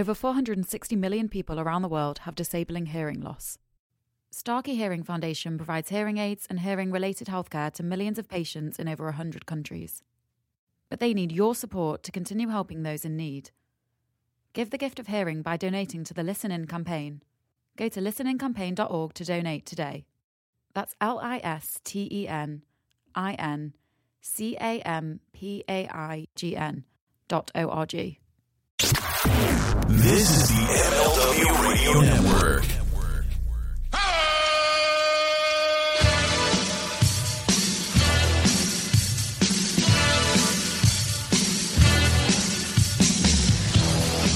over 460 million people around the world have disabling hearing loss. Starkey Hearing Foundation provides hearing aids and hearing related healthcare to millions of patients in over 100 countries. But they need your support to continue helping those in need. Give the gift of hearing by donating to the Listen In campaign. Go to listenincampaign.org to donate today. That's L I S T E N I N C A M P A I G N dot O R G. This is the MLW Radio Network.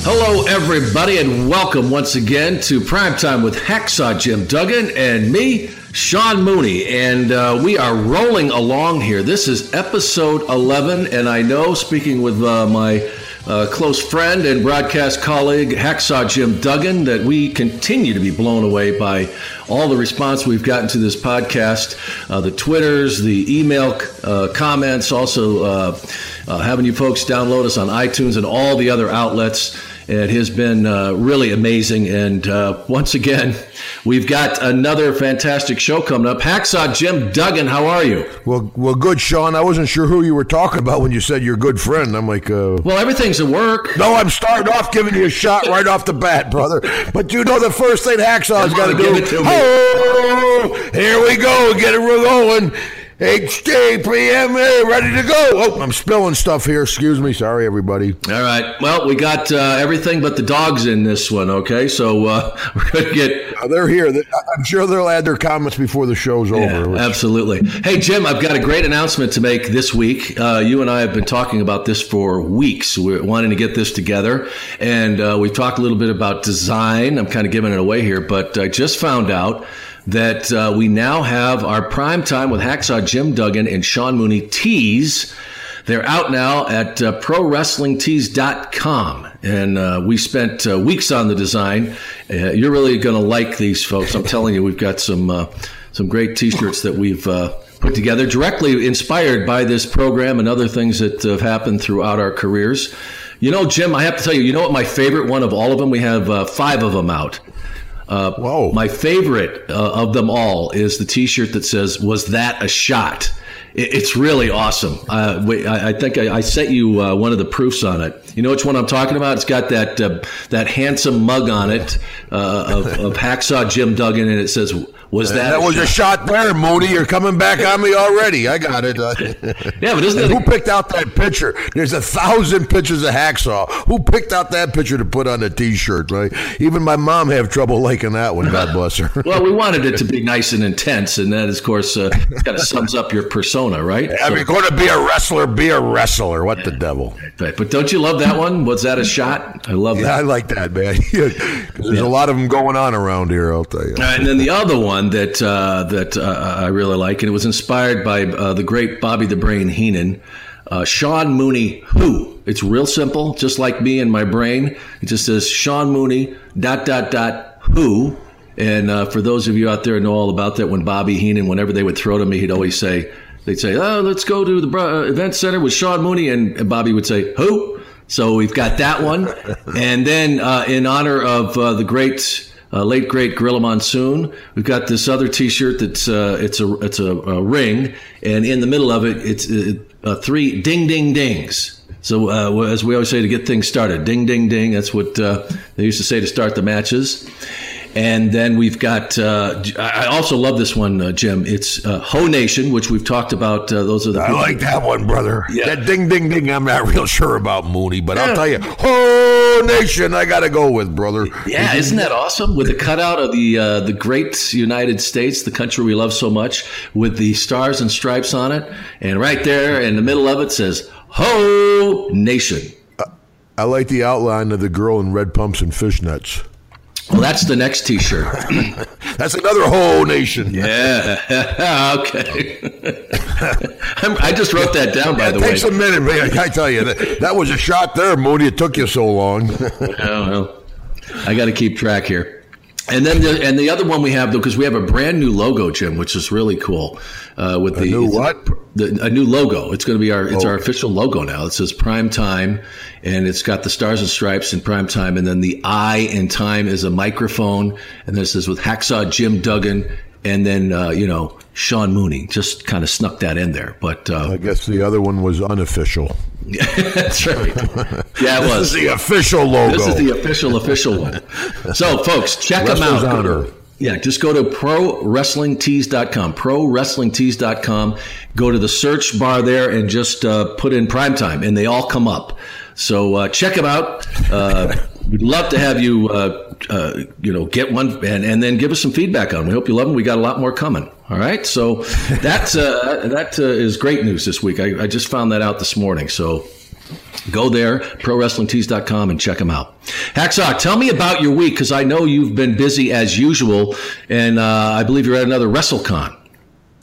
Hello, everybody, and welcome once again to Primetime with Hacksaw Jim Duggan and me, Sean Mooney. And uh, we are rolling along here. This is episode 11, and I know, speaking with uh, my uh, close friend and broadcast colleague, Hacksaw Jim Duggan, that we continue to be blown away by all the response we've gotten to this podcast uh, the Twitters, the email uh, comments, also uh, uh, having you folks download us on iTunes and all the other outlets. It has been uh, really amazing. And uh, once again, we've got another fantastic show coming up. Hacksaw Jim Duggan, how are you? Well, well, good, Sean. I wasn't sure who you were talking about when you said your good friend. I'm like, uh, Well, everything's at work. no, I'm starting off giving you a shot right off the bat, brother. But you know the first thing Hacksaw's got to Give do. it to me. Oh, here we go. Get it going. HJPM ready to go. Oh, I'm spilling stuff here. Excuse me. Sorry, everybody. All right. Well, we got uh, everything but the dogs in this one, okay? So uh, we're going to get. Uh, They're here. I'm sure they'll add their comments before the show's over. which- Absolutely. Hey, Jim, I've got a great announcement to make this week. Uh, you and I have been talking about this for weeks. We're wanting to get this together. And uh, we've talked a little bit about design. I'm kind of giving it away here, but I just found out that uh, we now have our prime time with Hacksaw Jim Duggan and Sean Mooney tees. They're out now at uh, prowrestlingtees.com. And uh, we spent uh, weeks on the design. Uh, you're really going to like these folks. I'm telling you, we've got some, uh, some great t shirts that we've uh, put together, directly inspired by this program and other things that have happened throughout our careers. You know, Jim, I have to tell you, you know what my favorite one of all of them? We have uh, five of them out. Uh, Whoa. My favorite uh, of them all is the T-shirt that says "Was that a shot?" It, it's really awesome. Uh, I, I think I, I sent you uh, one of the proofs on it. You know which one I'm talking about? It's got that uh, that handsome mug on it uh, of, of Hacksaw Jim Duggan, and it says Was that? That was a shot there, Moody. You're coming back on me already. I got it. Yeah, but isn't it? who picked out that picture? There's a thousand pictures of hacksaw. Who picked out that picture to put on the T-shirt? Right? Even my mom have trouble liking that one. God bless her. Well, we wanted it to be nice and intense, and that, of course, uh, kind of sums up your persona, right? If So- you're going to be a wrestler, be a wrestler. What the devil? but don't you love that one? Was that a shot? I love Yeah, that. I like that, man. there's a lot of them going on around here. I'll tell you. And then the other one that uh, that uh, I really like, and it was inspired by uh, the great Bobby the Brain Heenan, uh, Sean Mooney. Who? It's real simple, just like me and my brain. It just says Sean Mooney dot dot dot who. And uh, for those of you out there who know all about that, when Bobby Heenan, whenever they would throw to me, he'd always say, they'd say, "Oh, let's go to the uh, event center with Sean Mooney," and, and Bobby would say, "Who?" So we've got that one, and then uh, in honor of uh, the great uh, late great Gorilla Monsoon. We've got this other T-shirt that's uh, it's a it's a, a ring, and in the middle of it, it's uh, uh, three ding ding dings. So as we always say to get things started, ding ding ding. That's what they used to say to start the matches. And then we've got. Uh, I also love this one, uh, Jim. It's uh, Ho Nation, which we've talked about. Uh, those are the I like that one, brother. Yeah. That ding, ding, ding. I'm not real sure about Mooney, but Yeah. I'll tell you, Ho nation, I got to go with, brother. Yeah, isn't that awesome? With the cutout of the uh, the great United States, the country we love so much, with the stars and stripes on it, and right there in the middle of it says "Ho Nation." I like the outline of the girl in red pumps and fishnets. Well, that's the next T-shirt. That's another whole nation. yeah. okay. I'm- just wrote that down, by It the way. takes a minute, man. I tell you, that, that was a shot there, Moody. It took you so long. Oh, well, I got to keep track here. And then the and the other one we have though because we have a brand new logo, Jim, which is really cool. Uh, with the new what? the, a new logo. It's going to be our it's Oh. our official logo now. It says Prime Time, and it's got the stars and stripes in Prime Time, and then the I in Time is a microphone, and then it says with Hacksaw Jim Duggan, and then uh, you know Sean Mooney. Just kind of snuck that in there, but uh, I guess the other one was unofficial. that's right. Yeah, it This was. is the official logo. This is the official, official one. So, folks, check them out. Honor. yeah, just go to prowrestlingtees.com, prowrestlingtees.com. Go to the search bar there and just uh, put in primetime, and they all come up. So uh, check them out. Uh, we'd love to have you, uh, uh, you know, get one and, and then give us some feedback on. 'em. We hope you love them. We got a lot more coming. All right, so that uh, that uh, is great news this week. I, I just found that out this morning. So Go there, prowrestlingtees.com, and check them out. Hacksaw, tell me about your week because I know you've been busy as usual, and uh, I believe you're at another WrestleCon.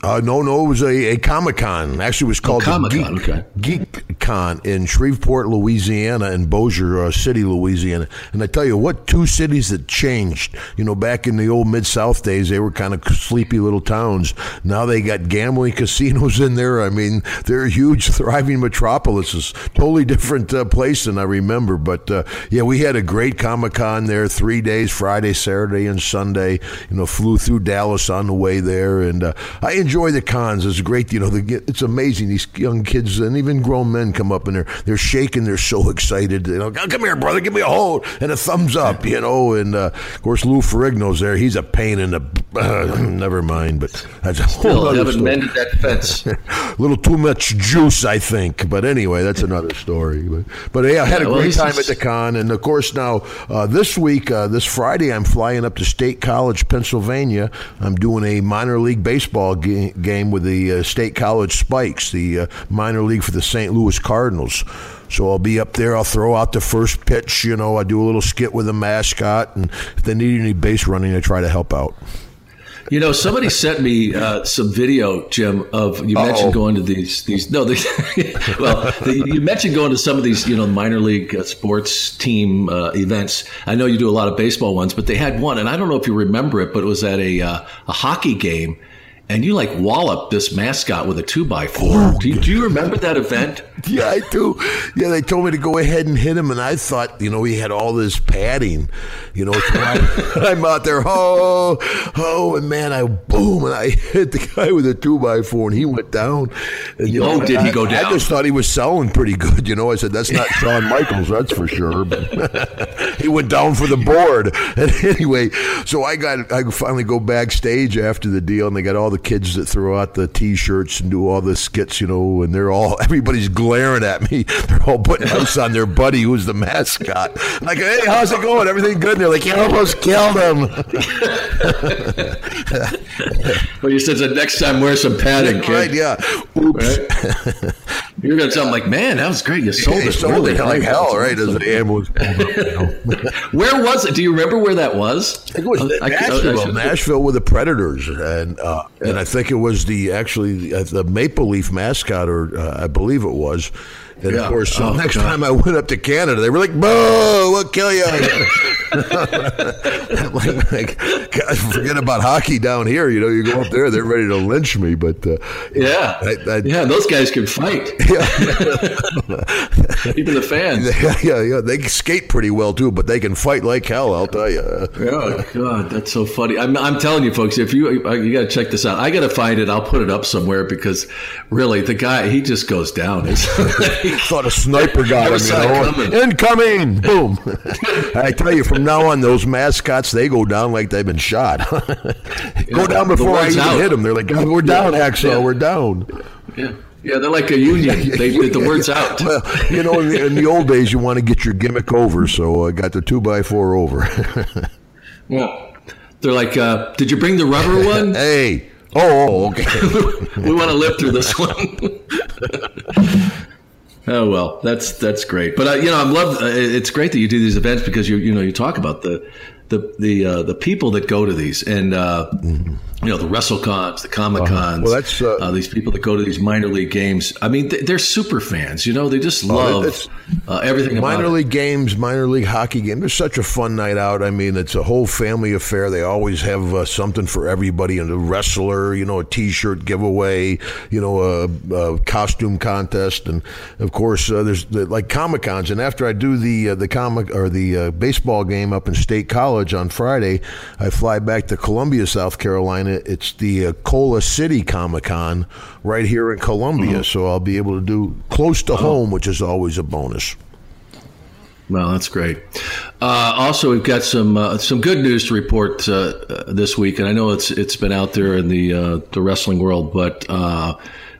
Uh, no, no, it was a, a Comic Con. Actually, it was called the Comic-Con, Geek, okay. Geek Con in Shreveport, Louisiana, and Bossier uh, City, Louisiana. And I tell you what, two cities that changed. You know, back in the old Mid South days, they were kind of sleepy little towns. Now they got gambling casinos in there. I mean, they're huge, thriving metropolises. Totally different uh, place than I remember. But uh, yeah, we had a great Comic Con there, three days, Friday, Saturday, and Sunday. You know, flew through Dallas on the way there, and uh, I enjoy the cons. It's great. You know, the, it's amazing. These young kids and even grown men come up and they're they're shaking. They're so excited. You know, "Oh, come here, brother, give me a hold and a thumbs up. You know, and uh, of course Lou Ferrigno's there. He's a pain in the. Uh, never mind, but that's a whole Still other haven't story. mended that fence. A little too much juice, I think. But anyway, that's another story. But, but yeah, I had Yeah, a well, great time at the con, and of course now uh, this week, uh, this Friday, I'm flying up to State College, Pennsylvania. I'm doing a minor league baseball ga- game with the uh, State College Spikes, the uh, minor league for the St. Louis Cardinals. So I'll be up there. I'll throw out the first pitch. You know, I do a little skit with the mascot, and if they need any base running, I try to help out. You know, somebody sent me uh, some video, Jim, of you Uh-oh. mentioned going to these these no, they, well, the, you mentioned going to some of these you know minor league uh, sports team uh, events. I know you do a lot of baseball ones, but they had one, and I don't know if you remember it, but it was at a uh, a hockey game, and you like walloped this mascot with a two by four. Do you, do you remember that event? Yeah, I do. Yeah, they told me to go ahead and hit him, and I thought, you know, he had all this padding, you know. So I, I'm out there, oh, oh, and man, I boom, and I hit the guy with a two by four, and he went down. And, you Oh, know, did he go down? I just thought he was selling pretty good, you know. I said that's not Shawn Michaels, that's for sure. But he went down for the board, and anyway, so I got, I finally go backstage after the deal, and they got all the kids that throw out the T-shirts and do all the skits, you know, and they're all everybody's glaring at me. They're all putting ice on their buddy who's the mascot. I'm like, hey, how's it going? Everything good? And they're like, you almost killed him. Well, you said that next time wear some padding, kid. right? Yeah. Oops. Right? You're going to tell them like, man, that was great. You sold They it sold really it like hell, right? As the ambulance pulled up, you know. Where was it? Do you remember where that was? I think it was I- I- I Nashville, Nashville with the Predators, and uh, and I think it was the actually uh, the Maple Leaf mascot, or uh, I believe it was. And Yeah. of course, Oh, next God. time I went up to Canada, they were like, "Boo! We'll kill you!" like, like, God, forget about hockey down here. You know, you go up there, they're ready to lynch me. But uh, Yeah, I- I- yeah, those guys can fight. Even the fans. yeah, yeah, yeah, they skate pretty well too, but they can fight like hell. I'll tell you. Oh God, that's so funny. I'm, I'm telling you, folks, if you uh, you got to check this out. I got to find it. I'll put it up somewhere because really, the guy he just goes down. It's, Thought a sniper got him, you know. coming. Incoming! Boom! I tell you, from now on, those mascots they go down like they've been shot. go down before I even out. hit them. They're like, "God, "We're down, Hacksaw. Yeah. We're down." yeah, yeah, they're like a union. They the word's out. Well, you know, in the, in the old days, you want to get your gimmick over, so I got the two by four over. well, they're like, uh, did you bring the rubber one? hey, oh, oh, okay. we want to live through this one. Oh well, that's that's great. But you know, I'm love. Uh, it's great that you do these events because you you know you talk about the the the uh, the people that go to these and uh, mm-hmm. You know the WrestleCons, the Comic Cons. Uh-huh. Well, that's uh, uh, these people that go to these minor league games. I mean, they're super fans. You know, they just oh, love uh, everything. Minor league it. games, minor league hockey game. It's such a fun night out. I mean, it's a whole family affair. They always have uh, something for everybody. And a wrestler, you know, a T-shirt giveaway, you know, a, a costume contest, and of course, uh, there's the, like Comic Cons. And after I do the the comic or the baseball game up in State College on Friday, I fly back to Columbia, South Carolina. It's the uh, Cola City Comic Con right here in Columbia, mm-hmm. so I'll be able to do close to oh. home, which is always a bonus. Well, that's great. Uh, also, we've got some uh, some good news to report uh, uh this week, and I know it's it's been out there in the uh, the wrestling world, but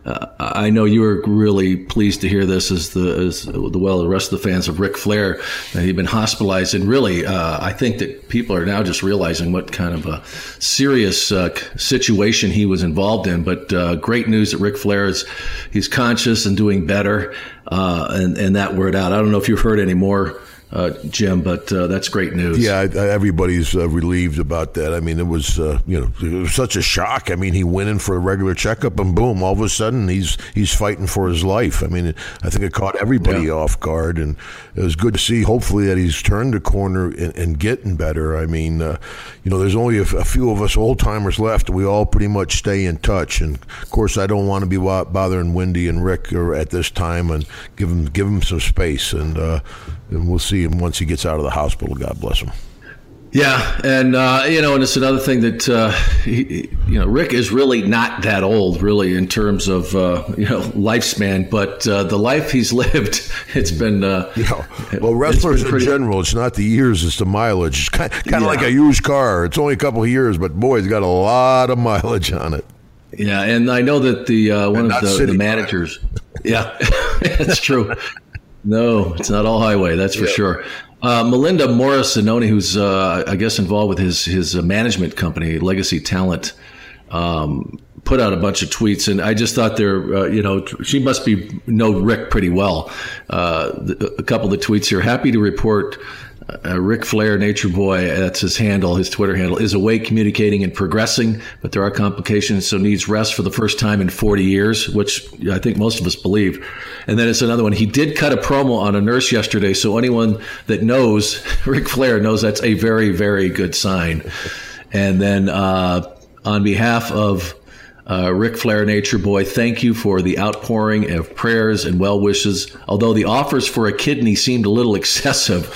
uh, I know you were really pleased to hear this as the as the well the rest of the fans of Ric Flair. Uh, he'd been hospitalized, and really, uh, I think that people are now just realizing what kind of a serious uh, situation he was involved in. But uh, great news that Ric Flair is he's conscious and doing better, uh, and and that word out. I don't know if you've heard any more uh, Jim, but uh, that's great news. Yeah, everybody's uh, relieved about that. I mean, it was uh, you know it was such a shock. I mean, he went in for a regular checkup, and boom, all of a sudden he's he's fighting for his life. I mean, I think it caught everybody yeah. off guard, and it was good to see. Hopefully, that he's turned a corner and, and getting better. I mean, uh, you know, there's only a, a few of us old timers left. We all pretty much stay in touch, and of course, I don't want to be bothering Wendy and Ric at this time, and give them give them some space and uh, and we'll see him once he gets out of the hospital. God bless him. Yeah, and uh, you know, and it's another thing that uh, he, you know, Ric is really not that old, really, in terms of uh, you know lifespan. But uh, the life he's lived, it's been uh, yeah. Well, wrestlers in general, it's not the years; it's the mileage. It's kind, kind of like a used car. It's only a couple of years, but boy, it's got a lot of mileage on it. Yeah, and I know that the uh, one of the, the managers. yeah, that's true. No, it's not all highway. That's for yeah. sure. Uh, Melinda Morris Zanoni, who's uh, I guess involved with his his uh, management company, Legacy Talent, um, put out a bunch of tweets, and I just thought there, uh, you know, she must be know Ric pretty well. Uh, a couple of the tweets here. Happy to report uh, Ric Flair, Nature Boy, that's his handle, his Twitter handle, is awake, communicating, and progressing, but there are complications, so needs rest for the first time in 40 years, which I think most of us believe. And then it's another one. He did cut a promo on a nurse yesterday, so anyone that knows Ric Flair knows that's a very, very good sign. And then uh, on behalf of uh, Ric Flair, Nature Boy, thank you for the outpouring of prayers and well wishes. Although the offers for a kidney seemed a little excessive,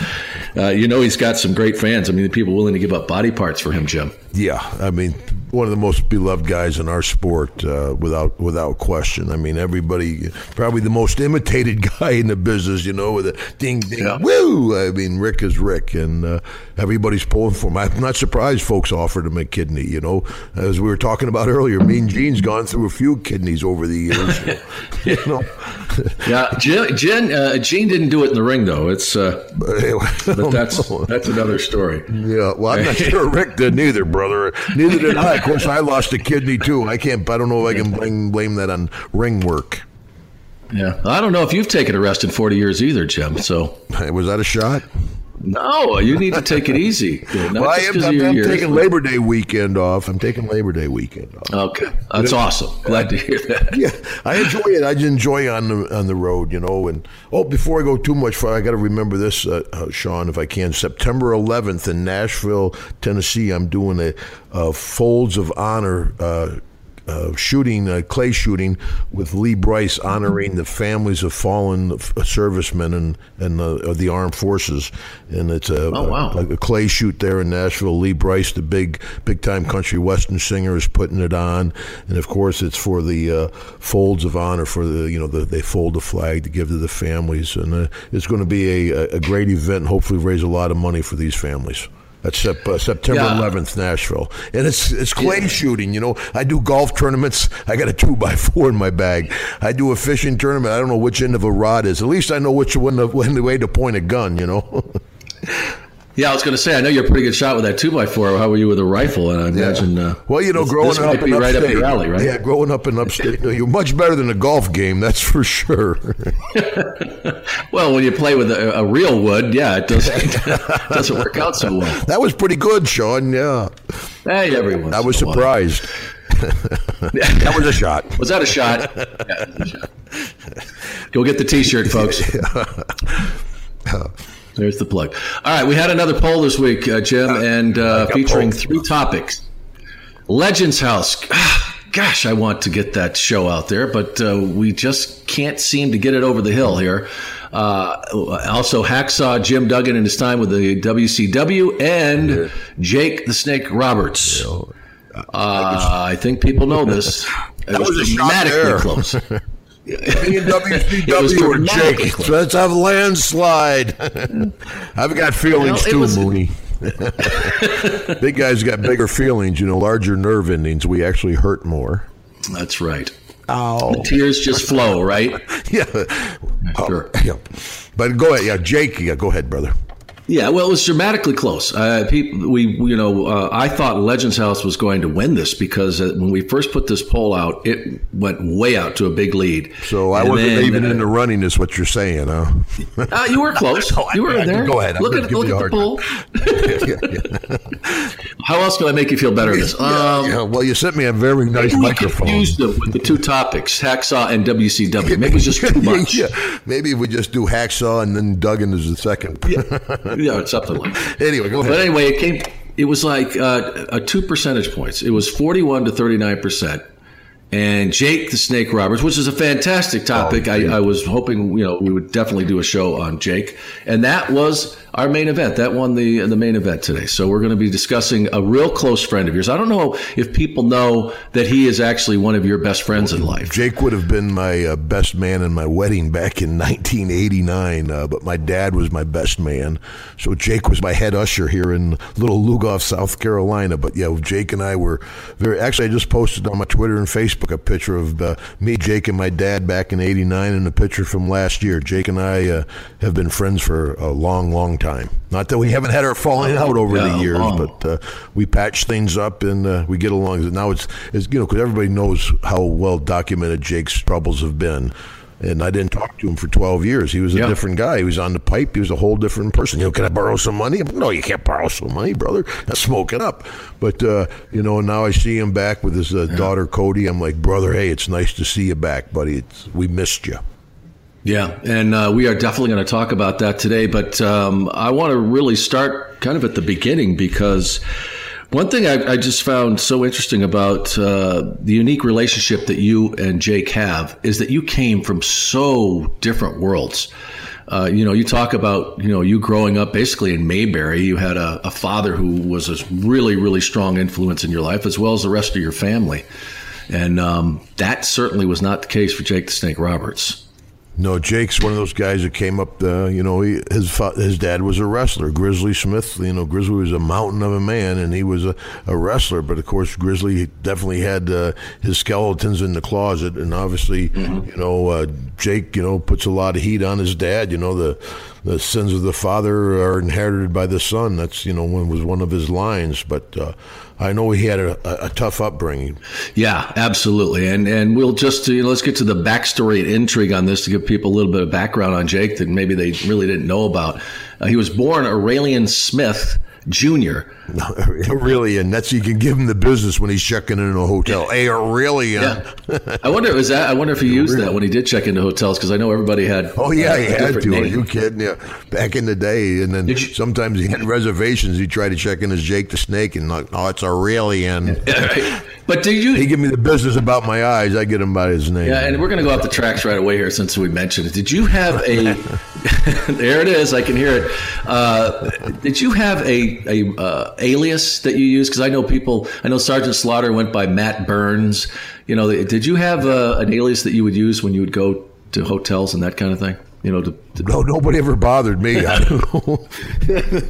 uh, you know he's got some great fans. I mean, the people willing to give up body parts for him, Jim. Yeah, I mean, one of the most beloved guys in our sport, uh, without without question. I mean, everybody probably the most imitated guy in the business. You know, with a ding ding yeah. woo. I mean, Ric is Ric, and uh, everybody's pulling for him. I'm not surprised folks offered him a kidney. You know, as we were talking about earlier, Mean Gene's gone through a few kidneys over the years. you know, yeah, Gene, uh, Gene didn't do it in the ring though. It's uh, but that's that's another story. Yeah, well, I'm not sure Ric did neither, brother. Neither did I. Of course, I lost a kidney too. I can't. I don't know if I can blame blame that on ring work. Yeah, I don't know if you've taken a rest in 40 years either, Jim. So was that a shot? No, you need to take it easy. well, I am, I'm, I'm taking Labor Day weekend off. I'm taking Labor Day weekend off. Okay, that's awesome. Glad to hear that. Yeah, I enjoy it. I enjoy on the on the road, you know. And oh, before I go too much far, I got to remember this, uh, uh, Sean, if I can. September 11th in Nashville, Tennessee, I'm doing a, a Folds of Honor. Uh, uh, shooting, uh, clay shooting with Lee Brice honoring the families of fallen servicemen and, and of the armed forces. And it's a, oh, wow. a, a, clay shoot there in Nashville. Lee Brice, the big, big time country western singer, is putting it on. And of course, it's for the uh, folds of honor for the, you know, the, they fold the flag to give to the families. And uh, it's going to be a, a great event and hopefully raise a lot of money for these families. That's uh, September yeah. 11th, Nashville, and it's it's clay yeah. shooting. You know, I do golf tournaments. I got a two by four in my bag. I do a fishing tournament. I don't know which end of a rod is. At least I know which one when the way to point a gun. You know. Yeah, I was going to say, I know you're a pretty good shot with that two by four. How were you with a rifle? And I imagine. Uh, Well, you know, this- growing this up might in be right up upstate, your alley, right? Yeah, growing up in upstate, no, you're much better than a golf game, that's for sure. Well, when you play with a, a real wood, yeah, it doesn't doesn't work out so well. that was pretty good, Sean. Yeah, Hey, everyone. I was surprised. that was a shot. Was that a shot? Yeah, it was a shot. Go get the T-shirt, folks. There's the plug. All right, we had another poll this week, uh, Jim, and uh, featuring three topics. Legends House. Ah, Gosh, I want to get that show out there, but uh, we just can't seem to get it over the hill here. Uh, also, Hacksaw Jim Duggan in his time with the WCW, and Jake the Snake Roberts. Uh, I think people know this. It was a dramatically close. Me and WCW were Jake. close. Let's have a landslide. I've got feelings Well, it too, was- Mooney. Big guys got bigger feelings, you know, larger nerve endings. We actually hurt more. That's right. Oh. Ow. Tears just flow, right? Yeah. Sure. Yeah. But go ahead. Yeah, Jake. Yeah, go ahead, brother. Yeah, well, it was dramatically close. Uh, people, we, you know, uh, I thought Legends House was going to win this because uh, when we first put this poll out, it went way out to a big lead. So I And wasn't then, even uh, in the running, is what you're saying, huh? Uh, you were close. You were there. go ahead. I'm Look at look at the poll. How else can I make you feel better? This. Um, yeah, well, you sent me a very nice maybe we microphone. confused them with the two topics, Hacksaw and WCW. Maybe it was just too much. yeah, maybe we just do hacksaw and then Duggan is the second. Yeah, it's something like. that. anyway, go ahead. But anyway, it came. It was like uh, a two percentage points. It was forty-one to thirty-nine percent. And Jake the Snake Roberts, which is a fantastic topic. I, I was hoping you know we would definitely do a show on Jake, and that was our main event. That won the the main event today. So we're going to be discussing a real close friend of yours. I don't know if people know that he is actually one of your best friends in life. Jake would have been my uh, best man in my wedding back in 1989, uh, but my dad was my best man. So Jake was my head usher here in Little Lugoff, South Carolina. But yeah, Jake and I were very. Actually, I just posted on my Twitter and Facebook a picture of uh, me, Jake, and my dad back in '89, and a picture from last year. Jake and I uh, have been friends for a long, long time. Not that we haven't had our falling out over Yeah, the years, long. but uh, we patch things up and uh, we get along. Now it's, it's you know because everybody knows how well documented Jake's troubles have been. And I didn't talk to him for 12 years. He was a Yeah. different guy. He was on the pipe. He was a whole different person. You know, can I borrow some money? No, you can't borrow some money, brother. That's smoking up. But, uh, you know, now I see him back with his uh, daughter, Cody. I'm like, brother, hey, it's nice to see you back, buddy. It's, we missed you. Yeah, and uh, we are definitely going to talk about that today. But um, I want to really start kind of at the beginning because one thing I, I just found so interesting about uh, the unique relationship that you and Jake have is that you came from so different worlds. Uh, you know, you talk about you know you growing up basically in Mayberry. You had a, a father who was a really, really strong influence in your life, as well as the rest of your family. And um, that certainly was not the case for Jake the Snake Roberts. No, Jake's one of those guys that came up. Uh, you know, he, his his dad was a wrestler, Grizzly Smith. You know, Grizzly was a mountain of a man, and he was a, a wrestler. But of course, Grizzly definitely had uh, his skeletons in the closet, and obviously, you know, uh, Jake, you know, puts a lot of heat on his dad. You know, the the sins of the father are inherited by the son. That's you know, one was one of his lines. But uh, I know he had a, a, tough upbringing. Yeah, absolutely. And and we'll just you know, let's get to the backstory and intrigue on this to give people a little bit of background on Jake that maybe they really didn't know about. Uh, he was born Aurelian Smith Jr. really, and that's you can give him the business when he's checking in a hotel. Hey, Aurelian. Yeah. I wonder is that I wonder if he used that when he did check into hotels because I know everybody had Oh yeah, a he had to. Are you kidding? Yeah, back in the day, and then you- sometimes he had reservations. He tried to check in as Jake the Snake, and like, oh, it's Aurelian. But did you He give me the business about my eyes. I get him by his name. Yeah, and we're going to go off the tracks right away here since we mentioned it. Did you have a? there it is. I can hear it. Uh, did you have a a uh, alias that you use? Because I know people. I know Sergeant Slaughter went by Matt Burns. You know, did you have uh, an alias that you would use when you would go to hotels and that kind of thing? You know, to, to no, nobody ever bothered me. I don't know.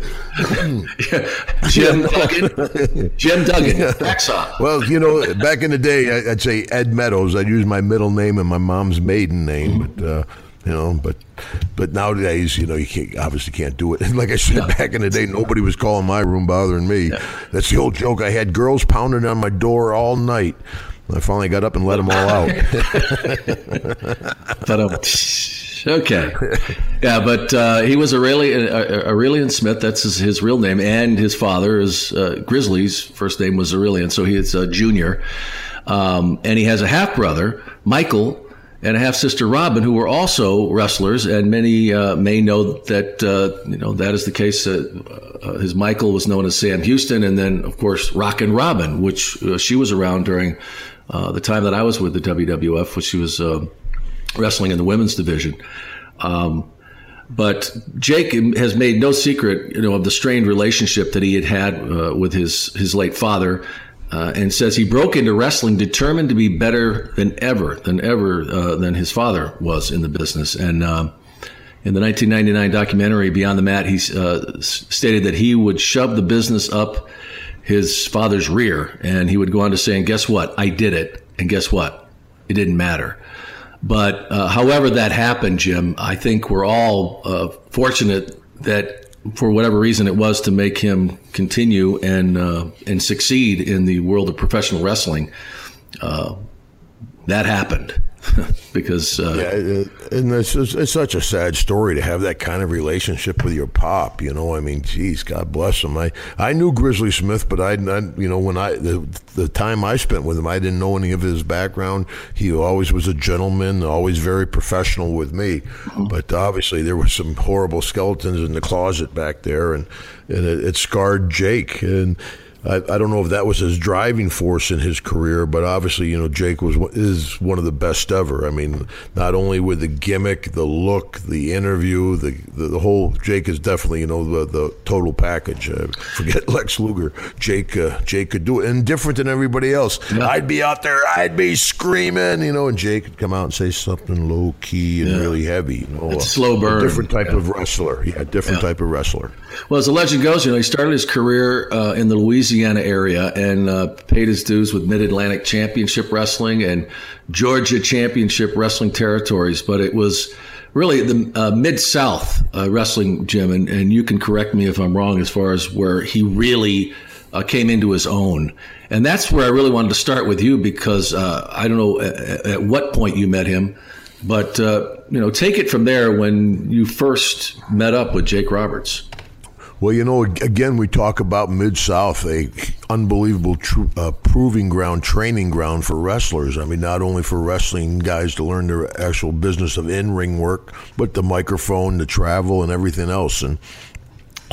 Jim Duggan. Jim Duggan. Hacksaw. well, you know, back in the day, I- I'd say Ed Meadows. I'd use my middle name and my mom's maiden name, but. Uh, you know. But but nowadays, you know, you can't, obviously can't do it. And like I said back in the day, nobody was calling my room bothering me. That's the old joke. I had girls pounding on my door all night. I finally got up and let them all out. but um, okay, yeah, but uh, he was Aurelian, uh, Aurelian Smith. That's his, his, real name, and his father is uh, Grizzly's first name was Aurelian, so he is a junior. Um, and he has a half brother, Michael, and a half sister Robin, who were also wrestlers, and many uh, may know that uh, you know that is the case. Uh his Michael was known as Sam Houston, and then of course Rockin' Robin, which uh, she was around during uh, the time that I was with the WWF, which she was wrestling in the women's division. Um, but Jake has made no secret, you know, of the strained relationship that he had had with his his late father uh, and says he broke into wrestling determined to be better than ever, than ever uh, than his father was in the business. And uh, in the 1999 documentary Beyond the Mat, he uh, stated that he would shove the business up his father's rear, and he would go on to say, "And guess what? I did it. And guess what? It didn't matter." But uh, however that happened, Jim, I think we're all uh, fortunate that for whatever reason it was to make him continue and uh, and succeed in the world of professional wrestling. Uh, that happened. because uh, yeah, and it's, it's, such a sad story to have that kind of relationship with your pop. You know, I mean, geez, God bless him. I I knew Grizzly Smith, but I, I you know, when I the the time I spent with him, I didn't know any of his background. He always was a gentleman, always very professional with me. Mm-hmm. But obviously, there were some horrible skeletons in the closet back there, and and it, it scarred Jake and I, I, don't know if that was his driving force in his career, but obviously, you know, Jake was is one of the best ever. I mean, not only with the gimmick, the look, the interview, the the, the whole. Jake is definitely, you know, the, the total package. Uh, forget Lex Luger. Jake uh, Jake could do it, and different than everybody else. Yeah. I'd be out there, I'd be screaming, you know, and Jake would come out and say something low key and yeah. really heavy. You know, it's slow burn. different type yeah. of wrestler. Yeah, different type of wrestler. Well, as the legend goes, you know, he started his career uh, in the Louisiana area and uh, paid his dues with Mid Atlantic Championship Wrestling and Georgia Championship Wrestling territories. But it was really the uh, Mid South uh, Wrestling gym, and, and, you can correct me if I'm wrong as far as where he really uh, came into his own. And that's where I really wanted to start with you because uh, I don't know at, at, what point you met him. But you know, take it from there when you first met up with Jake Roberts. Well, you know, again, we talk about Mid South, a unbelievable tr- uh, proving ground, training ground for wrestlers. I mean, not only for wrestling guys to learn their actual business of in ring work, but the microphone, the travel, and everything else. And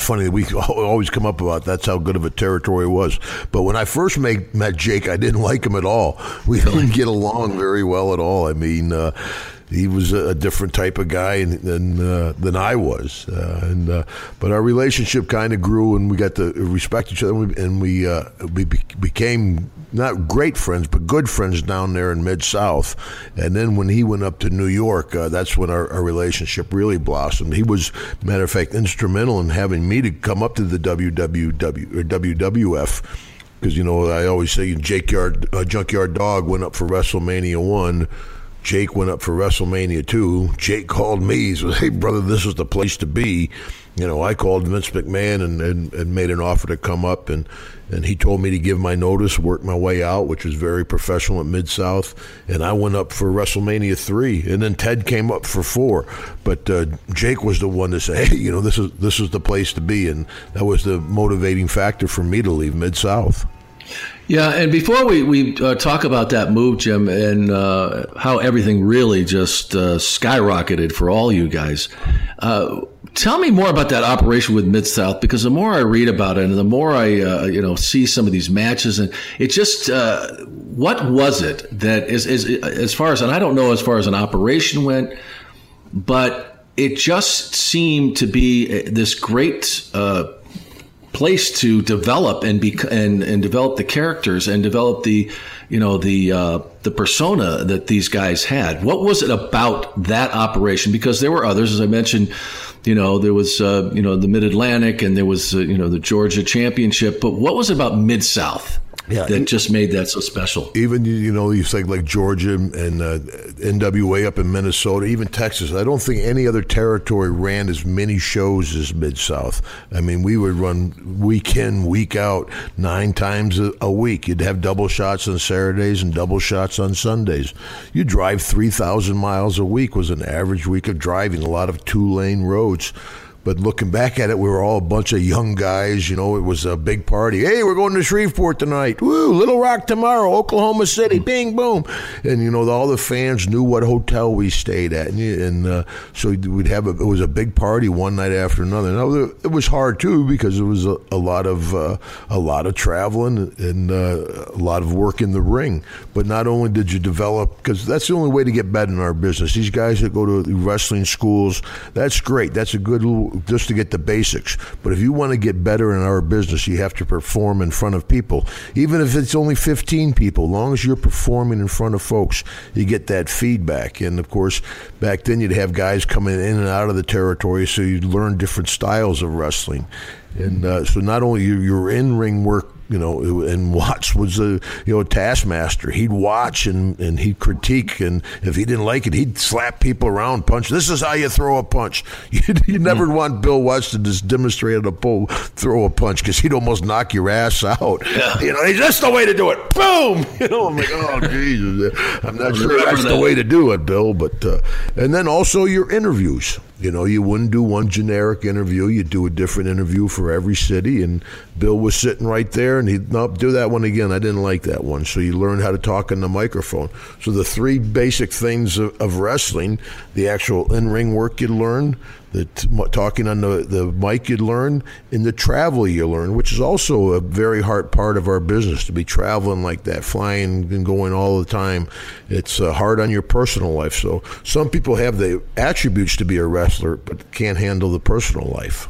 funny that we always come up about that's how good of a territory it was but when i first met, met jake i didn't like him at all we didn't get along very well at all i mean uh, he was a different type of guy than uh, than I was, uh, and uh, but our relationship kind of grew, and we got to respect each other, and we uh, we became not great friends, but good friends down there in Mid South. And then when he went up to New York, uh, that's when our, our, relationship really blossomed. He was, matter of fact, instrumental in having me to come up to the WWW or WWF because you know I always say Jake Yard, uh, Junkyard Dog went up for WrestleMania one. Jake went up for WrestleMania 2. Jake called me. He said, Hey, brother, this is the place to be. You know, I called Vince McMahon and, and, and made an offer to come up, and, and he told me to give my notice, work my way out, which was very professional at Mid South. And I went up for WrestleMania 3, and then Ted came up for 4. But uh, Jake was the one to say, Hey, you know, this is, this is the place to be. And that was the motivating factor for me to leave Mid South. Yeah, and before we, we uh, talk about that move, Jim, and uh, how everything really just uh, skyrocketed for all you guys, uh, tell me more about that operation with Mid South because the more I read about it and the more I uh, you know see some of these matches, and it just uh, what was it that is, is as far as and I don't know as far as an operation went, but it just seemed to be this great place to develop and be and, and develop the characters and develop the you know the uh, the persona that these guys had. What was it about that operation? Because there were others, as I mentioned. You know, there was uh, you know the Mid Atlantic and there was uh, you know the Georgia Championship. But what was it about Mid South? Yeah, that just made that so special. Even you know, you think like Georgia and uh, NWA up in Minnesota, even Texas. I don't think any other territory ran as many shows as Mid South. I mean, we would run week in, week out, nine times a, a week. You'd have double shots on Saturdays and double shots on Sundays. You drive three thousand miles a week was an average week of driving. A lot of two lane roads. But looking back at it, we were all a bunch of young guys. You know, it was a big party. Hey, we're going to Shreveport tonight. Woo, Little Rock tomorrow, Oklahoma City, bing, boom. And, you know, all the fans knew what hotel we stayed at. And, and uh, so we'd have a, it was a big party one night after another. Now, it was hard, too, because it was a, a lot of uh, a lot of traveling and uh, a lot of work in the ring. But not only did you develop, because that's the only way to get better in our business. These guys that go to wrestling schools, that's great. That's a good little just to get the basics. But if you want to get better in our business, you have to perform in front of people. Even if it's only 15 people, long as you're performing in front of folks, you get that feedback. And of course, back then you'd have guys coming in and out of the territory, so you'd learn different styles of wrestling. And uh, so not only your, your in ring work you know, and Watts was a you know taskmaster. He'd watch and, and he'd critique, and if he didn't like it, he'd slap people around, punch. This is how you throw a punch. You, you never mm. want Bill Watts to just demonstrate how to pull, throw a punch because he'd almost knock your ass out. Yeah. You know, that's the way to do it. Boom. You know, I'm like, oh Jesus, I'm not sure that's that. the way to do it, Bill. But uh, and then also your interviews. You know, you wouldn't do one generic interview. You'd do a different interview for every city. And Bill was sitting right there, and he'd, nope, do that one again. I didn't like that one. So you learn how to talk in the microphone. So the three basic things of, of wrestling the actual in ring work you learn, the t- talking on the, the mic you learn, and the travel you learn, which is also a very hard part of our business to be traveling like that, flying and going all the time. It's uh, hard on your personal life. So some people have the attributes to be a wrestler, but can't handle the personal life.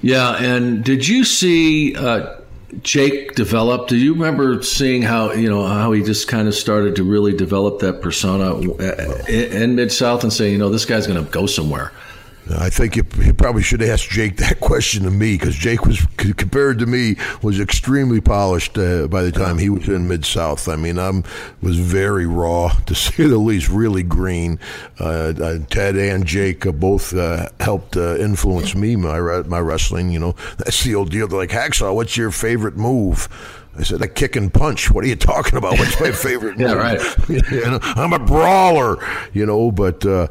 Yeah, and did you see? Uh, Jake develop? Do you remember seeing how you know how he just kind of started to really develop that persona uh, in Mid South and saying, you know, this guy's going to go somewhere? I think you, you, probably should ask Jake that question to me because Jake was compared to me was extremely polished uh, by the time he was in Mid South. I mean, I was very raw to say the least, really green. Uh, uh, Ted and Jake both uh, helped uh, influence me my my wrestling. You know, that's the old deal. They're like Hacksaw, what's your favorite move? I said, a kick and punch. What are you talking about? What's my favorite? yeah, right. you know, I'm a brawler, you know, but uh,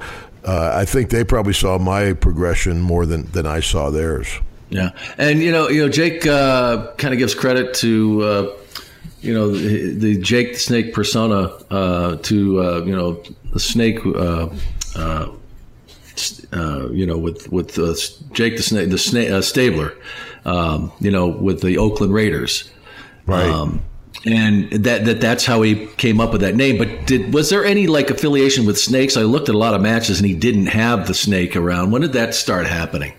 uh, I think they probably saw my progression more than, than I saw theirs. Yeah, and you know, you know, Jake uh, kind of gives credit to uh, you know the, the, Jake the Snake persona uh, to uh, you know the Snake. Uh, you know, with with Jake the Snake, the Snake Stabler, um, you know, with the Oakland Raiders, right? Um, and that, that that's how he came up with that name. But did was there any like affiliation with snakes? I looked at a lot of matches and he didn't have the snake around. When did that start happening?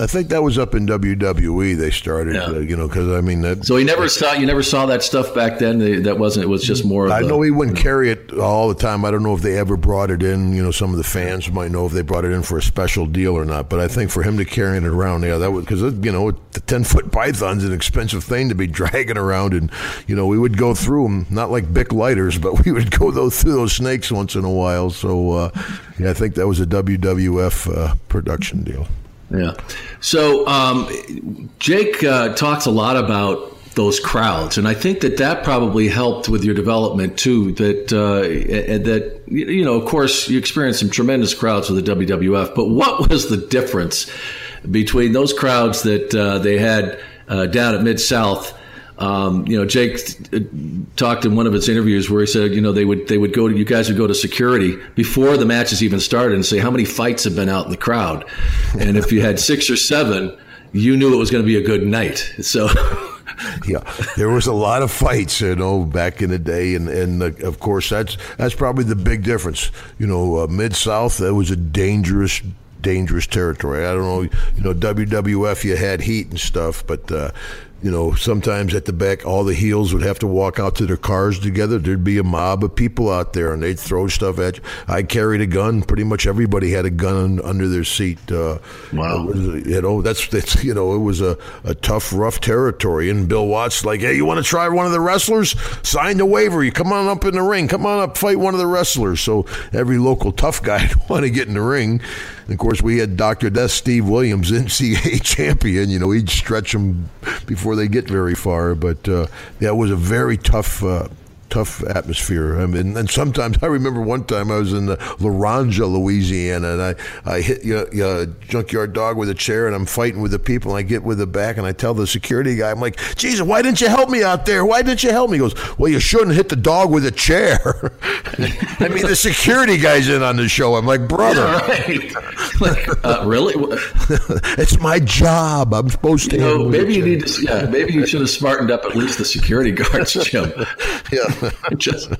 I think that was up in WWE. They started, yeah. uh, you know, because I mean that. So he never saw you never saw that stuff back then. That wasn't. It was just more. I the, know he wouldn't you know. carry it all the time. I don't know if they ever brought it in. You know, some of the fans might know if they brought it in for a special deal or not. But I think for him to carry it around, yeah, that was because you know the ten foot python's an expensive thing to be dragging around, and you know we would go through them, not like Bic lighters, but we would go those, through those snakes once in a while. So uh, yeah, I think that was a WWF uh, production deal. Yeah. So um, Jake uh, talks a lot about those crowds, and I think that that probably helped with your development too. That uh, that you know, of course, you experienced some tremendous crowds with the WWF, but what was the difference between those crowds that uh, they had uh, down at Mid South? Um, you know, Jake uh, talked in one of his interviews where he said, you know, they would they would go to you guys would go to security before the matches even started and say how many fights have been out in the crowd, and if you had six or seven, you knew it was going to be a good night. So. yeah, there was a lot of fights, you know, back in the day, and and uh, of course that's that's probably the big difference. You know, uh, mid South that was a dangerous dangerous territory. I don't know, you know, WWF you had heat and stuff, but uh, you know, sometimes at the back, all the heels would have to walk out to their cars together. There'd be a mob of people out there, and they'd throw stuff at you. I carried a gun. Pretty much everybody had a gun under their seat. Uh, Wow. was, you know, that's that's you know, it was a, a tough, rough territory. And Bill Watts like, hey, you want to try one of the wrestlers? Sign the waiver. You come on up in the ring. Come on up, fight one of the wrestlers. So every local tough guy would want to get in the ring. And of course, we had Dr. Death Steve Williams, NCAA champion. You know, he'd stretch them before they get very far. But uh, that was a very tough. Uh, tough atmosphere. I mean, and sometimes I remember one time I was in the Laranja, Louisiana, and I, I hit you know, a junkyard dog with a chair, and I'm fighting with the people, and I get with the back, and I tell the security guy, I'm like, Jesus, why didn't you help me out there? Why didn't you help me? He goes, Well, you shouldn't hit the dog with a chair. I mean, the security guy's in on the show. I'm like, brother, right. like, uh, really? it's my job. I'm supposed to. You know, maybe you need to. Yeah, maybe you should have smartened up at least the security guards, Jim. Yeah. Just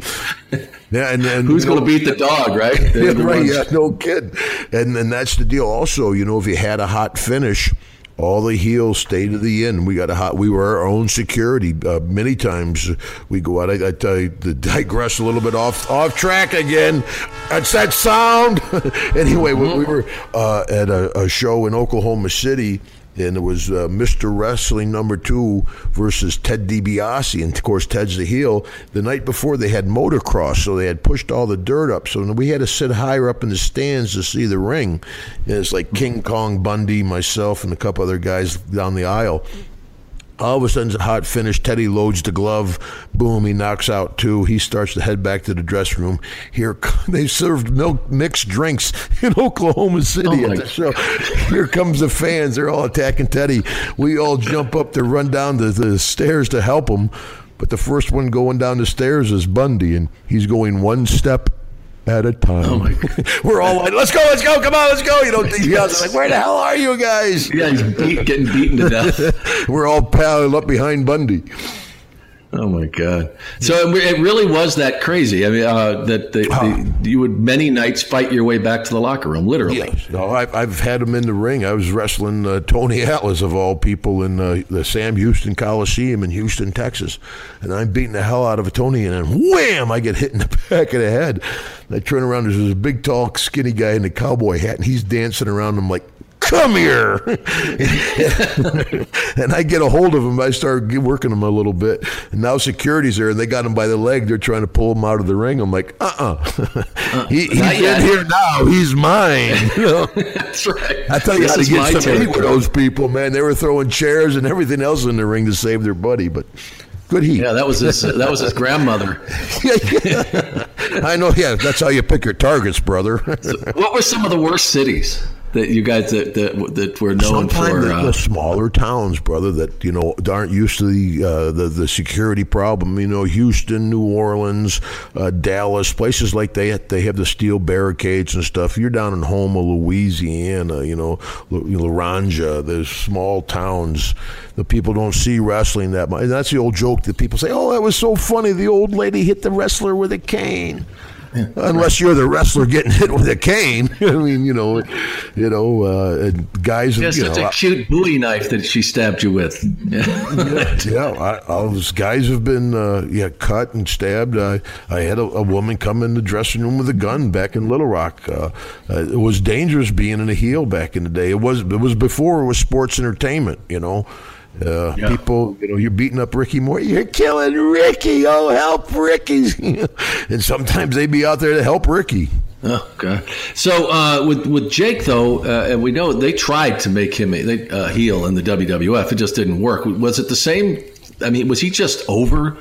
Yeah, and, and who's you know- going to beat the dog, right? Yeah, right. Yeah, no kid. And and that's the deal. Also, you know, if you had a hot finish, all the heels stay to the end. We got a hot. We were our own security. Uh, many times we go out. I, I tell you, to digress a little bit off off track again. That's that sound. anyway, we, we were uh, at a, a show in Oklahoma City. And it was uh, Mr. Wrestling number two versus Ted DiBiase. And of course, Ted's the heel. The night before, they had motocross, so they had pushed all the dirt up. So we had to sit higher up in the stands to see the ring. And it's like King Kong Bundy, myself, and a couple other guys down the aisle. All of a sudden, it's a hot finish. Teddy loads the glove. Boom, he knocks out two. He starts to head back to the dressing room. Here, they served milk mixed drinks in Oklahoma City Oh, at the show. Here comes the fans. They're all attacking Teddy. We all jump up to run down the, the stairs to help him. But the first one going down the stairs is Bundy, and he's going one step at a time. Oh, my We're all like, let's go, let's go, come on, let's go. You know, these guys are like, where the hell are you guys? Yeah, he's beat, getting beaten to death. We're all piled up behind Bundy. Oh my god! So it really was that crazy. I mean, uh, that the, the, you would many nights fight your way back to the locker room, literally. Yes. No, I've, I've had him in the ring. I was wrestling uh, Tony Atlas, of all people, in uh, the Sam Houston Coliseum in Houston, Texas. And I'm beating the hell out of a Tony, and then wham, I get hit in the back of the head. And I turn around, there's this big, tall, skinny guy in a cowboy hat, and he's dancing around. I'm like, come here. and I get a hold of him. I start working him a little bit. And now security's there, and they got him by the leg. They're trying to pull him out of the ring. I'm like, uh-uh. uh-uh. he, he's in here now. He's mine. You know? That's right. I tell you This how to get some with those people, man. They were throwing chairs and everything else in the ring to save their buddy, but good heat. Yeah, that was his. That was his grandmother. I know. Yeah, that's how you pick your targets, brother. What were some of the worst cities that you guys that that, that were known Sometimes for? the, Uh, the smaller towns, brother, that you know aren't used to the uh, the, the security problem. You know, Houston, New Orleans, uh, Dallas, places like they they have the steel barricades and stuff. You're down in Houma, Louisiana. You know, Laranja. There's small towns. The people don't see wrestling that much. And that's the old joke that people say, "Oh, that was so funny. The old lady hit the wrestler with a cane." Unless you're the wrestler getting hit with a cane, I mean, you know, you know, uh, guys, just you such know, a cute Bowie knife that she stabbed you with. Yeah. yeah, I, all those guys have been uh, yeah cut and stabbed. I I had a, a woman come in the dressing room with a gun back in Little Rock. Uh, uh, it was dangerous being in a heel back in the day. It was it was before it was sports entertainment. You know. Uh, Yeah. People, you know, you're beating up Ricky Moore. You're killing Ricky. Oh, help Ricky! and sometimes they'd be out there to help Ricky. Oh God! So uh, with with Jake though, uh, and we know they tried to make him a they, uh, heel in the WWF. It just didn't work. Was it the same? I mean, was he just over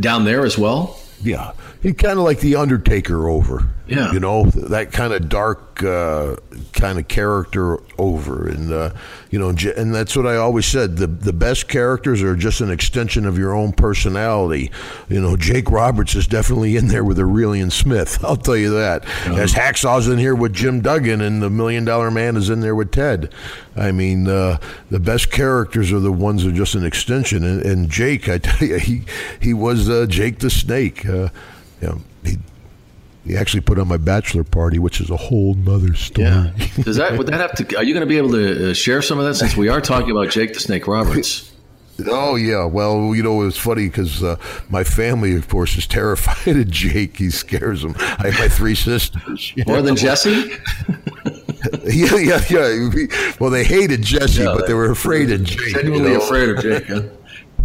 down there as well? Yeah, kind of like the Undertaker over. Yeah. you know that kind of dark uh, kind of character over, and uh, you know, and that's what I always said. The the best characters are just an extension of your own personality. You know, Jake Roberts is definitely in there with Aurelian Smith. I'll tell you that. As Hacksaw's in here with Jim Duggan, and the Million Dollar Man is in there with Ted. I mean, uh, the best characters are the ones that are just an extension. And, and Jake, I tell you, he he was uh, Jake the Snake. You know, he he actually put on my bachelor party, which is a whole nother story. Yeah. Does that would that have to? Are you going to be able to uh, share some of that since we are talking about Jake the Snake Roberts? Oh yeah, well you know it was funny because uh, my family, of course, is terrified of Jake. He scares them. I have my three sisters. More know. than Jesse? yeah, yeah, yeah. Well, they hated Jesse, Yeah, but they were afraid of Jake. you Genuinely know? afraid of Jake. huh?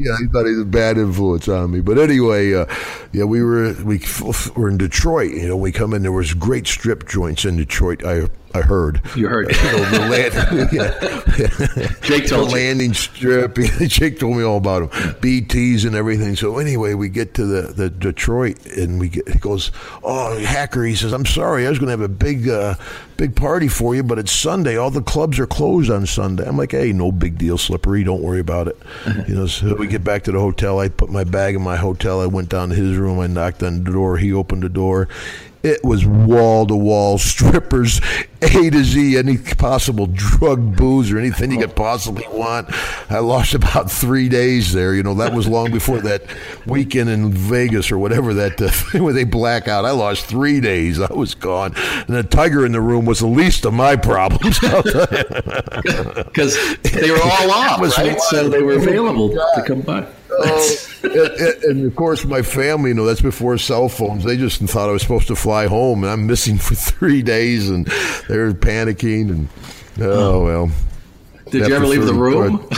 Yeah, he thought he was a bad influence on me. But anyway, uh, yeah, we were we were in Detroit. You know, we come in. There was great strip joints in Detroit. I I heard. You heard. You know, the land. Jake told you. landing strip. Jake told me all about him. BTS and everything. So anyway, we get to the, the Detroit, and we get. He goes, "Oh, hacker," he says, "I'm sorry, I was going to have a big uh, big party for you, but it's Sunday. All the clubs are closed on Sunday." I'm like, "Hey, no big deal, slippery. Don't worry about it." You know. So we get back to the hotel. I put my bag in my hotel. I went down to his room. I knocked on the door. He opened the door. It was wall to wall strippers, A to Z, any possible drug, booze, or anything you could possibly want. I lost about three days there. You know, that was long before that weekend in Vegas or whatever that uh, thing where they black out. I lost three days. I was gone. And the tiger in the room was the least of my problems. Because they were all off, was right? wild. So they were Oh, available God. to come by. Oh, and, and- and of course, my family, you know, that's before cell phones. They just thought I was supposed to fly home, and I'm missing for three days, and they're panicking. And oh, oh. well. Did you ever leave the 30 room?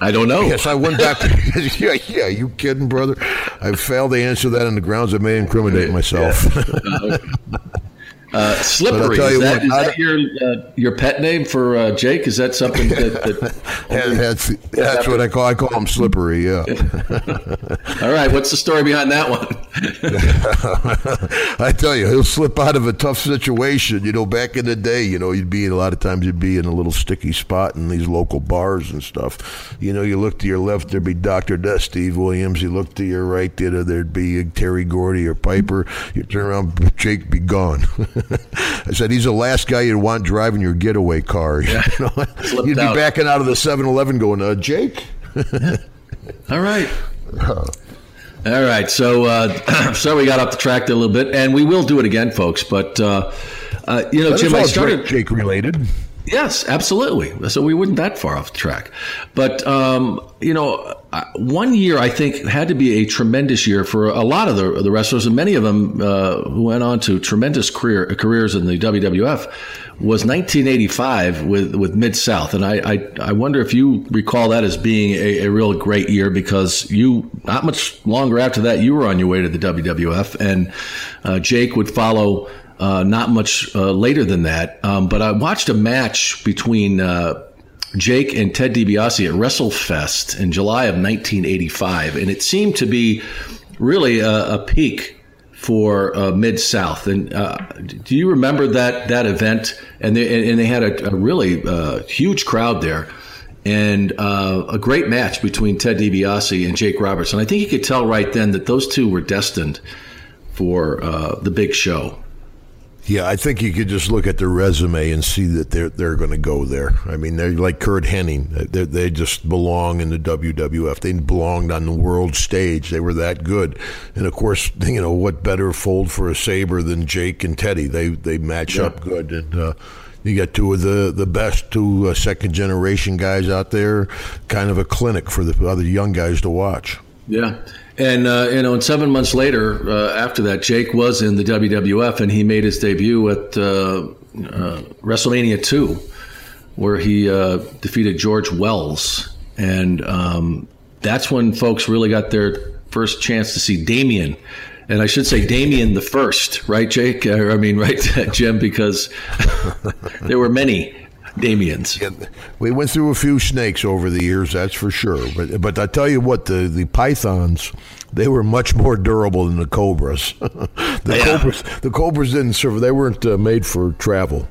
I don't know. Yes, I went back. yeah, yeah. You kidding, brother? I failed to answer that on the grounds I may incriminate myself. Uh, slippery. Is that, what, is that your uh, your pet name for uh, Jake? Is that something that? that that's that's what I call I call him slippery. Yeah. all right. What's the story behind that one? I tell you, he'll slip out of a tough situation. You know, back in the day, you know, you'd be in a lot of times you'd be in a little sticky spot in these local bars and stuff. You know, you look to your left, there'd be Doctor Death, Steve Williams. You look to your right, there'd, there'd be Terry Gordy or Piper. You turn around, Jake be gone. I said he's the last guy you'd want driving your getaway car. You know? You'd be out. backing out of the 7-Eleven going, uh, Jake. All right. All right. So, uh, so we got off the track a little bit, and we will do it again, folks. But uh, uh, you know, Jim, I started. Jake related. Yes, absolutely. So we weren't that far off the track, but um, you know, one year I think had to be a tremendous year for a lot of the the wrestlers, and many of them uh, who went on to tremendous career careers in the WWF. Was 1985 with with Mid South, and I, I I wonder if you recall that as being a, a real great year because you not much longer after that you were on your way to the WWF, and uh, Jake would follow uh, not much uh, later than that. Um, but I watched a match between uh, Jake and Ted DiBiase at WrestleFest in July of 1985, and it seemed to be really a, a peak for uh, Mid South. And uh, do you remember that that event? And they and they had a, a really uh, huge crowd there. And uh, a great match between Ted DiBiase and Jake Roberts. And I think you could tell right then that those two were destined for uh, the big show. Yeah, I think you could just look at their resume and see that they're they're going to go there. I mean, they're like Curt Hennig. They they just belong in the WWF. They belonged on the world stage. They were that good. And of course, you know what better fold for a saber than Jake and Teddy? They they match up good. And uh, you got two of the the best two uh, second generation guys out there. Kind of a clinic for the other young guys to watch. Yeah. And, uh, you know, and seven months later, uh, after that, Jake was in the WWF and he made his debut at uh, uh, WrestleMania 2, where he uh, defeated George Wells. And um, that's when folks really got their first chance to see Damien. And I should say Damien the first, right, Jake? I mean, right, Jim, because there were many Damiens. We went through a few snakes over the years, that's for sure. But but I tell you what, the the pythons, they were much more durable than the cobras. the Yeah. cobras, the cobras didn't serve. They weren't uh, made for travel.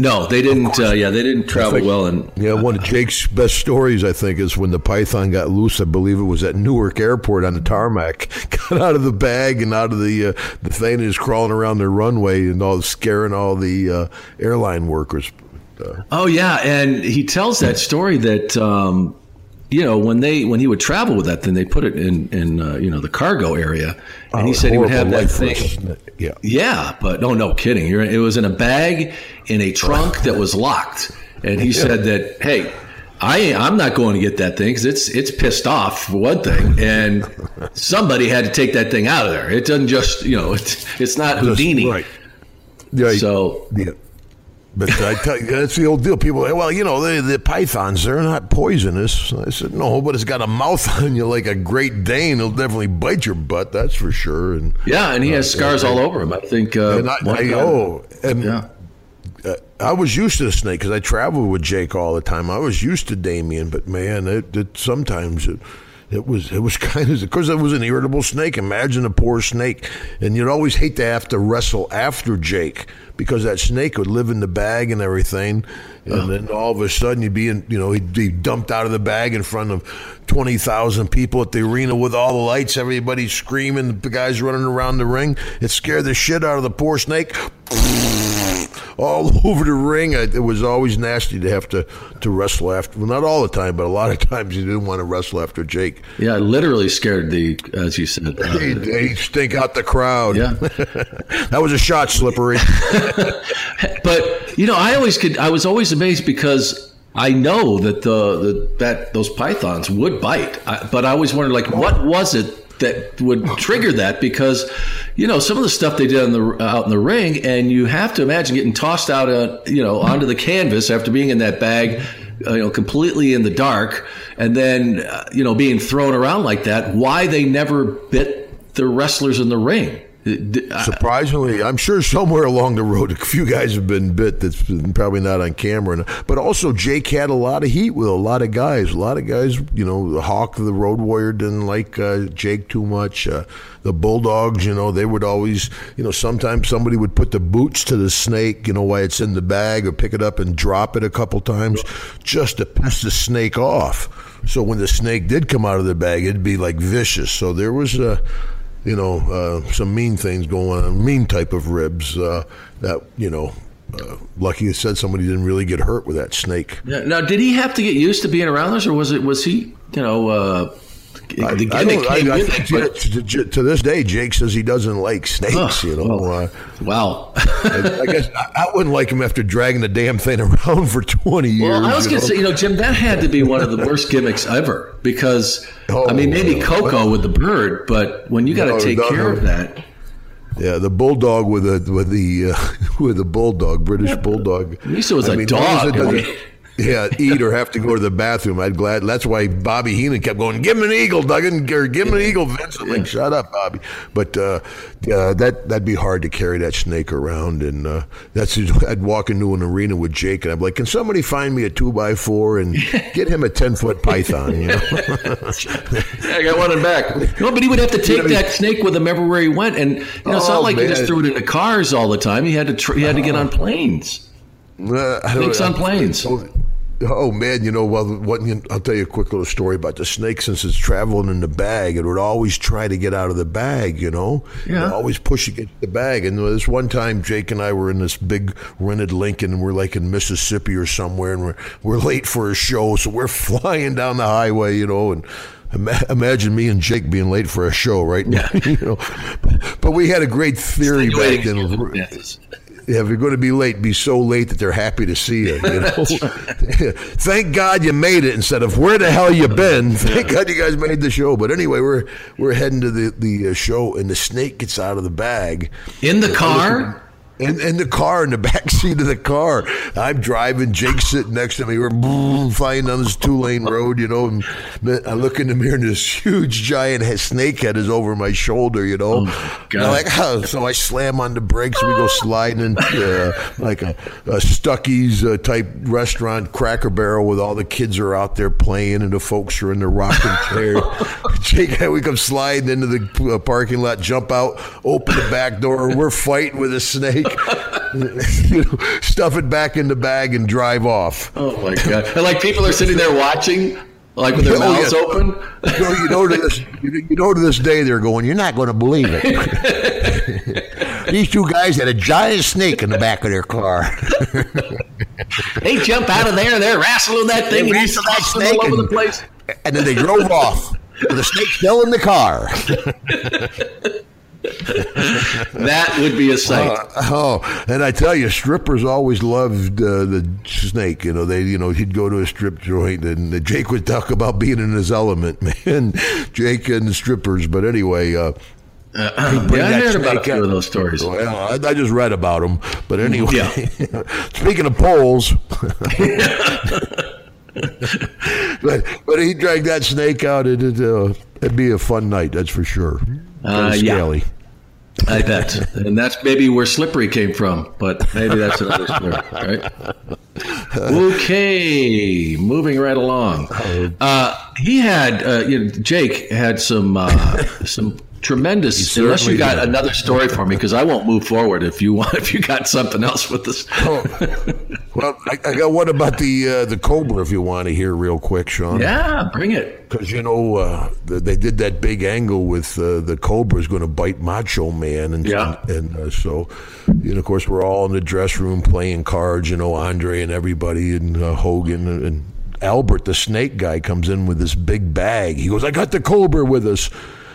No, they didn't. Uh, yeah, they didn't travel well. And Yeah, one of Jake's best stories, I think, is when the python got loose. I believe it was at Newark Airport on the tarmac. Got out of the bag and out of the uh, the thing and is crawling around the runway and all scaring all the uh, airline workers. Oh yeah, and he tells that story that um, you know when they when he would travel with that, then they put it in in uh, you know the cargo area, and he said he would have that thing. Yeah. Yeah, but no, no kidding. You're, it was in a bag in a trunk that was locked, and he said that hey. I I'm not going to get that thing because it's it's pissed off for one thing, and somebody had to take that thing out of there. It doesn't just you know it's it's not Houdini. Right. Yeah. So yeah. But I tell you, that's the old deal. People, say, well, you know, the, the pythons, they're not poisonous. I said, no, but it's got a mouth on you like a Great Dane. It'll definitely bite your butt, that's for sure. And yeah, and he has uh, scars all over him. I think. Uh, and I, I, oh, and yeah. uh, I was used to the snake because I traveled with Jake all the time. I was used to Damien, but man, it, it sometimes it. It was it was kind of because it was an irritable snake. Imagine a poor snake, and you'd always hate to have to wrestle after Jake because that snake would live in the bag and everything, and then all of a sudden you'd be in, you know, he'd be dumped out of the bag in front of twenty thousand people at the arena with all the lights, everybody screaming, the guys running around the ring. It scared the shit out of the poor snake all over the ring. I, it was always nasty to have to, to wrestle after. Well, not all the time, but a lot of times you didn't want to wrestle after Jake. Yeah, I literally scared the, as you said. uh, He'd, he'd stink out the crowd. yeah, that was a shot, slippery. but you know, I always could. I was always amazed because I know that the, the that those pythons would bite, I, but I always wondered, like, what was it that would trigger that? Because you know, some of the stuff they did on the out in the ring, and you have to imagine getting tossed out, uh, you know, onto the canvas after being in that bag. Uh, you know, completely in the dark, and then uh, you know being thrown around like that. Why they never bit the wrestlers in the ring? Surprisingly, I'm sure somewhere along the road, a few guys have been bit that's probably not on camera. But also, Jake had a lot of heat with a lot of guys. A lot of guys, you know, the Hawk, the Road Warrior, didn't like uh, Jake too much. Uh, the Bulldogs, you know, they would always, you know, sometimes somebody would put the boots to the snake, you know, while it's in the bag, or pick it up and drop it a couple times just to piss the snake off. So when the snake did come out of the bag, it'd be like vicious. So there was a you know, uh, some mean things going on, mean type of ribs uh, that, you know, uh, lucky you said somebody didn't really get hurt with that snake. Now, did he have to get used to being around this, or was it was he, you know, the I, I gimmick I- I think it, to, to- to this day, Jake says he doesn't like snakes. You know, well, uh, wow. I, I guess I, I wouldn't like him after dragging the damn thing around for twenty years. Well, I was going to say, you know, Jim, that had to be one of the worst gimmicks ever because, I mean, maybe Oh, Coco with the bird, but when you got to No, take no, care no. of that, Yeah, the bulldog with the with the uh, with the bulldog, British bulldog. It was a long as dog. Yeah, eat or have to go to the bathroom. I'd glad. That's why Bobby Heenan kept going. Give him an eagle, Duggan, or give him an eagle, Vince. I'm like, shut up, Bobby. But uh, uh, that that'd be hard to carry that snake around, and uh, that's I'd walk into an arena with Jake, and I'd be like, can somebody find me a two by four and get him a ten foot python? You know. I got one in back. No, but he would have to take that snake with him everywhere he went, and you know, it's Oh, not like he just threw it into cars all the time. He had to tr- he had to get on planes. Uh, I Snakes on planes. Oh, oh, man, you know, well, what, I'll tell you a quick little story about the snake. Since it's traveling in the bag, it would always try to get out of the bag. You know, Yeah. It'd always push against the bag. And this one time, Jake and I were in this big rented Lincoln, and we're like in Mississippi or somewhere, and we're we're late for a show, so we're flying down the highway, you know, and. Imagine me and Jake being late for a show, right? Yeah. you know, but we had a great theory back then. Circumstances. Yeah, if you're going to be late, be so late that they're happy to see you. you know? Thank God you made it instead of where the hell you been. Thank God you guys made the show. But anyway, we're we're heading to the the uh, show, and the snake gets out of the bag. In the car? In, in the car, in the back seat of the car, I'm driving. Jake's sitting next to me. We're boom, flying down this two lane road, you know. And I look in the mirror, and this huge giant snake head is over my shoulder, you know. And like, oh. so I slam on the brakes. We go sliding into uh, like a, a Stuckey's uh, type restaurant, Cracker Barrel, with all the kids are out there playing, and the folks are in the rocking chair. Jake, and we come sliding into the uh, parking lot, jump out, open the back door. We're fighting with a snake. you know, stuff it back in the bag and drive off. Oh my god! And like people are sitting there watching, like with their Oh, mouths yeah. open. You know, you know to this, you know to this day they're going. You're not going to believe it. These two guys had a giant snake in the back of their car. They jump out of there, and they're wrestling that thing, They and he's wrestle that snake all over and- the place. and then they drove off with the snake still in the car. That would be a sight. Uh, oh, and I tell you, strippers always loved uh, the snake. You know, they, you know, he'd go to a strip joint, and Jake would talk about being in his element, man. Jake and the strippers. But anyway, uh, uh, yeah, I heard about a few of those stories. Well, I, I, just read about them. But anyway, yeah. speaking of poles. but but he dragged that snake out. It'd, uh, it'd be a fun night, that's for sure. Uh, yeah. I bet. And that's maybe where Slippery came from, but maybe that's another story, right? Okay, moving right along. Uh, he had, uh, you know, Jake had some uh, some tremendous. Unless you got did. another story for me, because I won't move forward if you want. If you got something else with this. oh, well, I, I, got one about the uh, the cobra. If you want to hear real quick, Sean. Yeah, bring it. Because you know uh, they did that big angle with uh, the cobra is going to bite Macho Man, and yeah. and, and uh, so, you know, of course, we're all in the dress room playing cards. You know, Andre and everybody, and uh, Hogan and, and Albert, the snake guy, comes in with this big bag. He goes, "I got the cobra with us."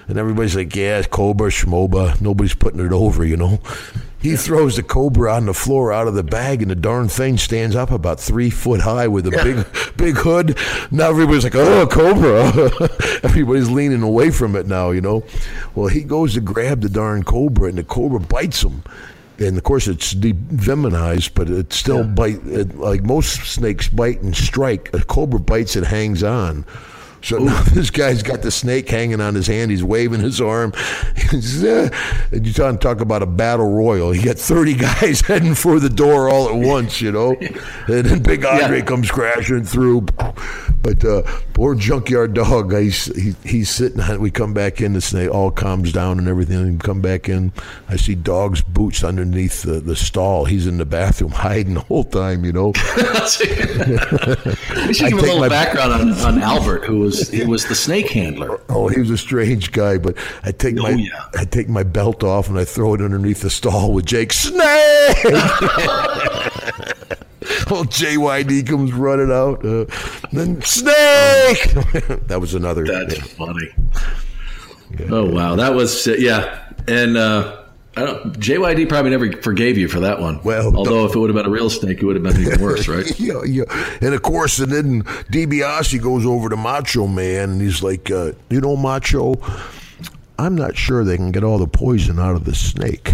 And everybody's like, yeah, Cobra, Schmoba. Nobody's putting it over, you know. He throws the Cobra on the floor out of the bag, and the darn thing stands up about three foot high with a yeah. big, big hood. Now everybody's like, oh, Cobra. everybody's leaning away from it now, you know. Well, he goes to grab the darn Cobra, and the Cobra bites him and of course it's devenomized, but it still yeah. bite. It, like most snakes bite and strike, a cobra bites and hangs on. So now this guy's got the snake hanging on his hand. He's waving his arm. and you talk, talk about a battle royal. You got 30 guys heading for the door all at once, you know. And then Big Andre yeah. comes crashing through. But uh, poor junkyard dog, he's, he, he's sitting. We come back in, the snake all calms down and everything. We come back in. I see dog's boots underneath the, the stall. He's in the bathroom hiding the whole time, you know. we should give a little my, background on, on Albert, who was was he was the snake handler. Oh, he was a strange guy. But I take oh, my yeah. I take my belt off and I throw it underneath the stall with Jake. Snake. oh, JYD comes running out. Uh, then snake. that was another. That's yeah. funny. Yeah. Oh wow, that was yeah, and. uh I don't, JYD probably never forgave you for that one. Well, although if it would have been a real snake, it would have been even worse, right? yeah, yeah. And of course, and then DiBiase goes over to Macho Man, and he's like, uh, "You know, Macho, I'm not sure they can get all the poison out of the snake."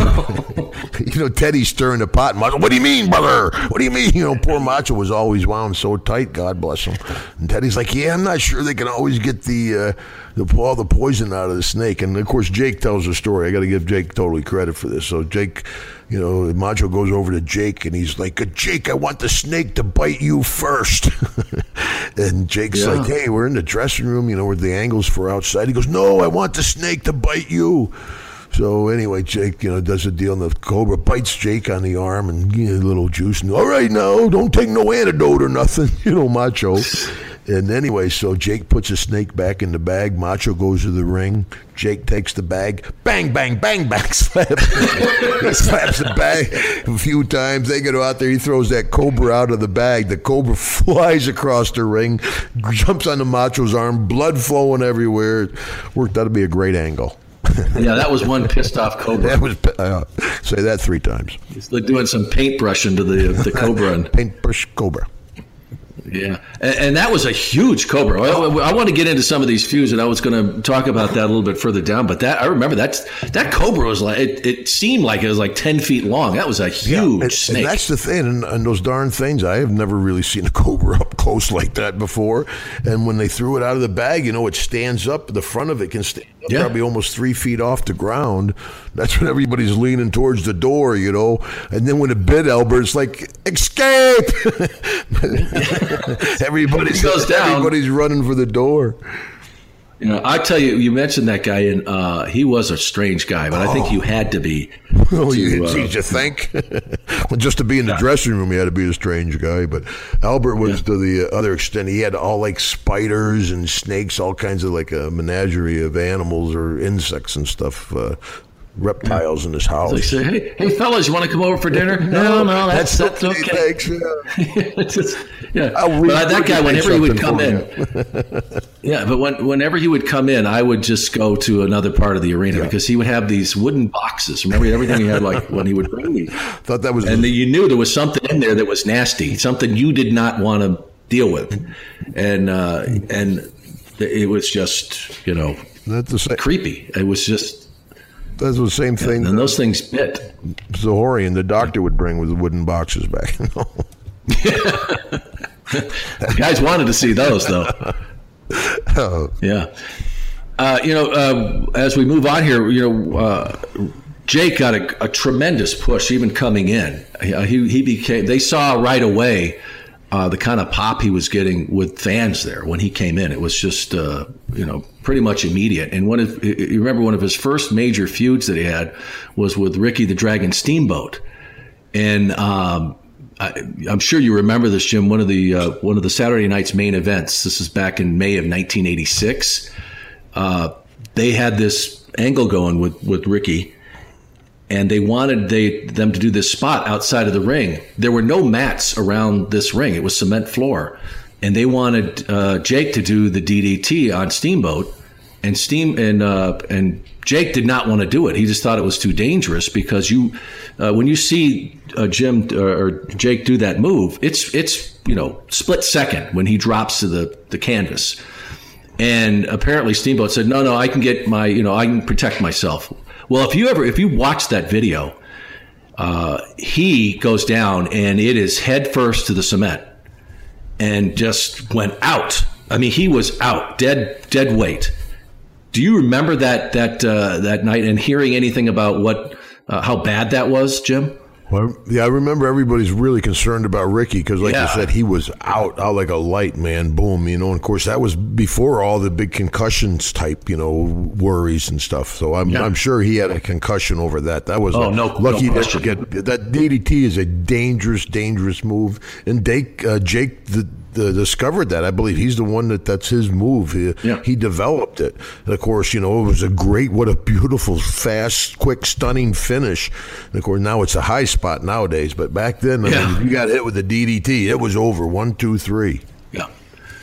you know, Teddy's stirring the pot. Macho, what do you mean, brother? What do you mean? You know, poor Macho was always wound so tight. God bless him. And Teddy's like, yeah, I'm not sure they can always get the. Uh, the, all the poison out of the snake. And of course, Jake tells the story. I got to give Jake totally credit for this. So Jake, you know, Macho goes over to Jake and he's like, Jake, I want the snake to bite you first. and Jake's yeah. like, hey, we're in the dressing room, you know, where the angles for outside. He goes, no, I want the snake to bite you. So anyway, Jake, you know, does a deal, and the cobra bites Jake on the arm and you know, a little juice. And all right, now don't take no antidote or nothing, you know, Macho. And anyway, so Jake puts a snake back in the bag. Macho goes to the ring. Jake takes the bag. Bang, bang, bang, bang. Slap. he slaps the bag a few times. They get out there. He throws that cobra out of the bag. The cobra flies across the ring, jumps on the Macho's arm, blood flowing everywhere. Worked out to be a great angle. yeah, that was one pissed off cobra. That was uh, say that three times. He's like doing some paintbrush into the the cobra. And, paintbrush cobra. Yeah, and, and, that was a huge cobra. I, I, want to get into some of these feuds, and I was going to talk about that a little bit further down. But that I remember that that cobra was like it, it seemed like it was like ten feet long. That was a huge yeah, and, snake. And that's the thing, and, and, those darn things. I have never really seen a cobra up close like that before. And when they threw it out of the bag, you know, it stands up. The front of it can stand up yeah. probably almost three feet off the ground. That's when everybody's leaning towards the door, you know. And then when it bit Albert, it's like escape. everybody's goes down. Everybody's running for the door. You know, I tell you, you mentioned that guy, and uh, he was a strange guy, but oh. I think you had to be. Oh, to, you, uh, you think? well, just to be in the yeah. dressing room, he had to be a strange guy. But Albert was yeah. to the other extent. He had all like spiders and snakes, all kinds of like a menagerie of animals or insects and stuff. Uh, reptiles in his They house. say, "Hey, hey, fellas, you want to come over for dinner?" No, no, that's that's, okay. Thanks, yeah. Just- yeah, but that guy, whenever he would come in, yeah, but when, whenever he would come in, I would just go to another part of the arena because he would have these wooden boxes. Remember everything he had, like when he would bring these, Thought that was and you knew there was something in there that was nasty, something you did not want to deal with, and uh, and it was just you know that's the same. creepy. It was just, That's the same thing. and those things bit. Zahorian, the doctor, would bring with wooden boxes back. the Guys wanted to see those though. Oh. Yeah. Uh, you know, uh, as we move on here, you know, uh, Jake got a, a tremendous push even coming in. Uh, He, he became. They saw right away uh, the kind of pop he was getting with fans there when he came in. It was just, uh, you know, pretty much immediate. And one of you remember one of his first major feuds that he had was with Ricky the Dragon Steamboat, and um, I, I'm sure you remember this, Jim. One of the uh, one of the Saturday night's main events. This is back in May of 1986. Uh, they had this angle going with with Ricky, and they wanted they them to do this spot outside of the ring. There were no mats around this ring; it was cement floor, and they wanted uh, Jake to do the DDT on Steamboat, and Steam and uh, and Jake did not want to do it. He just thought it was too dangerous because you, uh, when you see uh, Jim uh, or Jake do that move, it's it's you know split second when he drops to the the canvas. And apparently Steamboat said, no, no, I can get my, you know, I can protect myself. Well, if you ever, if you watch that video, uh, he goes down and it is head first to the cement and just went out. I mean, he was out, dead, dead weight. Do you remember that, that, uh, that night and hearing anything about what, uh, how bad that was, Jim? Well, yeah, I remember everybody's really concerned about Ricky because, like Yeah. you said, he was out, out like a light, man. Boom, you know. And of course, that was before all the big concussions type, you know, worries and stuff. So I'm, Yeah. I'm sure he had a concussion over that. That was Oh, a- no- no lucky to question. get that DDT is a dangerous, dangerous move. And Jake, uh, Jake the, the discovered that. I believe he's the one that that's his move. He, Yeah. he developed it. And of course, you know, it was a great, what a beautiful, fast, quick, stunning finish. And of course, now it's a high spot nowadays. But back then, I Yeah. mean, if you got hit with the DDT, it was over. One, two, three.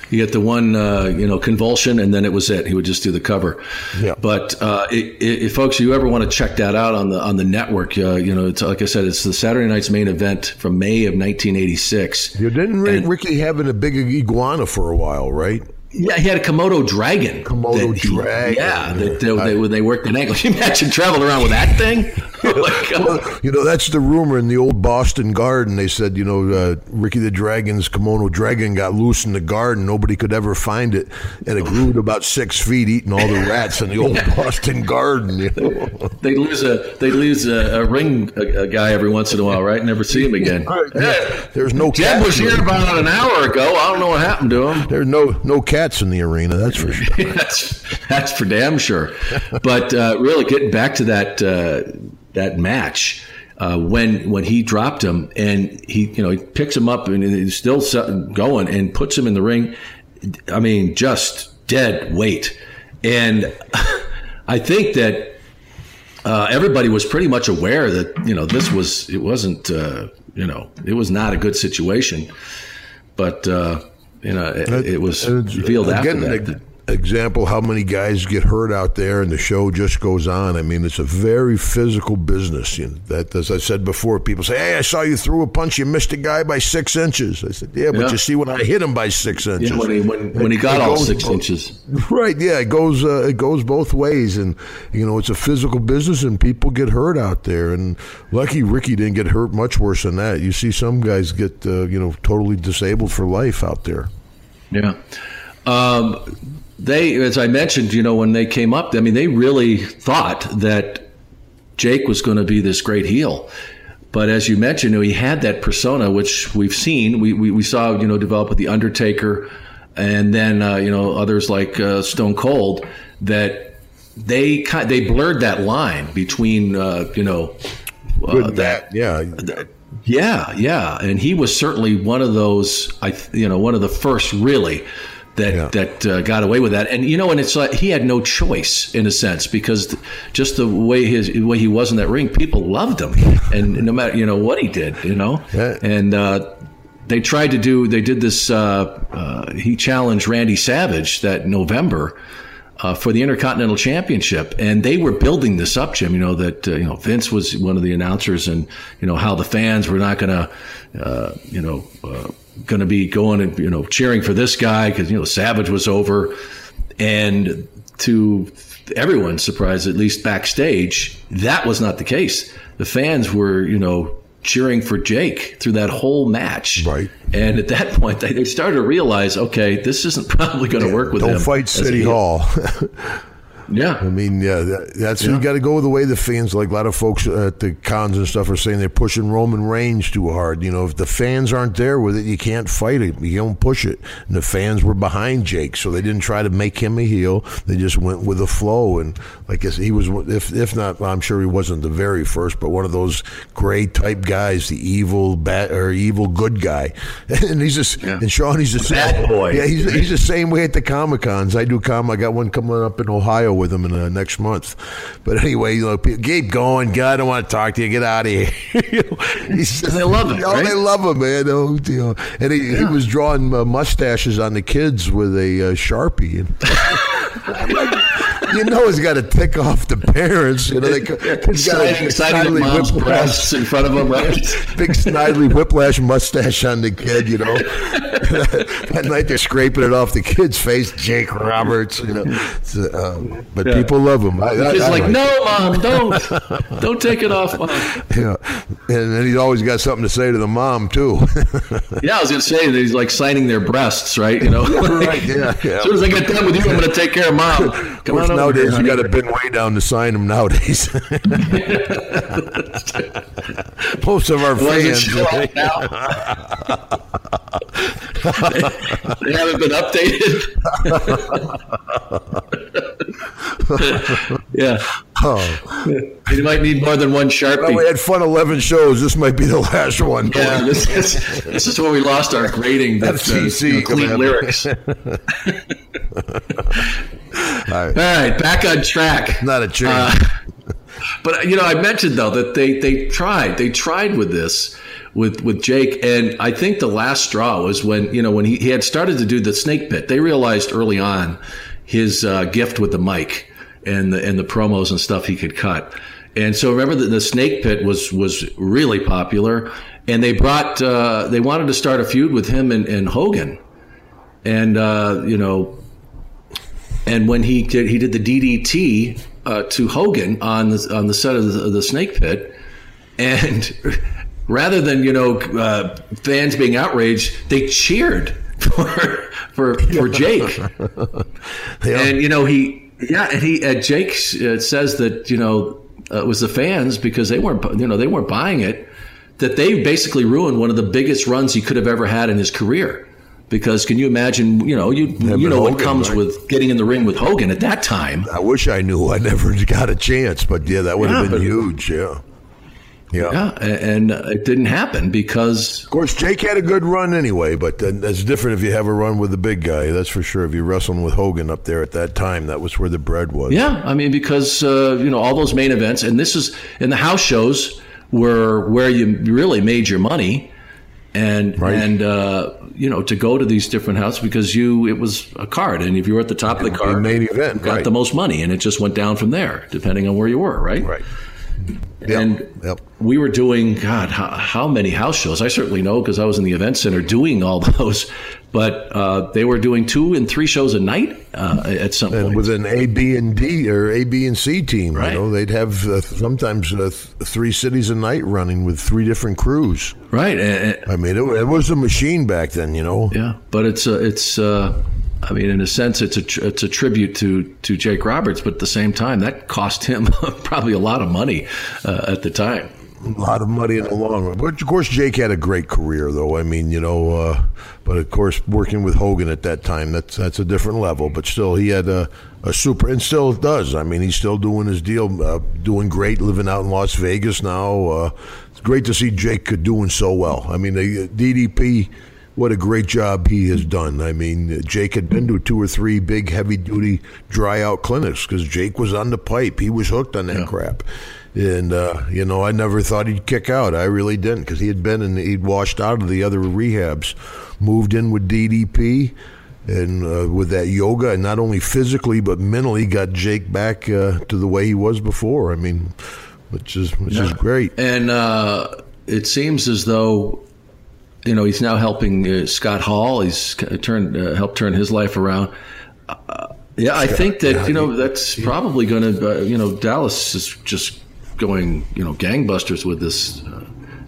Yeah. You get the one, uh, you know, convulsion, and then it was it. He would just do the cover. Yeah. But uh, i i folks, you ever want to check that out on the on the network? Uh, you know, it's like I said, it's the Saturday night's main event from May of 1986. You didn't Rick, And- Ricky having a big iguana for a while, right? Yeah, he had a Komodo dragon. Komodo that he- dragon. Yeah, that they, they, when they worked an angle. Can you imagine traveling around with that thing? Oh, my Well, you know, that's the rumor in the old Boston garden. They said, you know, uh, Ricky the Dragon's kimono dragon got loose in the garden. Nobody could ever find it. And it grew to about six feet, eating all the rats in the old Boston garden. You know? They lose a they lose a, a ring a, a guy every once in a while, right? Never see him again. Yeah, There's no Jeb cats. was here about an hour ago. I don't know what happened to him. There's no no cats in the arena. That's for sure. that's that's for damn sure. But uh, really, getting back to that uh, that match. Uh, when when he dropped him and he you know he picks him up and he's still going and puts him in the ring, I mean just dead weight, and I think that uh, everybody was pretty much aware that you know this was it wasn't uh, you know it was not a good situation, but uh, you know it, it was revealed after again, that. Example: How many guys get hurt out there, and the show just goes on. I mean, it's a very physical business. You know, that, as I said before, people say, "Hey, I saw you threw a punch. You missed a guy by six inches." I said, "Yeah, but Yeah. you see when I hit him by six inches." Yeah, when he when, when he got all goes six inches. Right, yeah, it goes uh, it goes both ways, and you know it's a physical business, and people get hurt out there. And lucky Ricky didn't get hurt much worse than that. You see some guys get uh, you know totally disabled for life out there. Yeah. Um, they, as I mentioned, you know, when they came up, I mean, they really thought that Jake was going to be this great heel. But as you mentioned, you know, he had that persona, which we've seen. We, we, we saw, you know, develop with The Undertaker and then, uh, you know, others like uh, Stone Cold that they ki- they blurred that line between, uh, you know, uh, that that, yeah. yeah, yeah, and he was certainly one of those. I, you know, one of the first really that Yeah. that uh, got away with that. And you know, and it's like he had no choice in a sense because th- just the way his the way he was in that ring, people loved him, and no matter you know what he did, you know, Yeah. and. Uh, they tried to do. They did this. Uh, uh, he challenged Randy Savage that November uh, for the Intercontinental Championship, and they were building this up, Jim. You know that uh, you know Vince was one of the announcers, and you know how the fans were not going to, uh, you know, uh, going to be going and you know cheering for this guy because you know Savage was over, and to everyone's surprise, at least backstage, that was not the case. The fans were, you know. Cheering for Jake through that whole match, Right. And at that point, they, they started to realize, okay, this isn't probably going to work with Don't him fight as a City. Hall. Yeah, I mean, yeah, that, that's you got to go the way the fans, like a lot of folks at the cons and stuff, are saying they're pushing Roman Reigns too hard. You know, if the fans aren't there with it, you can't fight it. You don't push it. And the fans were behind Jake, so they didn't try to make him a heel. They just went with the flow. And like I said, he was, if if not, I'm sure he wasn't the very first, but one of those gray type guys, the evil bad or evil good guy. And he's just, and Sean, he's the Bad same. boy. Yeah, he's, he's the same way at the Comic Cons. I do com. I got one coming up in Ohio with him in the next month. But anyway, you know, people, keep going. God, I don't want to talk to you. Get out of here. you know, They love him, Oh, right? they love him, man. Oh, you know. And he, he was drawing uh, mustaches on the kids with a uh, sharpie. And I'm like, you know, he's got to tick off the parents. You know, they, he's got Signing, signing the mom's breasts in front of him, right? big snidely whiplash mustache on the kid, you know. that night they're scraping it off the kid's face, Jake Roberts, you know. It's, uh, but people love him. I, I, He's I like, like no, mom, don't, don't take it off, mom. Yeah. And then he's always got something to say to the mom too. Yeah, I was gonna say that he's like signing their breasts, right? You know, Right, yeah, yeah. As soon as I get done with you, I'm gonna take care of mom. Come course, on over nowadays you got to bend way down to sign them nowadays. Most of our fans right? they haven't been updated. yeah, Oh, you might need more than one sharpie. well, we had fun 11 shows. This might be the last one. Yeah, this is this is where we lost our grading. That's uh, you know, clean lyrics. All All right. right, back on track. Not a change. Uh, but you know, I mentioned though that they they tried they tried with this with with Jake, and I think the last straw was when you know when he, he had started to do the snake pit. They realized early on his uh, gift with the mic and the and the promos and stuff he could cut. And so remember that the snake pit was was really popular, and they brought uh, they wanted to start a feud with him and, and Hogan, and uh, you know and when he did he did the DDT uh, to Hogan on the on the set of the, of the Snake Pit, and rather than you know uh, fans being outraged, they cheered for for for Jake, and you know he yeah, and he uh, Jake uh, says that you know uh, it was the fans because they weren't you know they weren't buying it that they basically ruined one of the biggest runs he could have ever had in his career. Because can you imagine? You know, you you but know what comes right? with getting in the ring with Hogan at that time. I wish I knew. I never got a chance, but yeah, that would Yeah, have been huge. Yeah. Yeah. Yeah, and it didn't happen because Of course, Jake had a good run anyway, but that's different if you have a run with the big guy. That's for sure. If you're wrestling with Hogan up there at that time, that was where the bread was. yeah, I mean because uh, you know all those main events, and this is and the house shows were where you really made your money, and Right. and uh, you know to go to these different houses because you it was a card, and if you were at the top of the card, main event, you got right. the most money, and it just went down from there depending on where you were, right? Right. And Yep. we were doing, God, how, how many house shows? I certainly know because I was in the event center doing all those. But uh, they were doing two and three shows a night uh, at some And point. with an A, B, and D or A, B, and C team, Right. you know, they'd have uh, sometimes uh, th- three cities a night running with three different crews. right. I mean, it, it was a machine back then, you know. yeah. But it's, uh, it's uh, I mean, in a sense, it's a, it's a tribute to, to Jake Roberts. But at the same time, that cost him probably a lot of money uh, at the time. A lot of money in the long run. But of course, Jake had a great career, though. I mean, you know, uh, but of course, working with Hogan at that time, that's that's a different level. But still, he had a, a super, and still does. I mean, he's still doing his deal, uh, doing great, living out in Las Vegas now. Uh, it's great to see Jake doing so well. I mean, the DDP what a great job he has done. I mean, Jake had been to two or three big heavy duty dry out clinics because Jake was on the pipe. He was hooked on that Yeah. crap. And, uh, you know, I never thought he'd kick out. I really didn't because he had been and he'd washed out of the other rehabs, moved in with DDP and uh, with that yoga, and not only physically but mentally got Jake back uh, to the way he was before. I mean, which is which is great. And uh, it seems as though, you know, he's now helping uh, Scott Hall. He's turned uh, helped turn his life around. Uh, yeah, I think that you know that's probably going to. Uh, you know, Dallas is just going you know gangbusters with this uh,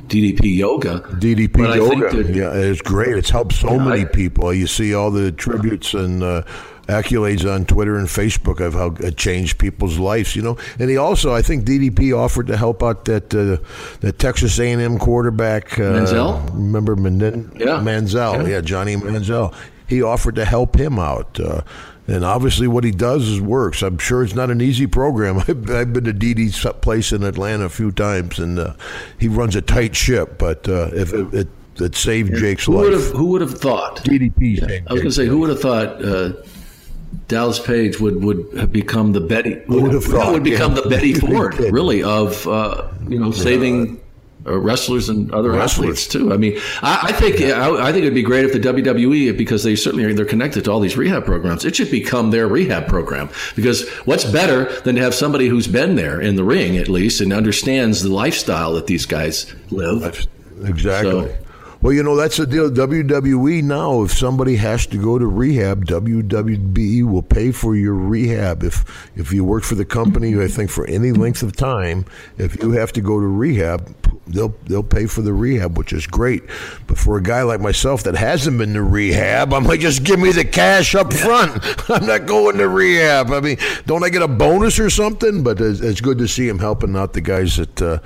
DDP yoga. DDP But yoga, that- yeah, it's great. It's helped so many I- people. You see all the tributes and uh, accolades on Twitter and Facebook of how it changed people's lives. You know, and he also, I think, DDP offered to help out that uh, that Texas A&M quarterback, uh, Manziel? Remember Menden- Yeah. Manziel? Yeah. Yeah. Johnny Manziel. He offered to help him out. Uh, and obviously, what he does is works. I'm sure it's not an easy program. I've, I've been to DD's place in Atlanta a few times, and uh, he runs a tight ship. But uh, if it, it, it saved Jake's Who would life, have Who would have thought? DDP saved I was going to say, who would have thought uh, Dallas Page would would have become the Betty? would have thought, would become yeah. the Betty Ford, really, of uh, you know saving. Uh, wrestlers and other Wrestlers. athletes too. I mean, I, I think I, I think it'd be great if the WWE, because they certainly are, they're connected to all these rehab programs, it should become their rehab program. Because what's better than to have somebody who's been there in the ring at least and understands the lifestyle that these guys live. Exactly. So- well, you know that's the deal. WWE now, if somebody has to go to rehab, WWE will pay for your rehab. If if you work for the company, I think for any length of time, if you have to go to rehab, they'll they'll pay for the rehab, which is great. But for a guy like myself that hasn't been to rehab, I'm like, just give me the cash up front. I'm not going to rehab. I mean, don't I get a bonus or something? But it's, it's good to see him helping out the guys that. Uh,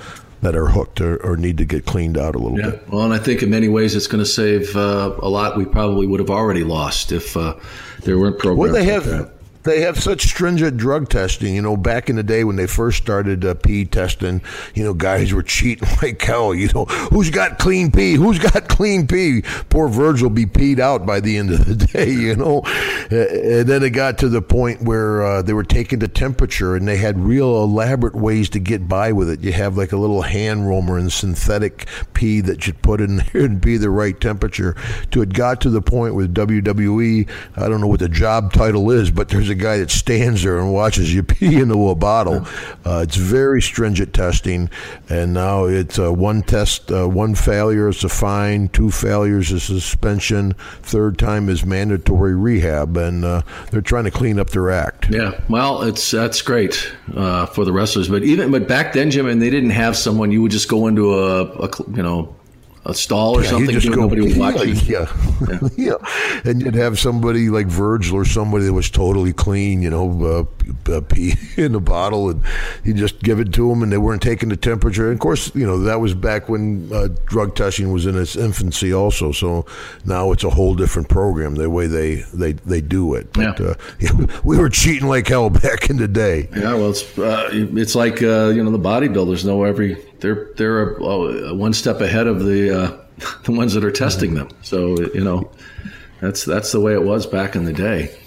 that are hooked or, or need to get cleaned out a little Yeah. bit. Well, and I think in many ways it's going to save uh, a lot we probably would have already lost if uh, there weren't programs. Well, they like have that. They have such stringent drug testing. You know, back in the day when they first started uh, pee testing, you know, guys were cheating like hell. You know, who's got clean pee? Who's got clean pee? Poor Virgil be peed out by the end of the day. You know, and then it got to the point where uh, they were taking the temperature, and they had real elaborate ways to get by with it. You have like a little hand roamer and synthetic pee that you put in there and be the right temperature. To it got to the point with WWE, I don't know what the job title is, but there's a guy that stands there and watches you pee into a bottle. Uh, it's very stringent testing, and now it's uh, one test, uh, one failure is a fine, two failures is suspension, third time is mandatory rehab, and uh, they're trying to clean up their act. Yeah, well, it's that's great uh, for the wrestlers, but even but back then, Jim, and they didn't have someone you would just go into a, a you know a stall or Yeah, something. you just go, nobody would watch you. yeah, yeah. and you'd have somebody like Virgil or somebody that was totally clean, you know, uh, uh, pee in a bottle, and you just give it to them, and they weren't taking the temperature. And of course, you know that was back when uh, drug testing was in its infancy, also. So now it's a whole different program, the way they they, they do it. But Yeah. uh, yeah, we were cheating like hell back in the day. Yeah, well, it's uh, it's like uh, you know the bodybuilders know every they're they're uh, one step ahead of the uh, the ones that are testing them. So you know that's that's the way it was back in the day.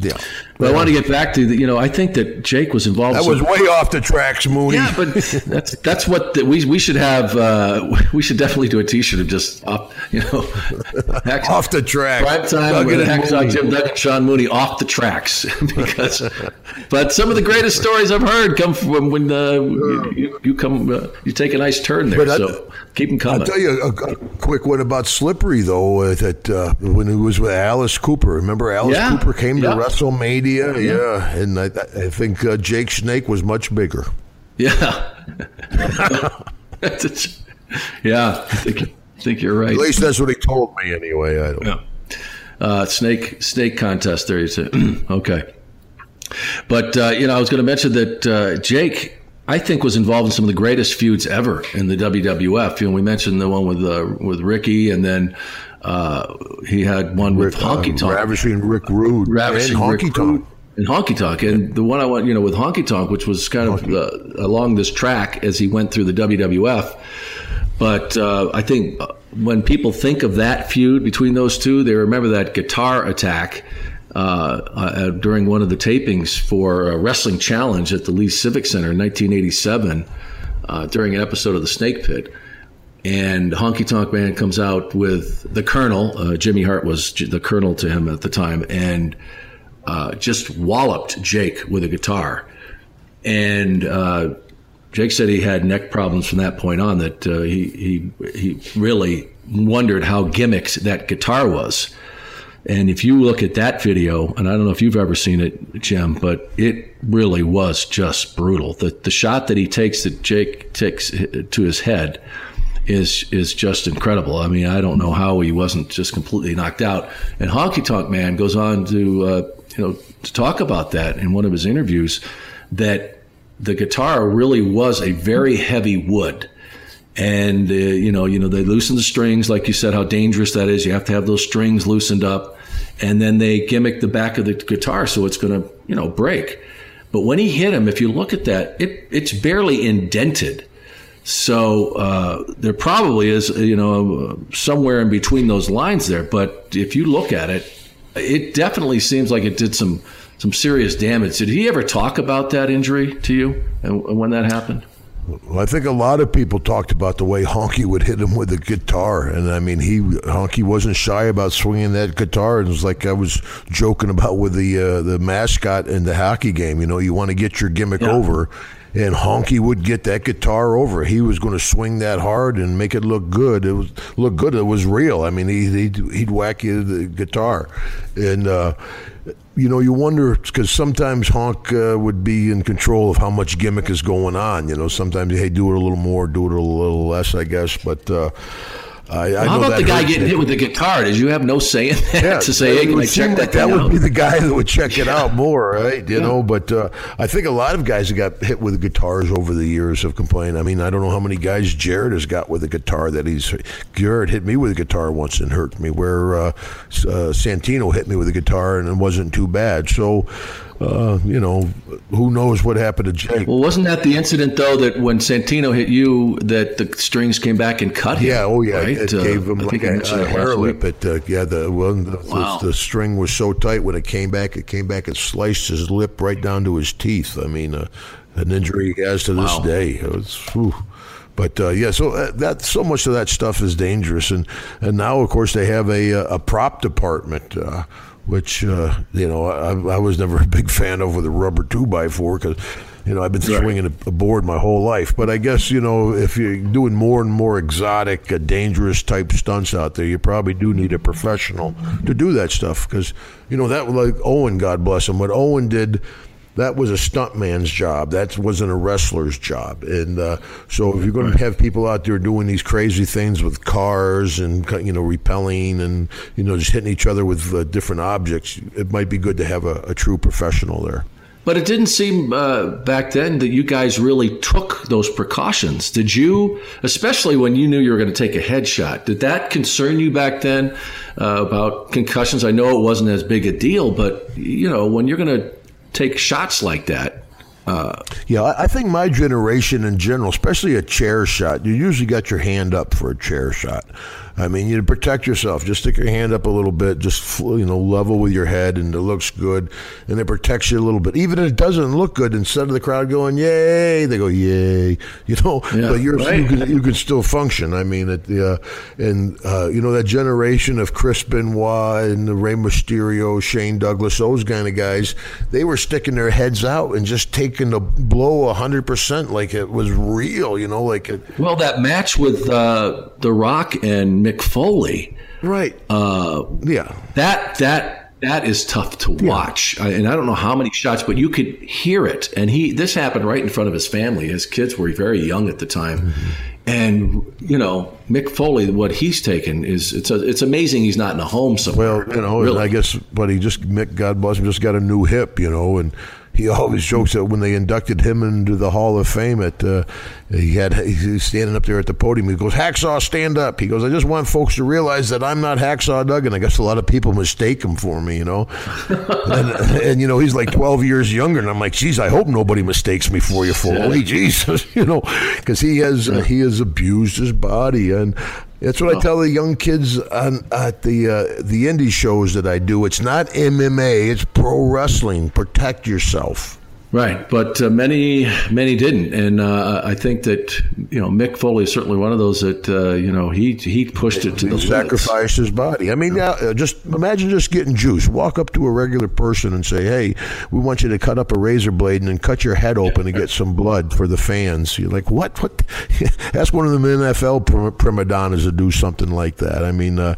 Yeah, But I want to get back to the, you know I think that Jake was involved. that was way off the tracks, Mooney. Yeah, but that's that's what the, we we should have. Uh, we should definitely do a T-shirt of just off, you know, off the track. prime time with Hacksaw. Jim Duggan and Sean Mooney off the tracks because. But some of the greatest stories I've heard come from when uh, you, you come uh, you take a nice turn there. But I- so keep them coming. I'll tell you a, a quick one about Slippery though. Uh, that uh, when he was with Alice Cooper, remember Alice Yeah. Cooper came to Yeah. WrestleMania, yeah, and I, I think uh, Jake Snake was much bigger. yeah. yeah, I think, I think you're right. At least that's what he told me anyway. I don't. Yeah. Uh, snake snake contest. There you say. okay. But uh, you know, I was going to mention that uh, Jake, I think, was involved in some of the greatest feuds ever in the WWF. You know, we mentioned the one with uh, with Ricky, and then uh, he had one with Honky Tonk, uh, Ravishing Rick Rude, Ravishing and Rick Honky Tonk. and Honky Tonk, and the one I want, you know, with Honky Tonk, which was kind of uh, along this track as he went through the WWF. But uh, I think when people think of that feud between those two, they remember that guitar attack uh, uh, during one of the tapings for a wrestling challenge at the Lee Civic Center in 1987 uh, during an episode of the Snake Pit. And Honky Tonk Man comes out with the Colonel. Uh, Jimmy Hart was the Colonel to him at the time, and uh, just walloped Jake with a guitar. And uh, Jake said he had neck problems from that point on. That uh, he he he really wondered how gimmicked that guitar was. And if you look at that video, and I don't know if you've ever seen it, Jim, but it really was just brutal. The the shot that he takes that Jake takes to his head is is just incredible. I mean, I don't know how he wasn't just completely knocked out. And Honky Tonk Man goes on to uh, you know to talk about that in one of his interviews that the guitar really was a very heavy wood and uh, you know you know they loosen the strings like you said how dangerous that is you have to have those strings loosened up and then they gimmick the back of the guitar so it's going to you know break but when he hit him if you look at that it it's barely indented so uh, there probably is you know somewhere in between those lines there but if you look at it it definitely seems like it did some some serious damage did he ever talk about that injury to you and when that happened well, I think a lot of people talked about the way Honky would hit him with the guitar, and I mean, he Honky wasn't shy about swinging that guitar. It was like I was joking about with the uh, the mascot in the hockey game. You know, you want to get your gimmick yeah. over, and Honky would get that guitar over. He was going to swing that hard and make it look good. It was look good. It was real. I mean, he, he'd, he'd whack you the guitar, and. Uh, you know, you wonder because sometimes Honk uh, would be in control of how much gimmick is going on. You know, sometimes hey, do it a little more, do it a little less, I guess. But uh, I, well, I how about the guy getting hit with the guitar? Did you have no say in that yeah, to say, hey, can I check that? That would be the guy that would check it out more, right? You yeah. know, but uh, I think a lot of guys that got hit with guitars over the years have complained. I mean, I don't know how many guys Jarrett has got with a guitar that he's. Jarrett hit me with a guitar once and hurt me, where uh, uh, Santino hit me with a guitar and it wasn't too bad. So uh, you know, who knows what happened to Jake? Well, wasn't that the incident though that when Santino hit you, that the strings came back and cut him? Yeah, oh yeah, right? it uh, gave him like a, a hair lip. It, uh, yeah, the, well, the, wow. the, the, string was so tight when it came back, it came back and sliced his lip right down to his teeth. I mean, uh, an injury he has to this wow. day. It was, whew. But uh, yeah, so uh, that so much of that stuff is dangerous, and and now of course they have a a prop department. Uh, which uh, you know I, I, was never a big fan of with a rubber two by four because you know I've been right. swinging a, a, board my whole life. But I guess you know if you're doing more and more exotic, uh, dangerous type stunts out there, you probably do need a professional to do that stuff because you know that like Owen, God bless him, what Owen did that was a stuntman's job. That wasn't a wrestler's job. And uh, so if you're going to have people out there doing these crazy things with cars and you know repelling and you know just hitting each other with uh, different objects, it might be good to have a, a true professional there. But it didn't seem uh, back then that you guys really took those precautions. Did you, especially when you knew you were going to take a headshot? Did that concern you back then uh, about concussions? I know it wasn't as big a deal, but you know when you're going to take shots like that. Uh, yeah, I think my generation in general, especially a chair shot, you usually got your hand up for a chair shot. I mean, you protect yourself. Just stick your hand up a little bit, just you know, level with your head, and it looks good, and it protects you a little bit. Even if it doesn't look good, instead of the crowd going "yay," they go "yay," you know. Yeah, but you're right. you, can, you can still function. I mean, it, uh, and uh, you know that generation of Chris Benoit and the Rey Mysterio, Shane Douglas, those kind of guys, they were sticking their heads out and just taking the blow hundred percent, like it was real. You know, like it. Well, that match with uh, The Rock and Mick Foley. Right. Uh, yeah. That that that is tough to watch, yeah. I, and I don't know how many shots, but you could hear it. And he this happened right in front of his family. His kids were very young at the time, mm-hmm. and you know Mick Foley, what he's taken is it's a, it's amazing he's not in a home somewhere. Well, you know, really. I guess, but he just Mick, God bless him, just got a new hip, you know, and he always jokes that when they inducted him into the Hall of Fame, at uh, he had he's standing up there at the podium. He goes, "Hacksaw, stand up." He goes, "I just want folks to realize that I'm not Hacksaw Duggan." I guess a lot of people mistake him for me, you know. and, and, you know, he's like 12 years younger, and I'm like, "Geez, I hope nobody mistakes me for you, Foley." Jesus, you know, because he has uh, he has abused his body, and that's what I tell the young kids on at the uh, the indie shows that I do. It's not MMA; it's pro wrestling. Protect yourself. Right, but uh, many many didn't, and uh, I think that you know Mick Foley is certainly one of those that uh, you know he he pushed it to He the sacrificed his body. I mean, now uh, just imagine just getting juice. Walk up to a regular person and say, "Hey, we want you to cut up a razor blade and then cut your head open to get some blood for the fans." You're like, "What? What?" That's one of the NFL prim- prima donnas to do something like that. I mean, uh,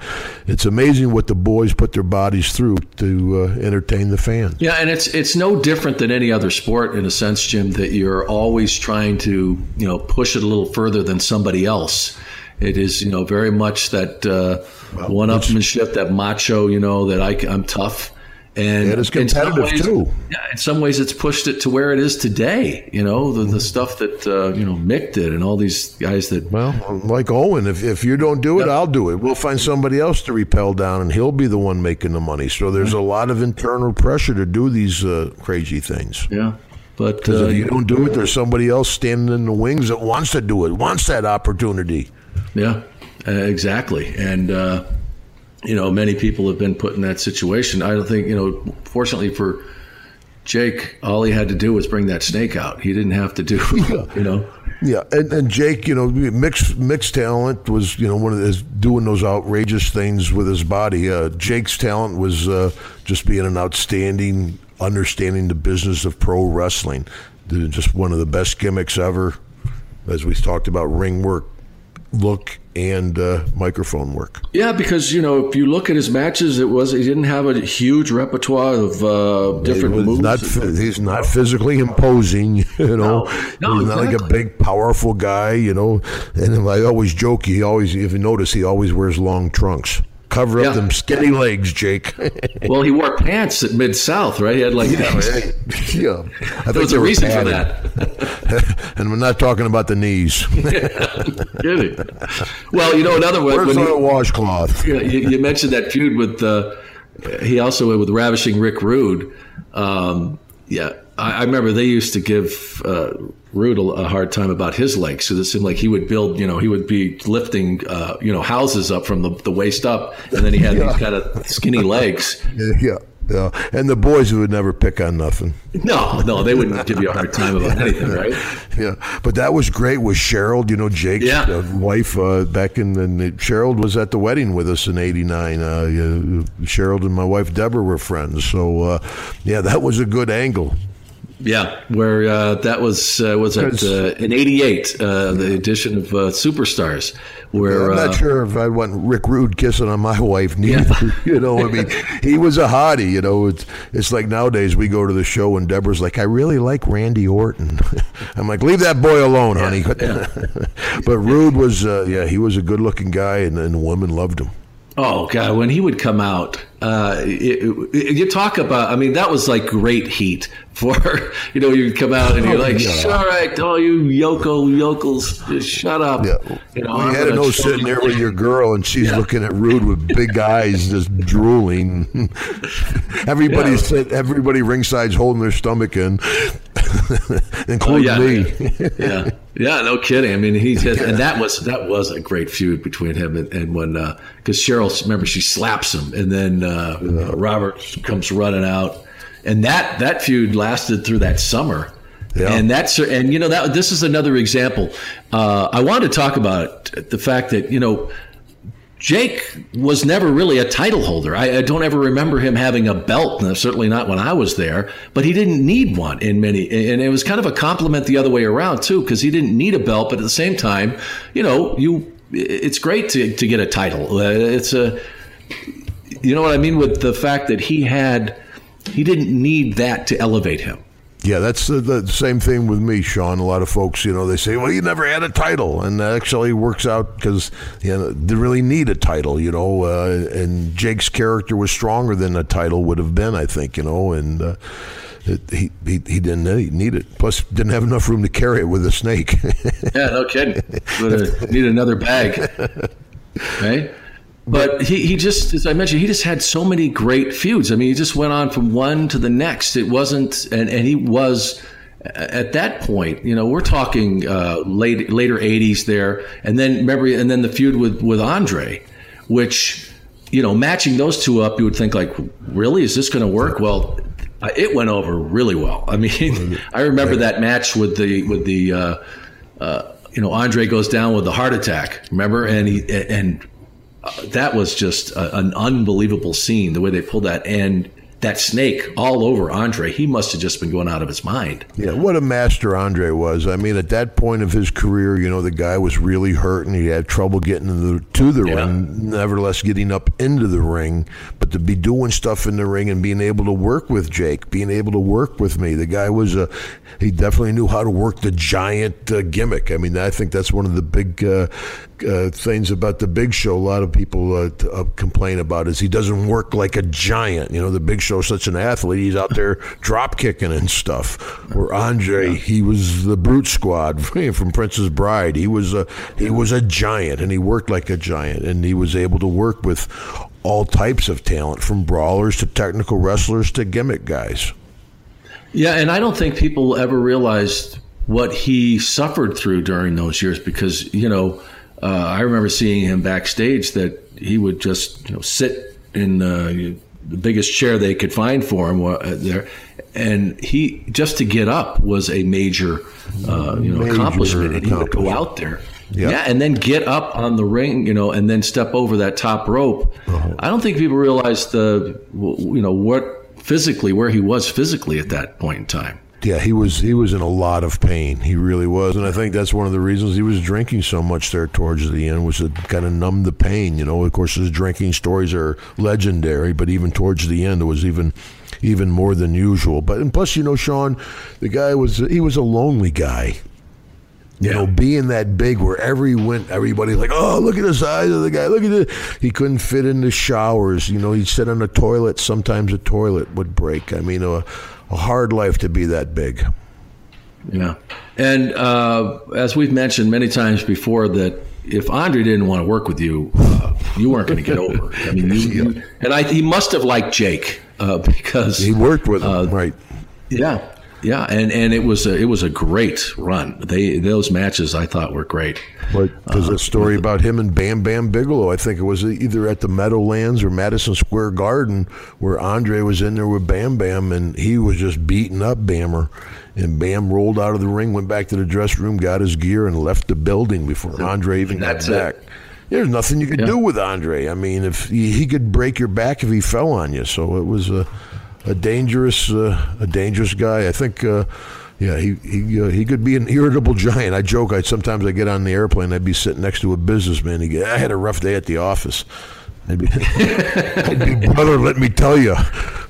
it's amazing what the boys put their bodies through to uh, entertain the fans. Yeah, and it's it's no different than any other sport in a sense, Jim, that you're always trying to you know push it a little further than somebody else. It is you know very much that uh, one-upmanship, that macho, you know, that I, I, am tough. And it's competitive, ways- too. Yeah, in some ways, it's pushed it to where it is today. You know, the, the stuff that uh, you know Mick did, and all these guys that Well, like Owen, if, if you don't do it, I'll do it. We'll find somebody else to repel down, and he'll be the one making the money. So there's a lot of internal pressure to do these uh, crazy things. yeah. But uh, if you don't do it, there's somebody else standing in the wings that wants to do it, wants that opportunity. Yeah, uh, exactly. And, uh, you know, many people have been put in that situation. I don't think, you know, fortunately for Jake, all he had to do was bring that snake out. He didn't have to do, you know. Yeah, and, and Jake, you know, mixed mixed talent was you know one of his doing those outrageous things with his body. Uh, Jake's talent was uh, just being an outstanding, understanding the business of pro wrestling. Just one of the best gimmicks ever, as we talked about ring work, look, and uh, microphone work. Yeah, because, you know, if you look at his matches, it was, he didn't have a huge repertoire of uh, different moves. Not, he's not physically imposing, you know. No, he's not like a big, powerful guy, you know. And I always joke, he always, if you notice, he always wears long trunks. Cover up Yeah. them skinny legs, Jake. well, he wore pants at Mid South, right? He had like, yeah, I think there was a reason for that. and we're not talking about the knees. Kidding. Well, you know, another one. Where's the he- washcloth? you, you mentioned that feud with uh, he also went with ravishing Rick Rude. Um, yeah, I, I remember they used to give uh, Rude a, a hard time about his legs because it seemed like he would build, you know, he would be lifting, uh, you know, houses up from the, the waist up, and then he had these kind of skinny legs. Yeah, yeah. And the boys would never pick on nothing. No, no, they wouldn't give you a hard time about anything, right? Yeah, but that was great with Cheryl. You know, Jake's Yeah. uh, wife uh, back in. And Cheryl was at the wedding with us in '89. Uh, yeah, Cheryl and my wife Deborah were friends. So, uh, yeah, that was a good angle. Yeah, where uh, that was uh, was at uh, in '88, uh, the edition of uh, Superstars, where I'm uh, not sure if I want Rick Rude kissing on my wife neither. you know, I mean, he was a hottie. You know, it's it's like nowadays we go to the show and Deborah's like, I really like Randy Orton. I'm like, leave that boy alone, honey. but Rude was, uh, yeah, he was a good-looking guy, and, and women loved him. Oh God, when he would come out, uh, it, it- you talk about. I mean, that was like great heat for you know. You come out and you're like, Yeah. "All right, all you yoko yokels, just shut up." Yeah, you know. you had gonna know sitting there with your girl, and she's looking at Rude with big eyes, just drooling. everybody Yeah. said, everybody ringside's holding their stomach in, Oh, including yeah, me. yeah, yeah, no kidding. I mean, he just, and that was that was a great feud between him and, and when because Cheryl, remember, she slaps him, and then uh, Robert comes running out, and that that feud lasted through that summer. Yeah. And that's and you know that this is another example. Uh, I wanted to talk about the fact that you know Jake was never really a title holder. I, I don't ever remember him having a belt, certainly not when I was there. But he didn't need one in many, and it was kind of a compliment the other way around too, because he didn't need a belt. But at the same time, you know, you it's great to to get a title. Uh, it's a, you know what I mean with the fact that he had, he didn't need that to elevate him. Yeah, that's the, the same thing with me, Sean. A lot of folks, you know, they say, "Well, you never had a title," and that actually works out because you know they really need a title, you know. Uh, and Jake's character was stronger than a title would have been, I think, you know, and. Uh, it, he, he he didn't need- it. Plus, didn't have enough room to carry it with a snake. Yeah, no kidding. Would need another bag, right? But he, he just, as I mentioned, he just had so many great feuds. I mean, he just went on from one to the next. It wasn't, and, and he was at that point, you know, we're talking uh, late later '80s there, and then remember, and then the feud with with Andre, which you know, matching those two up, you would think like, really, is this going to work? Well, it went over really well. I mean, I remember that match with the with the uh, uh, you know Andre goes down with the heart attack. Remember, and he and uh, that was just a, an unbelievable scene the way they pulled that and that snake all over Andre. He must have just been going out of his mind. Yeah, what a master Andre was. I mean, at that point of his career, you know, the guy was really hurt and he had trouble getting to the, to the yeah. ring, nevertheless getting up into the ring. But to be doing stuff in the ring and being able to work with Jake, being able to work with me, the guy was a, he definitely knew how to work the giant uh, gimmick. I mean, I think that's one of the big uh, uh, things about the Big Show. A lot of people uh, t- uh, complain about is he doesn't work like a giant. You know, the Big Show's such an athlete; he's out there drop kicking and stuff. Where Andre, he was the brute squad from Princess Bride. He was a he was a giant, and he worked like a giant, and he was able to work with all types of talent, from brawlers to technical wrestlers to gimmick guys. Yeah, and I don't think people ever realized what he suffered through during those years because you know uh, I remember seeing him backstage that he would just you know sit in the biggest chair they could find for him uh, there, and he just to get up was a major uh, you know major accomplishment, and he would go out there. Yep. Yeah, and then get up on the ring, you know, and then step over that top rope. Uh-huh. I don't think people realize the, you know, what physically where he was physically at that point in time yeah, he was he was in a lot of pain. He really was, and I think that's one of the reasons he was drinking so much there towards the end was to kind of numb the pain. You know, of course, his drinking stories are legendary, but even towards the end, it was even even more than usual. But and plus, you know, Sean, the guy was he was a lonely guy. You yeah. know, being that big, wherever he went, everybody's like, "Oh, look at the size of the guy! Look at it!" He couldn't fit in the showers. You know, he'd sit on a toilet. Sometimes a toilet would break. I mean, uh, a hard life to be that big. Yeah. And uh, as we've mentioned many times before, that if Andre didn't want to work with you, uh, you weren't going to get over. I mean, you, and I, he must have liked Jake uh, because he worked with him, uh, right? Yeah, yeah, and, and it was a, it was a great run. They those matches I thought were great. But there's uh, a story about him and Bam Bam Bigelow. I think it was either at the Meadowlands or Madison Square Garden where Andre was in there with Bam Bam and he was just beating up Bammer. And Bam rolled out of the ring, went back to the dress room, got his gear, and left the building before Andre even got back. It. There's nothing you could yeah. do with Andre. I mean, if he, he, could break your back if he fell on you. So it was a a dangerous uh, a dangerous guy. I think. Uh, yeah, he he uh, he could be an irritable giant. I joke. I sometimes I get on the airplane. I'd be sitting next to a businessman. He get, I had a rough day at the office. I'd be, I'd be brother. Let me tell you,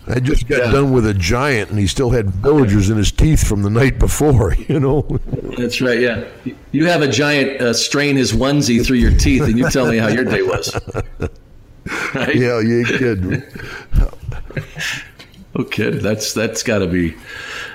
I just got yeah. done with a giant, and he still had villagers in his teeth from the night before. You know. That's right. Yeah, you have a giant uh, strain his onesie through your teeth, and you tell me how your day was. Right? Yeah, you kid. Oh, kid, that's that's got to be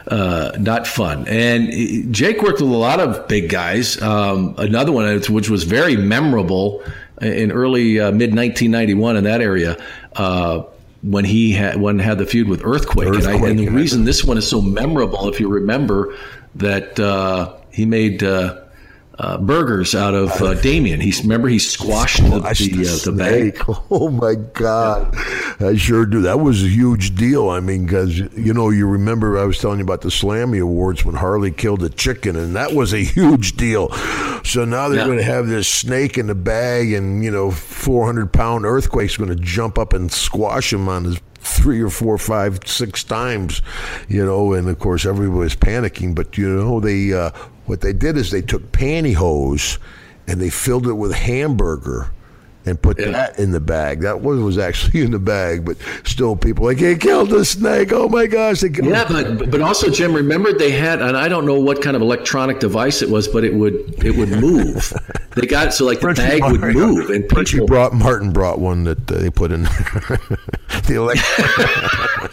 uh, not fun. And Jake worked with a lot of big guys. Um, another one, which was very memorable in early uh, mid 1991 in that area. Uh, when he had when had the feud with Earthquake, Earthquake and, I, and, the reason this one is so memorable, if you remember, that uh, he made uh, burgers out of uh, Damien. He's remember he squashed the, the, uh, the bag. Oh my God. I sure do. That was a huge deal. I mean, because you know, you remember I was telling you about the Slammy Awards when Harley killed a chicken, and that was a huge deal. So now they're yeah. going to have this snake in the bag, and you know, four hundred pound earthquake's going to jump up and squash him on his three or four, five, six times, you know, and of course everybody's panicking. But you know, they uh, what they did is they took pantyhose and they filled it with hamburger and put yeah. that in the bag. That one was actually in the bag, but still, people like, "He killed the snake!" Oh my gosh! yeah, but but also, Jim, remember they had, and I don't know what kind of electronic device it was, but it would it would move. they got it so like the bag would move, and people brought Martin brought one that they put in the electronic.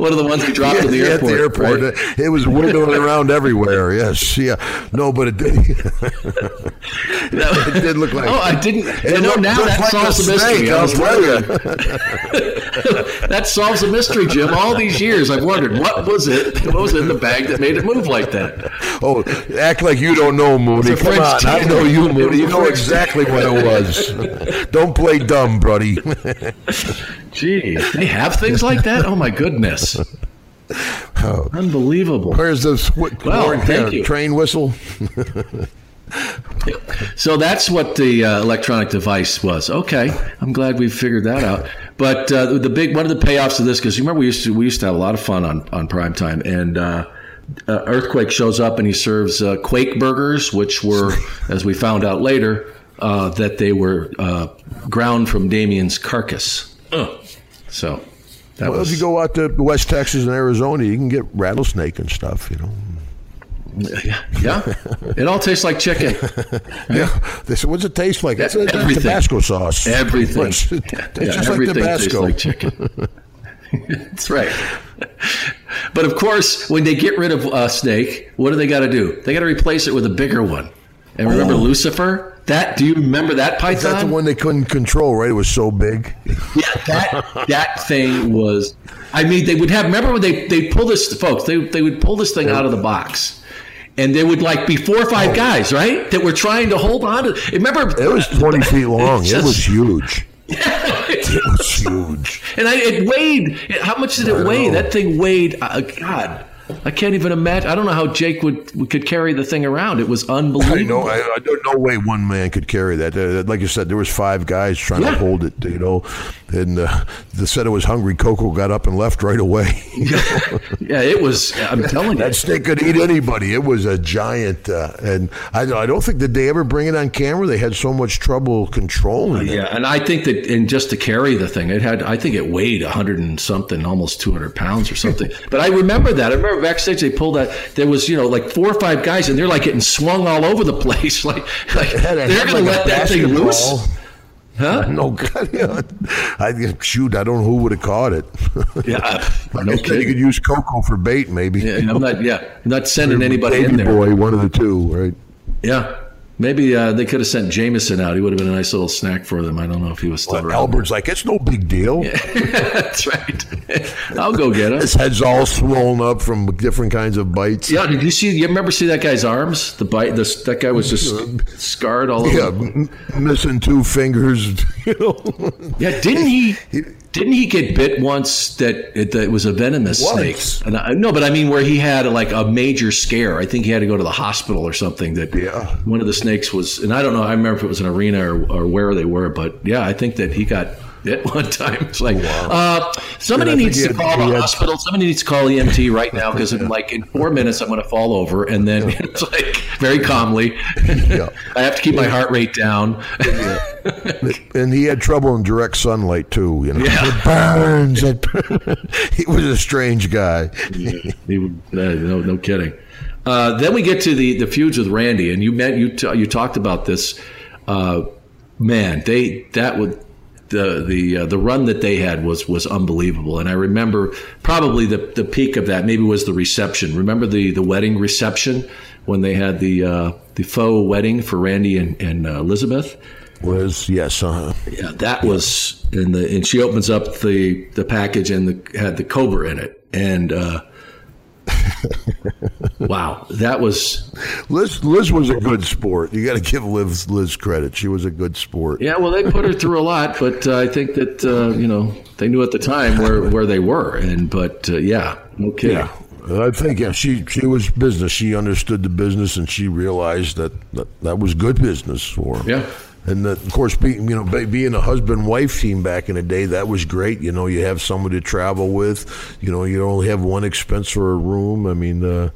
One of the ones we dropped yeah, at the airport. At the airport, right? it was windowing around everywhere. Yes, yeah, no, but it did. it did look like. Oh, I didn't. You know, now that solves the mystery. I'll tell you. that solves a mystery, Jim. All these years, I've wondered what was it? What was in the bag that made it move like that? Oh, act like you don't know, Mooney. Come on, I know you, Mooney. You know exactly what it was. don't play dumb, buddy. Gee, they have things like that. Oh my goodness, unbelievable. Where's the sw- Well, thank uh, you. train whistle? So that's what the uh, electronic device was. Okay, I'm glad we figured that out. But uh, the big one of the payoffs of this, because you remember we used to we used to have a lot of fun on on prime time, and uh, uh, Earthquake shows up and he serves uh, Quake burgers, which were, as we found out later, uh, that they were uh, ground from Damien's carcass. So that Well, if you go out to West Texas and Arizona, you can get rattlesnake and stuff. You know. Yeah. It all tastes like chicken. Yeah. They said, "What's it taste like?" It's, Everything. Tabasco sauce. Everything. It's, it's Yeah, just like everything tastes Tabasco. like chicken. That's right. But of course, when they get rid of a snake, what do they got to do? They got to replace it with a bigger one. And remember oh. Lucifer? That do you remember that python? That's the one they couldn't control? Right? It was so big. Yeah, that that thing was. I mean, they would have. Remember when they they pull this, folks? They they would pull this thing out of the box, and there would like be four or five guys, right, that were trying to hold on to. Remember, It was twenty feet long. It's it was just- huge. It was huge. And I, it weighed. How much did it weigh? That thing weighed. Uh, God, I can't even imagine. I don't know how Jake would could carry the thing around. It was I unbelievable. know. I, I don't know way one man could carry that. Uh, like you said, there was five guys trying Yeah. to hold it. You know, and uh, they said it was hungry. Koko got up and left right away. yeah, it was. I'm telling you. that snake could eat anybody. It was a giant, uh, and I, I don't think did they ever bring it on camera. They had so much trouble controlling it. Yeah, and I think that, and just to carry the thing, it had. I think it weighed a hundred and something, almost two hundred pounds or something. but I remember that. I remember backstage they pulled that. There was, you know, like four or five guys, and they're like getting swung all over the place. Like, like they're going to like a let that thing loose. Huh? No, God, yeah. I shoot. I don't know who would have caught it. Yeah, I no guess you could use Koko for bait, maybe. Yeah, I'm not. Yeah, I'm not sending anybody Baby in there. boy, one of the two, right? Yeah. Maybe uh, they could have sent Jameson out. He would have been a nice little snack for them. I don't know if he was still around. Albert's like, it's no big deal. That's right. I'll go get him. His head's all swollen up from different kinds of bites. Yeah, did you see? You remember see that guy's arms? The bite. This that guy was just scarred all over. Yeah, m- missing two fingers. You know, Yeah, didn't he? Didn't he get bit once that it, that it was a venomous Once? snake? I, no, but I mean where he had like a major scare. I think he had to go to the hospital or something. That Yeah. one of the snakes was, and I don't know. I remember if it was an arena or, or where they were, but yeah, I think that he got bit one time. It's like uh, somebody needs to call he the had- hospital. Somebody needs to call EMT right now because in like in four minutes I'm going to fall over, and then it's like very calmly. I have to keep my heart rate down. and he had trouble in direct sunlight too. You know, Yeah. it burns. It burns. he was a strange guy. He would- uh, no, no kidding. Uh, then we get to the the feuds with Randy, and you met you t- you talked about this. Uh, man, they that would the the uh, the run that they had was was unbelievable, and I remember probably the the peak of that maybe was the reception. Remember the the wedding reception when they had the uh, the faux wedding for Randy and, and uh, Elizabeth. Was yes, uh, Yeah, that was in the and she opens up the the package and the had the cobra in it and uh wow that was Liz. Liz was a good sport. You got to give Liz Liz credit. She was a good sport. yeah well they put her through a lot but uh, i think that uh, you know they knew at the time where where they were and but uh, yeah no kidding Yeah. I think yeah, she she was business. She understood the business, and she realized that that, that was good business for her. Yeah. And that, of course, being you know being a husband wife team back in the day, that was great. You know, you have someone to travel with. You know, you only have one expense for a room. I mean, uh,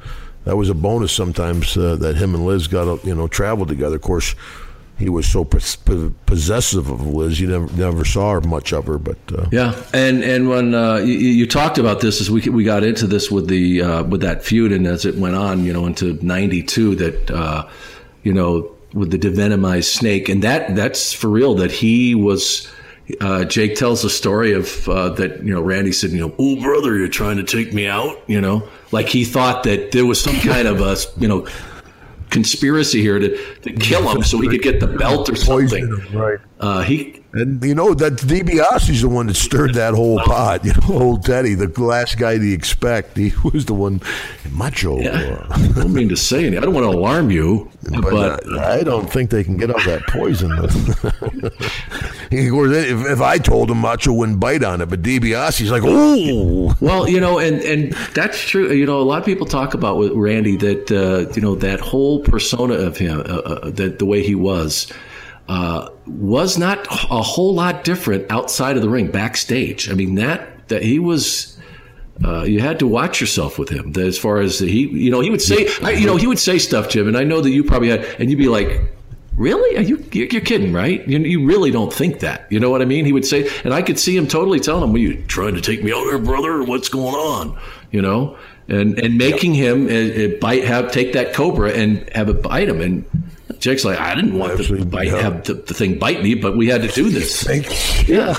that was a bonus sometimes uh, that him and Liz got to you know travel together. Of course, he was so pos- pos- possessive of Liz, you never never saw much of her. But uh, Yeah, and and when uh, you, you talked about this as we we got into this with the uh, with that feud, and as it went on, you know, into '92, that uh, you know, with the devenomized snake, and that that's for real. That he was. Uh, Jake tells the story of uh, that you know Randy said you know oh brother you're trying to take me out you know like he thought that there was some kind of a you know conspiracy here to, to kill him so he could get the belt or something him, right? uh, he And you know that DiBiase's the one that stirred that whole pot. You know, old Teddy, the last guy to expect, he was the one. Macho. Yeah. I don't mean to say anything. I don't want to alarm you, But, but, uh, I don't think they can get all that poison. If, if I told him Macho wouldn't bite on it, but DiBiase's like, oh, Well, you know, and and that's true. You know, a lot of people talk about with Randy that uh, you know that whole persona of him, uh, uh, that the way he was, uh, was not a whole lot different outside of the ring, backstage. I mean that that he was. Uh, you had to watch yourself with him as far as he, you know, he would say, I, you know, he would say stuff, Jim, and I know that you probably had, and you'd be like, Really? Are you you're you're kidding, right? You, you really don't think that. You know what I mean? He would say, and I could see him totally telling him, "Were you trying to take me out there, brother? What's going on?" You know, and and making him uh, uh, bite, have take that cobra and have it bite him. And Jake's like, "I didn't want the bite, yeah. have the, the thing bite me, but we had to do this." Yeah.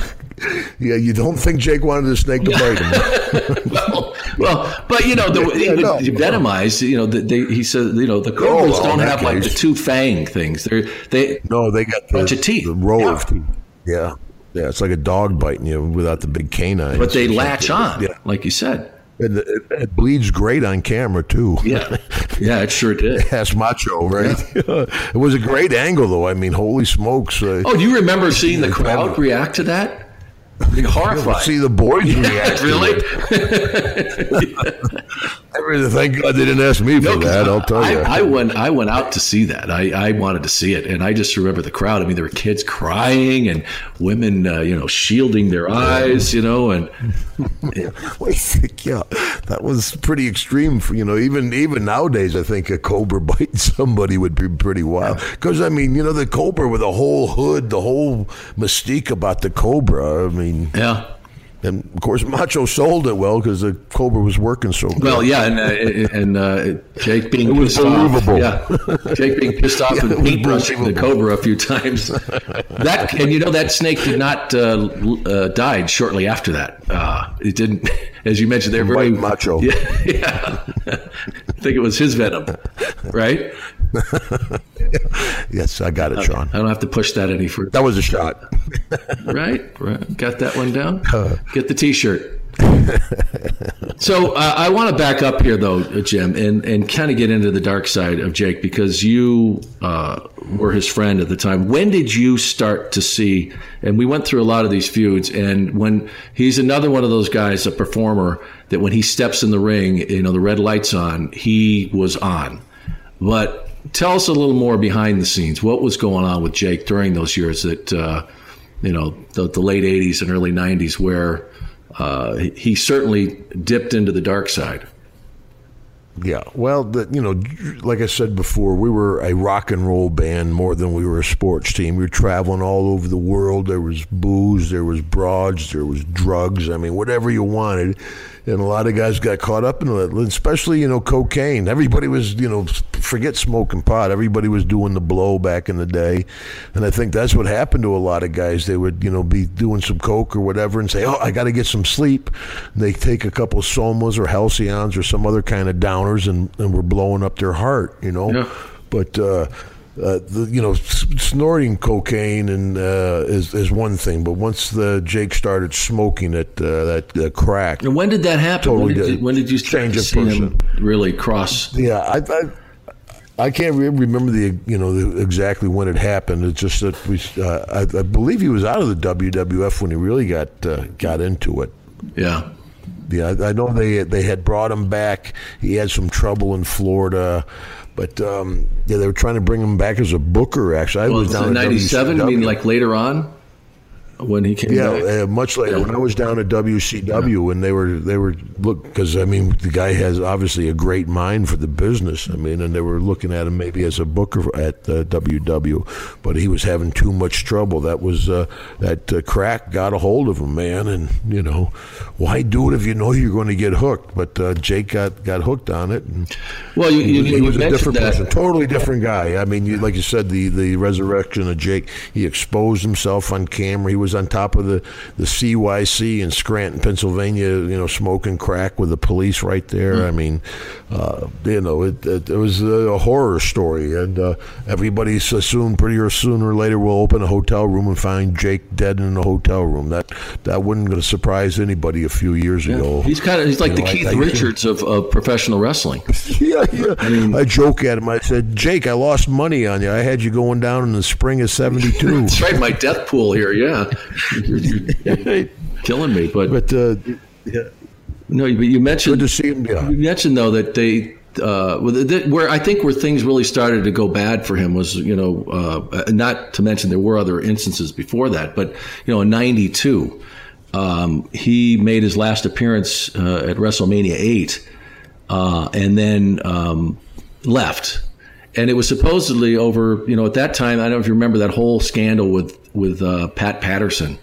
Yeah, you don't think Jake wanted the snake to bite him. well, well, but you know, the, he Yeah, no. venomize. You know, the, they, he said, you know, the oh, cobras well, don't have like the two fang things. They're they No, they got the, Bunch of teeth. the row Yeah. of teeth. Yeah. Yeah, it's like a dog biting you without the big canine. but they latch on, Yeah. like you said. And it, it bleeds great on camera, too. Yeah, yeah, it sure did. Ass macho, right? it was a great angle, though. I mean, holy smokes. Uh, Oh, do you remember seeing the crowd react to that? Horrified. see the boys react. to really? Really thank God they didn't ask me for No, that. I'll tell I, you. I went. I went out to see that. I, I wanted to see it, and I just remember the crowd. I mean, there were kids crying and women, uh, you know, shielding their eyes, you know, and Wait, yeah, that was pretty extreme. For, you know, even even nowadays, I think a cobra biting somebody would be pretty wild. Because I mean, you know, the cobra with the whole hood, the whole mystique about the cobra. I mean, yeah. And of course, Macho sold it well because the cobra was working so good. Well, yeah, and uh, and uh, Jake being It was pissed off. Yeah, Jake being pissed off Yeah, and it was paintbrushing the cobra a few times. That and you know that snake did not uh, uh, died shortly after that. Uh, it didn't, as you mentioned, they're very Macho. Yeah, yeah. I think it was his venom, right? yes, I got it, Sean. I don't have to push that any further, That was a shot. right? right? Got that one down. Get the T-shirt. So uh, I want to back up here, though, uh, Jim, and, and kind of get into the dark side of Jake because you uh, were his friend at the time. When did you start to see? And we went through a lot of these feuds, and when he's another one of those guys, a performer that when he steps in the ring, you know, the red lights on, he was on. But tell us a little more behind the scenes. What was going on with Jake during those years that, uh, you know, the, the late 80s and early 90s where uh, he- certainly dipped into the dark side. Yeah, well, the, you know, like I said before, we were a rock and roll band more than we were a sports team. We were traveling all over the world. There was booze, there was broads, there was drugs. I mean, whatever you wanted. And a lot of guys got caught up in it, especially you know cocaine. Everybody was you know forget smoking pot. Everybody was doing the blow back in the day, and I think that's what happened to a lot of guys. They would you know be doing some coke or whatever and say, "Oh, I got to get some sleep." And they take a couple of somas or Halcions or some other kind of downers, and and we're blowing up their heart. You know, Yeah. but. uh uh, the, you know, snorting cocaine and uh, is is one thing, but once the Jake started smoking it, uh, that uh, crack, And when did that happen? Totally when, did did. you, when did you start Change see him really cross? Yeah, I, I, I can't remember the you know the, exactly when it happened. It's just that we, uh, I, I believe he was out of the WWF when he really got uh, got into it. Yeah. Yeah, I, I know they they had brought him back. He had some trouble in Florida, but um, yeah, they were trying to bring him back as a booker. Actually, I Well, was was down in 97? I mean, like later on when he came Yeah, back? uh, much later when I was down at WCW, and they were they were look because I mean the guy has obviously a great mind for the business. I mean, and they were looking at him maybe as a booker at uh, WW, but he was having too much trouble. That was uh, that uh, crack got a hold of him, man. And you know, why do it if you know you're going to get hooked? But uh, Jake got got hooked on it. And, Well, you, he was, you he was a different that. person, totally different guy. I mean, you, like you said, the, the resurrection of Jake. He exposed himself on camera. He was on top of the, the CYC in Scranton, Pennsylvania, you know, smoking crack with the police right there. Mm. I mean, uh, you know, it, it, it, was a horror story. And uh, everybody assumed pretty or sooner or later we'll open a hotel room and find Jake dead in a hotel room. That that wouldn't going to surprise anybody a few years yeah. ago. He's kind of he's like you the know, Keith I, I Richards of, of professional wrestling. yeah, yeah. I, mean, I joke at him. I said, Jake, I lost money on you. I had you going down in the spring of '72. That's right, my death pool here. Yeah, you're, you're killing me. But but uh, yeah. No, but you mentioned. Good to see him. Yeah. You mentioned though that they uh, where I think where things really started to go bad for him was, you know, uh, not to mention there were other instances before that, but you know, in '92, um, he made his last appearance uh, at WrestleMania eight, uh, and then um, left. And it was supposedly over, you know, at that time. I don't know if you remember that whole scandal with with uh, Pat Patterson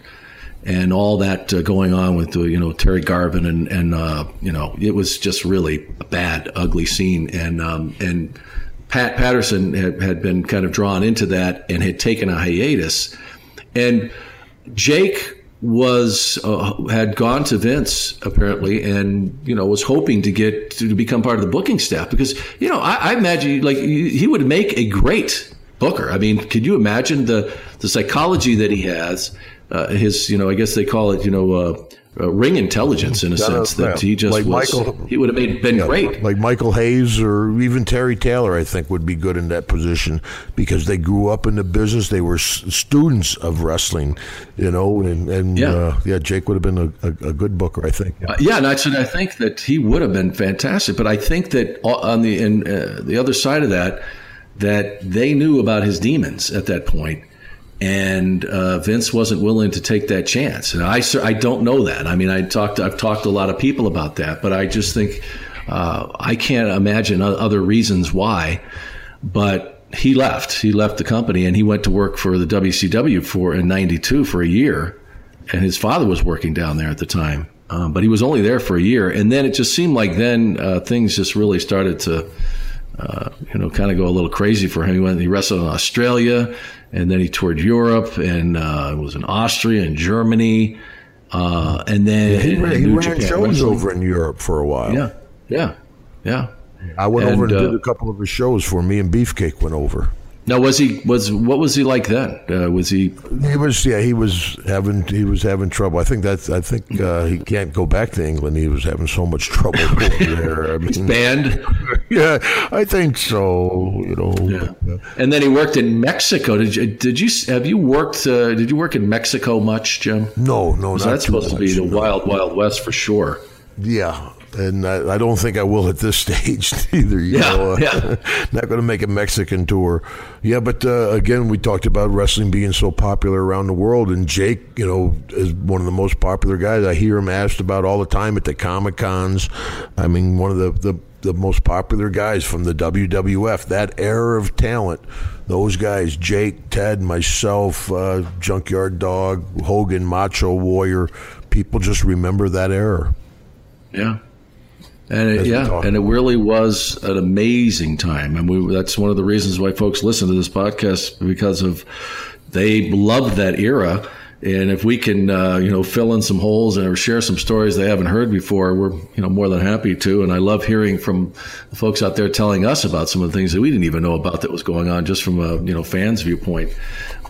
and all that uh, going on with you know Terry Garvin and and uh, you know it was just really a bad, ugly scene. And um, and Pat Patterson had, had been kind of drawn into that and had taken a hiatus. And Jake was uh, had gone to Vince apparently, and you know was hoping to get to become part of the booking staff because you know I, I imagine like he would make a great booker. I mean, could you imagine the the psychology that he has? uh, his, you know, I guess they call it, you know, uh, uh, ring intelligence in a sense that he just like was, Michael, he would have made, been yeah, great. Like Michael Hayes or even Terry Taylor, I think would be good in that position because they grew up in the business. They were s- students of wrestling, you know, and, and yeah. Uh, yeah, Jake would have been a, a, a good booker, I think. Yeah, uh, yeah and I, said I think that he would have been fantastic. But I think that on the in, uh, the other side of that, that they knew about his demons at that point and uh, Vince wasn't willing to take that chance. And I, I don't know that. I mean, I talked, I've talked to a lot of people about that, but I just think uh, I can't imagine other reasons why. But he left. He left the company, and he went to work for the WCW for in '92 for a year. And his father was working down there at the time, um, but he was only there for a year. And then it just seemed like then uh, things just really started to. Uh, you know, kind of go a little crazy for him. He went, he wrestled in Australia and then he toured Europe and uh, was in Austria and Germany, uh, and then yeah, he, ran, he ran shows over in Europe for a while. Yeah, yeah, yeah. I went and, over and uh, did a couple of his shows for me and Beefcake went over. Now, was he was what was he like then? Uh, was he? He was yeah. He was having he was having trouble. I think that's I think uh, he can't go back to England. He was having so much trouble there. I mean, He's banned. Yeah, I think so. You know. Yeah. And then he worked in Mexico. Did you did you have you worked? Uh, did you work in Mexico much, Jim? No, no. that's supposed much, to be the no. wild wild west for sure. Yeah, and I, I, don't think I will at this stage either. You yeah, know, uh, yeah. not going to make a Mexican tour. Yeah, but uh, again, we talked about wrestling being so popular around the world, and Jake, you know, is one of the most popular guys. I hear him asked about all the time at the comic cons. I mean, one of the, the the most popular guys from the WWF, that era of talent. Those guys, Jake, Ted, myself, uh, Junkyard Dog, Hogan, Macho Warrior, people just remember that era. Yeah. And it, yeah, and it really was an amazing time, and we, that's one of the reasons why folks listen to this podcast because of they loved that era. And if we can, uh, you know, fill in some holes and share some stories they haven't heard before, we're you know more than happy to. And I love hearing from the folks out there telling us about some of the things that we didn't even know about that was going on, just from a you know fans viewpoint.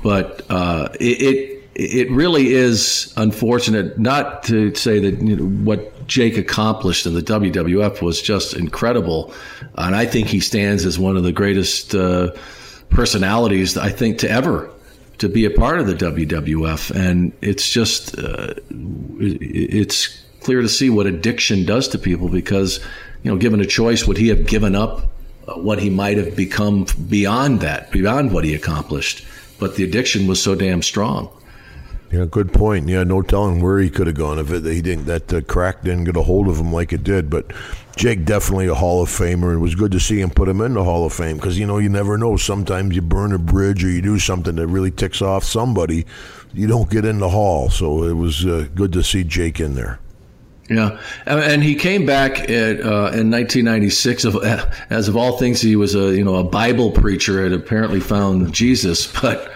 But uh, it, it it really is unfortunate not to say that you know, what Jake accomplished in the WWF was just incredible, and I think he stands as one of the greatest uh, personalities I think to ever to be a part of the WWF, and it's just uh, it's clear to see what addiction does to people because you know, given a choice, would he have given up what he might have become beyond that, beyond what he accomplished? But the addiction was so damn strong. Yeah, good point. Yeah, no telling where he could have gone if it, he didn't that uh, crack didn't get a hold of him like it did. But Jake definitely a Hall of Famer. It was good to see him put him in the Hall of Fame because you know you never know. Sometimes you burn a bridge or you do something that really ticks off somebody, you don't get in the Hall. So it was uh, good to see Jake in there. Yeah, and he came back at, uh, in 1996. Of, as of all things, he was a you know a Bible preacher and apparently found Jesus, but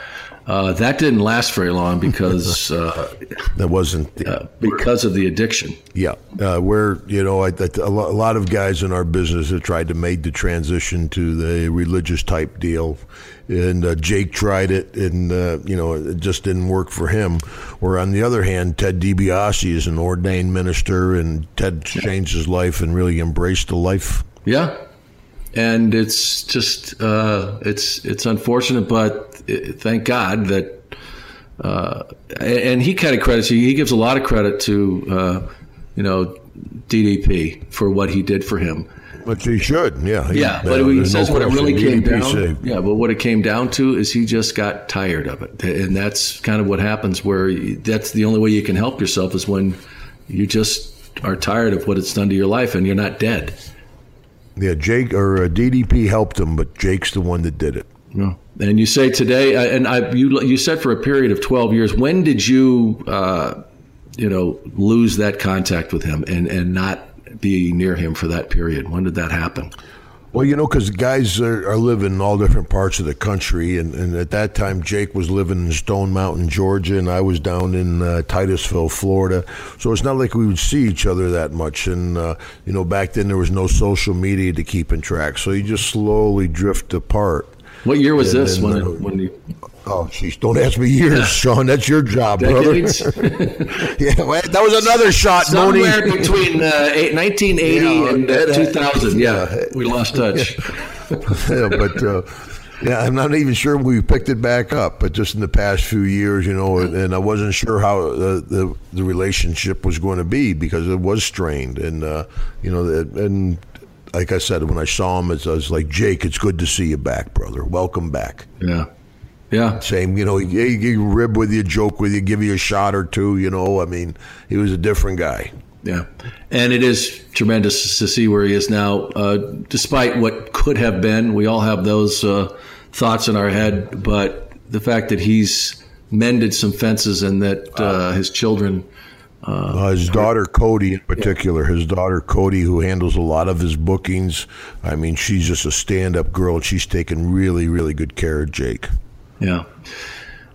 Uh, that didn't last very long because uh, That wasn't. uh, because of the addiction. Yeah, uh, where you know I, I, a lo- a lot of guys in our business have tried to make the transition to the religious type deal, and uh, Jake tried it, and uh, you know it just didn't work for him. Where on the other hand, Ted DiBiase is an ordained minister, and Ted changed his life and really embraced the life. Yeah, and it's just uh, it's it's unfortunate, but thank God that. Uh, and he kind of credits he gives a lot of credit to uh, you know DDP for what he did for him. Which he should, yeah. He- Yeah, uh, but he there's no says what it really came DDP down. saved. Yeah, but what it came down to is he just got tired of it, and that's kind of what happens. Where you- that's the only way you can help yourself is when you just are tired of what it's done to your life, and you're not dead. Yeah, Jake or uh, DDP helped him, but Jake's the one that did it. No. And you say today, uh, and I, you you said for a period of twelve years. When did you, uh, you know, lose that contact with him and and not be near him for that period? When did that happen? Well, you know, because guys are, are living in all different parts of the country, and, and at that time, Jake was living in Stone Mountain, Georgia, and I was down in uh, Titusville, Florida. So it's not like we would see each other that much. And uh, you know, back then there was no social media to keep in track, so you just slowly drift apart. What year was And this? When uh, it, when you Oh, jeez, don't ask me years, Sean. That's your job, decades? brother. yeah, well, that was another shot, Mooney. Somewhere between uh, eight, 1980 Yeah, and uh, it- 2000. Yeah, we lost touch. yeah, but uh, yeah, I'm not even sure we picked it back up. But just in the past few years, you know, and I wasn't sure how the the, the relationship was going to be because it was strained, and uh, you know, and like I said, when I saw him, I was like, Jake, it's good to see you back, brother. Welcome back. Yeah, yeah. Same, you know, he, he, rib with you, joke with you, give you a shot or two. You know, I mean, he was a different guy. Yeah, and it is tremendous to see where he is now. Uh, despite what could have been, we all have those uh, thoughts in our head. But the fact that he's mended some fences and that uh, his children, Uh, his daughter Cody, in particular, his daughter Cody, who handles a lot of his bookings. I mean, she's just a stand-up girl, and she's taken really, really good care of Jake. yeah.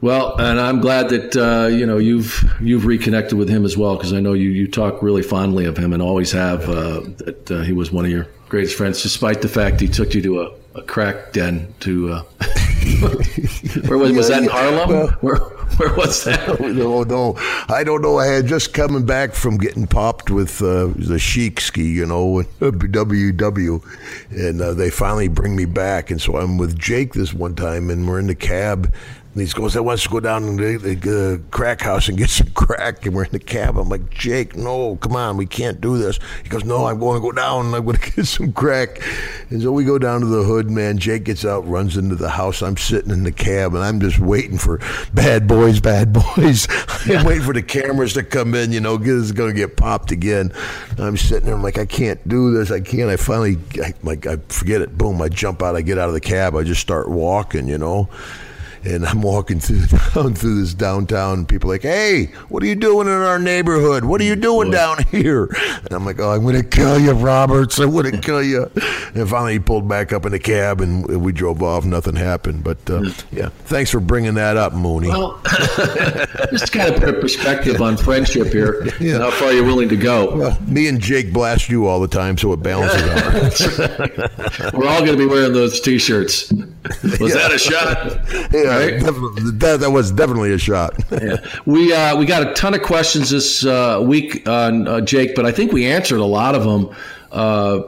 Well, and I'm glad that uh, you know you've you've reconnected with him as well because I know you you talk really fondly of him and always have. Uh, that uh, he was one of your greatest friends, despite the fact he took you to a, a crack den to. Uh, where was was that in Harlem? where where was that? No, no, I don't know. I had just coming back from getting popped with uh, the Sheik ski, you know, WW, and uh, they finally bring me back, and so I'm with Jake this one time, and we're in the cab. And he goes, I want to go down to the, the uh, crack house and get some crack. And we're in the cab. I'm like, Jake, no, come on, we can't do this. He goes, No, I'm going to go down and I'm going to get some crack. And so we go down to the hood, man. Jake gets out, runs into the house. I'm sitting in the cab and I'm just waiting for bad boys, bad boys. I'm waiting for the cameras to come in, you know, because it's going to get popped again. I'm sitting there, I'm like, I can't do this. I can't. I finally, I, like, I forget it. Boom, I jump out, I get out of the cab, I just start walking, you know and I'm walking through down through this downtown. People are like, "Hey, what are you doing in our neighborhood? What are you doing down here?" And I'm like, "Oh, I'm going to kill you, Roberts. I'm going to kill you." And finally, he pulled back up in the cab, and we drove off. Nothing happened. But uh, yeah, thanks for bringing that up, Mooney. Well, just to kind of put a perspective on friendship here, and how far you're willing to go. Well, me and Jake blast you all the time, so it balances out. We're all going to be wearing those T-shirts. Was that a shot? yeah, Right? that, that was definitely a shot. Yeah. We uh, we got a ton of questions this uh, week on uh, Jake, but I think we answered a lot of them. Uh,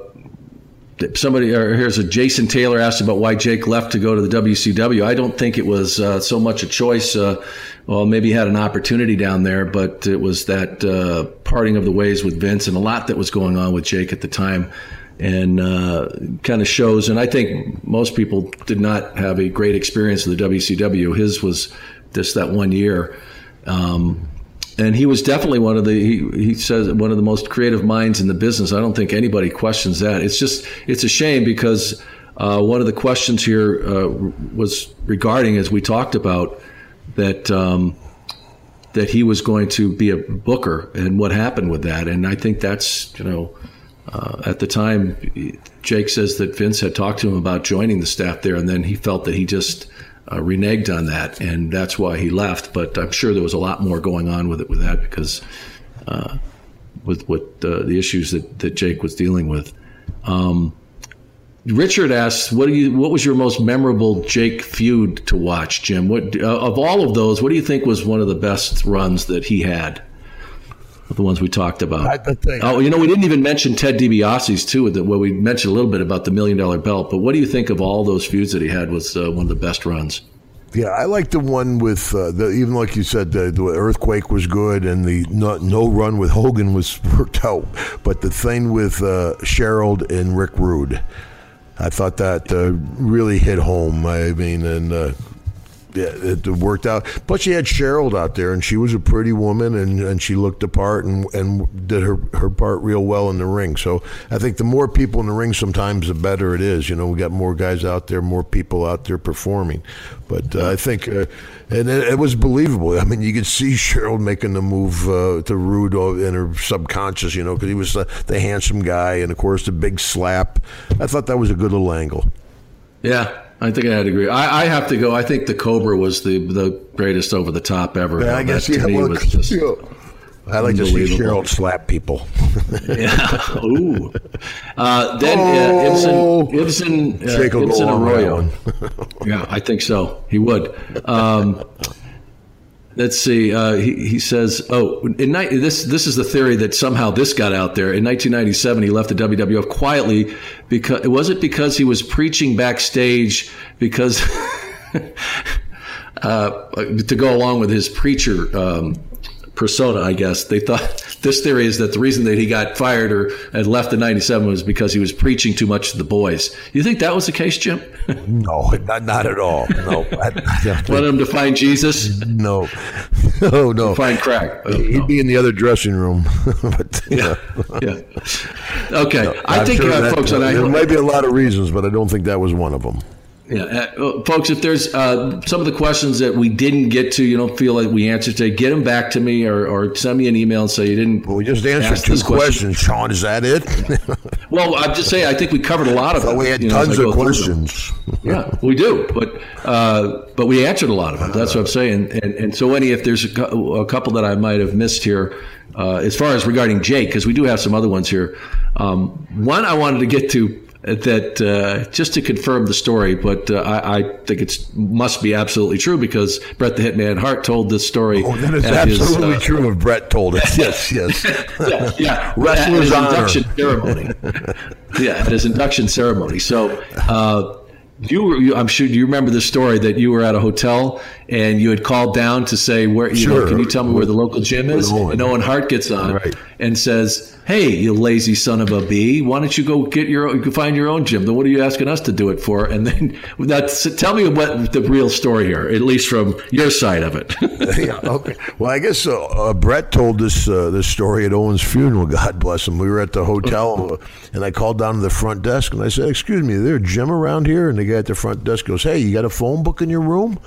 somebody or here's a Jason Taylor asked about why Jake left to go to the WCW. I don't think it was uh, so much a choice. Uh, well, maybe he had an opportunity down there, but it was that uh, parting of the ways with Vince and a lot that was going on with Jake at the time. And uh, kind of shows, and I think most people did not have a great experience with the WCW. His was just that one year. Um, and he was definitely one of the he, he says one of the most creative minds in the business. I don't think anybody questions that. It's just it's a shame because uh, one of the questions here uh, was regarding, as we talked about, that um, that he was going to be a booker and what happened with that. And I think that's you know uh, at the time Jake says that Vince had talked to him about joining the staff there, and then he felt that he just uh, reneged on that, and that's why he left. But I'm sure there was a lot more going on with it with that because uh, with what uh, the issues that, that Jake was dealing with. Um, Richard asks, "What do you? What was your most memorable Jake feud to watch, Jim? What uh, of all of those? What do you think was one of the best runs that he had? The ones we talked about. Oh, you know, we didn't even mention Ted DiBiase's too. That well, we mentioned a little bit about the million dollar belt. But what do you think of all those feuds that he had? Was uh, one of the best runs? Yeah, I like the one with uh, the even like you said, the, the earthquake was good, and the no, no run with Hogan was worked out. But the thing with uh, Cheryl and Rick Rude, I thought that uh, really hit home. I mean, and uh, yeah, it worked out. Plus, you had Cheryl out there, and she was a pretty woman, and, and she looked the part and, and did her, her part real well in the ring. So I think the more people in the ring, sometimes the better it is. You know, we got more guys out there, more people out there performing. But uh, I think, uh, and it, it was believable. I mean, you could see Cheryl making the move uh, to Rude in her subconscious, you know, because he was uh, the handsome guy, and of course the big slap. I thought that was a good little angle. Yeah, I think I had to agree. I, I have to go. I think the Cobra was the the greatest over the top ever. Yeah, I guess that, to me was just yeah. I like to see. Cheryl slap people. yeah. Ooh. Uh, then Oh. uh, Ibsen, Ibsen, uh, Jake will go Ibsen Arroyo. yeah, I think so. He would. Um, let's see. Uh, he, he says, "Oh, in ni- this this is the theory that somehow this got out there. In 1997, he left the WWF quietly because it was it because he was preaching backstage because." uh, to go along with his preacher um, persona, I guess they thought this theory is that the reason that he got fired or had left in '97 was because he was preaching too much to the boys. You think that was the case, Jim? no, not, not at all. No, I, I Want him to find Jesus, no, no, no. find crack. Oh, He'd no. be in the other dressing room. but yeah, yeah. Okay, I I'm think, sure uh, that- folks, and I there might be a lot of reasons, but I don't think that was one of them. Yeah, uh, folks, if there's uh, some of the questions that we didn't get to, you don't feel like we answered today, get them back to me or, or send me an email and say you didn't. Well, we just answered two question. questions, Sean. Is that it? Well, I'm just saying, I think we covered a lot of so them. we had you know, tons of go through them. questions. Yeah, we do, but uh, but we answered a lot of them. That's what I'm saying. And and so any if there's a, a couple that I might have missed here, uh, as far as regarding Jake, because we do have some other ones here. Um, one I wanted to get to that uh, just to confirm the story, but uh, I, I think it's must be absolutely true because Bret the Hitman Hart told this story. Oh, that is at his, absolutely uh, true if Bret told it. Yes, yes. yeah, yeah. Wrestler's at honor. induction ceremony. yeah, at his induction ceremony. So, uh, you, were, you, I'm sure you remember the story that you were at a hotel and you had called down to say where you know, can you tell me where the local gym is? And Owen Hart gets on Right. and says, "Hey, you lazy son of a bee, why don't you go get your own, find your own gym? Then what are you asking us to do it for?" And then that's tell me what the real story here, at least from your side of it. yeah, okay. Well, I guess uh, uh, Bret told this uh, this story at Owen's funeral. God bless him. We were at the hotel, uh, and I called down to the front desk, and I said, "Excuse me, is there a gym around here?" And the guy at the front desk goes, "Hey, you got a phone book in your room?"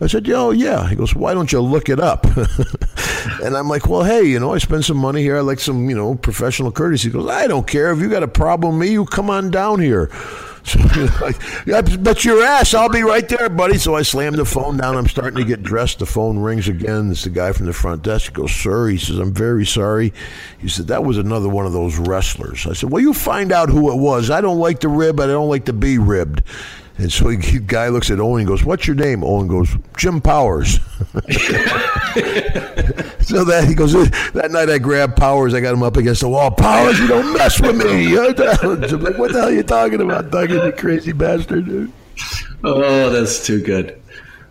I said, "Oh yeah." He goes, "Why don't you look it up?" and I'm like, "Well, hey, you know, I spend some money here. I like some, you know, professional courtesy." He goes, "I don't care if you got a problem me. You come on down here." So, you know, like, yeah, bet your ass, I'll be right there, buddy. So I slammed the phone down. I'm starting to get dressed. The phone rings again. It's the guy from the front desk. He goes, Sir, he says, I'm very sorry. He said, That was another one of those wrestlers. I said, Well, you find out who it was. I don't like the rib. I don't like to be ribbed. And so the guy looks at Owen and goes, What's your name? Owen goes, Jim Powers. so that he goes, That night I grabbed Powers. I got him up against the wall. Powers, you don't mess with me. I'm like, What the hell are you talking about, Doug? You crazy bastard, dude. oh, that's too good.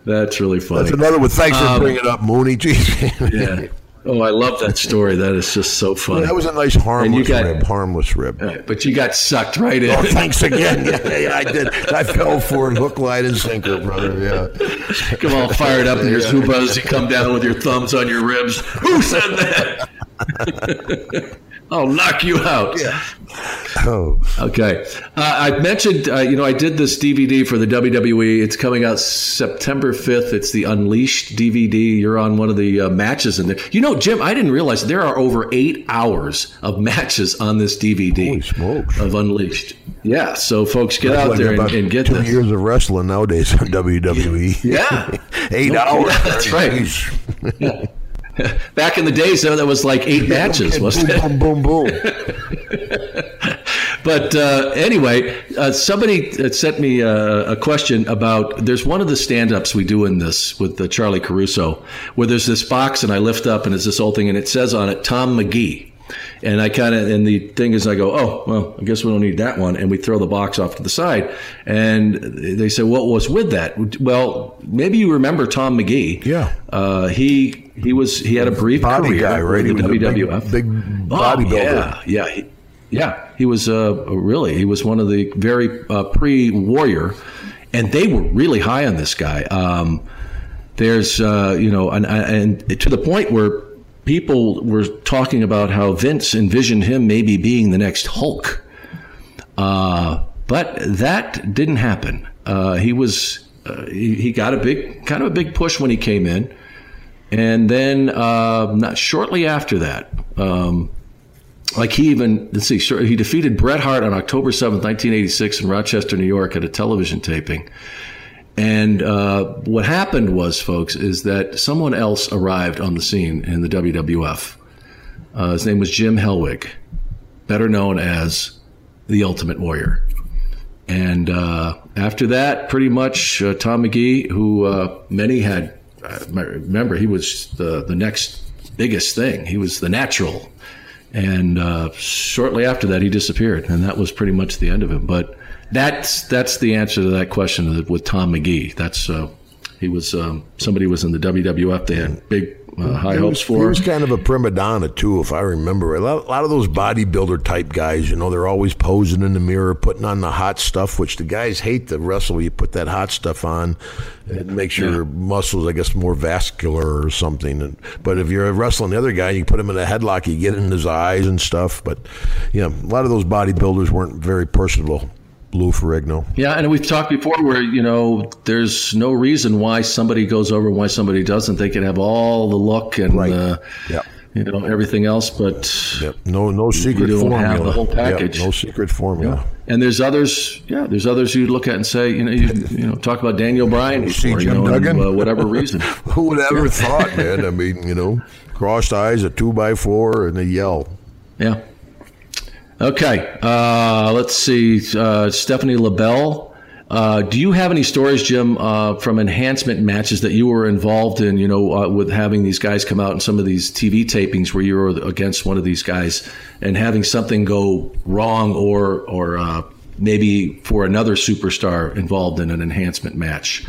That's really funny. That's another one. Thanks for Um, bringing it up, Mooney. Jeez. Yeah. Oh, I love that story. That is just so funny. that was a nice harmless got- rib. Harmless rib. Right, but you got sucked right in. Oh, thanks again. Yeah, yeah, I did. I fell for it, hook, line, and sinker, brother. Yeah. Come all fired up in your Zubaz. You come down with your thumbs on your ribs. Who said that? I'll knock you out. Yeah. Oh. Okay. Uh, I mentioned, uh, you know, I did this DVD for the WWE. It's coming out September 5th. It's the Unleashed DVD. You're on one of the uh, matches in there. You know, Jim, I didn't realize there are over eight hours of matches on this DVD Holy smokes. of Unleashed. Yeah. So, folks, get That's out like there and, and get two this. years of wrestling nowadays on WWE. Yeah. Eight No, hours. yeah, that's right. Jeez. Back in the days, though, that was like eight matches, wasn't it? boom, boom, boom, boom. But uh, anyway, uh, somebody sent me a, a question about there's one of the stand ups we do in this with uh, Charlie Caruso, where there's this box and I lift up and it's this old thing and it says on it Tom Magee. And I kind of, and the thing is, I go, oh, well, I guess we don't need that one. And we throw the box off to the side. And they say, what was with that? Well, maybe you remember Tom Magee. Yeah. Uh, he, he was, he had a brief Body career guy, right? He was a big- WWF. big Oh, bodybuilder. yeah, yeah, he, yeah. He was uh, really he was one of the very uh, pre-warrior, and they were really high on this guy. Um, there's uh, you know, and, and to the point where people were talking about how Vince envisioned him maybe being the next Hulk. Uh, but that didn't happen. Uh, he was uh, he, he got a big kind of a big push when he came in, and then uh, not shortly after that, um, like he even let's see, he defeated Bret Hart on October seventh, nineteen eighty six, in Rochester, New York, at a television taping. And uh, what happened was, folks, is that someone else arrived on the scene in the WWF. Uh, his name was Jim Hellwig, better known as the Ultimate Warrior. And uh, after that, pretty much uh, Tom Magee, who uh, many had, uh, remember, he was the, the next biggest thing. He was the natural. And shortly after that, he disappeared. And that was pretty much the end of him. But that's that's the answer to that question with Tom Magee. That's uh, he was um, somebody was in the WWF. They had big uh, high He hopes was, for. he was kind of a prima donna too, if I remember. A lot, a lot of those bodybuilder type guys, you know, they're always posing in the mirror, putting on the hot stuff, which the guys hate to wrestle. You put that hot stuff on, it makes your muscles, I guess, more vascular or something. And, but if you're wrestling the other guy, you put him in a headlock, you get in his eyes and stuff. But yeah, you know, a lot of those bodybuilders weren't very personable. Lou Ferrigno. Yeah, and we've talked before where you know there's no reason why somebody goes over and why somebody doesn't. They can have all the look and Right. uh, Yep. you know everything else, but Yep. No, no secret don't formula. have the whole Yep, package. no secret formula. and there's others. Yeah, there's others you look at and say, you know, you, you know, talk about Daniel Bryan before, you know, and, Duggan? uh, whatever reason. Who would ever thought, man? I mean, you know, crossed eyes, a two by four, and a yell. Yeah. Okay. Uh, let's see. Uh, Stephanie LaBelle. Uh, do you have any stories, Jim, uh, from enhancement matches that you were involved in? You know, uh, with having these guys come out in some of these TV tapings where you were against one of these guys and having something go wrong, or or uh, maybe for another superstar involved in an enhancement match.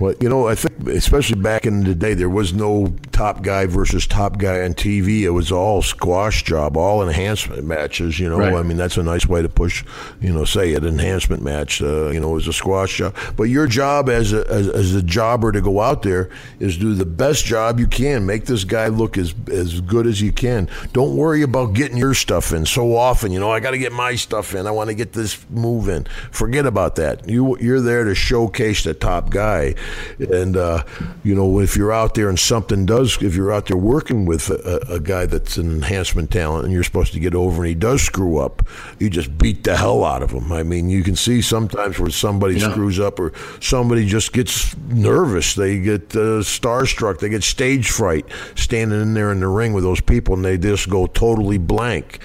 Well, you know, I think especially back in the day, there was no top guy versus top guy on TV. It was all squash job, all enhancement matches. You know, Right. I mean, that's a nice way to push. You know, say it enhancement match. Uh, you know, it was a squash job. But your job as a as, as a jobber to go out there is do the best job you can. Make this guy look as as good as you can. Don't worry about getting your stuff in so often. You know, I got to get my stuff in. I want to get this move in. Forget about that. You you're there to showcase the top guy, and uh, you know if you're out there and something does, if you're out there working with a, a guy that's an enhancement talent and you're supposed to get over and he does screw up, you just beat the hell out of him. I mean, you can see sometimes where somebody Yeah. screws up or somebody just gets nervous. They get uh, starstruck. They get stage fright standing in there in the ring with those people and they just go totally blank.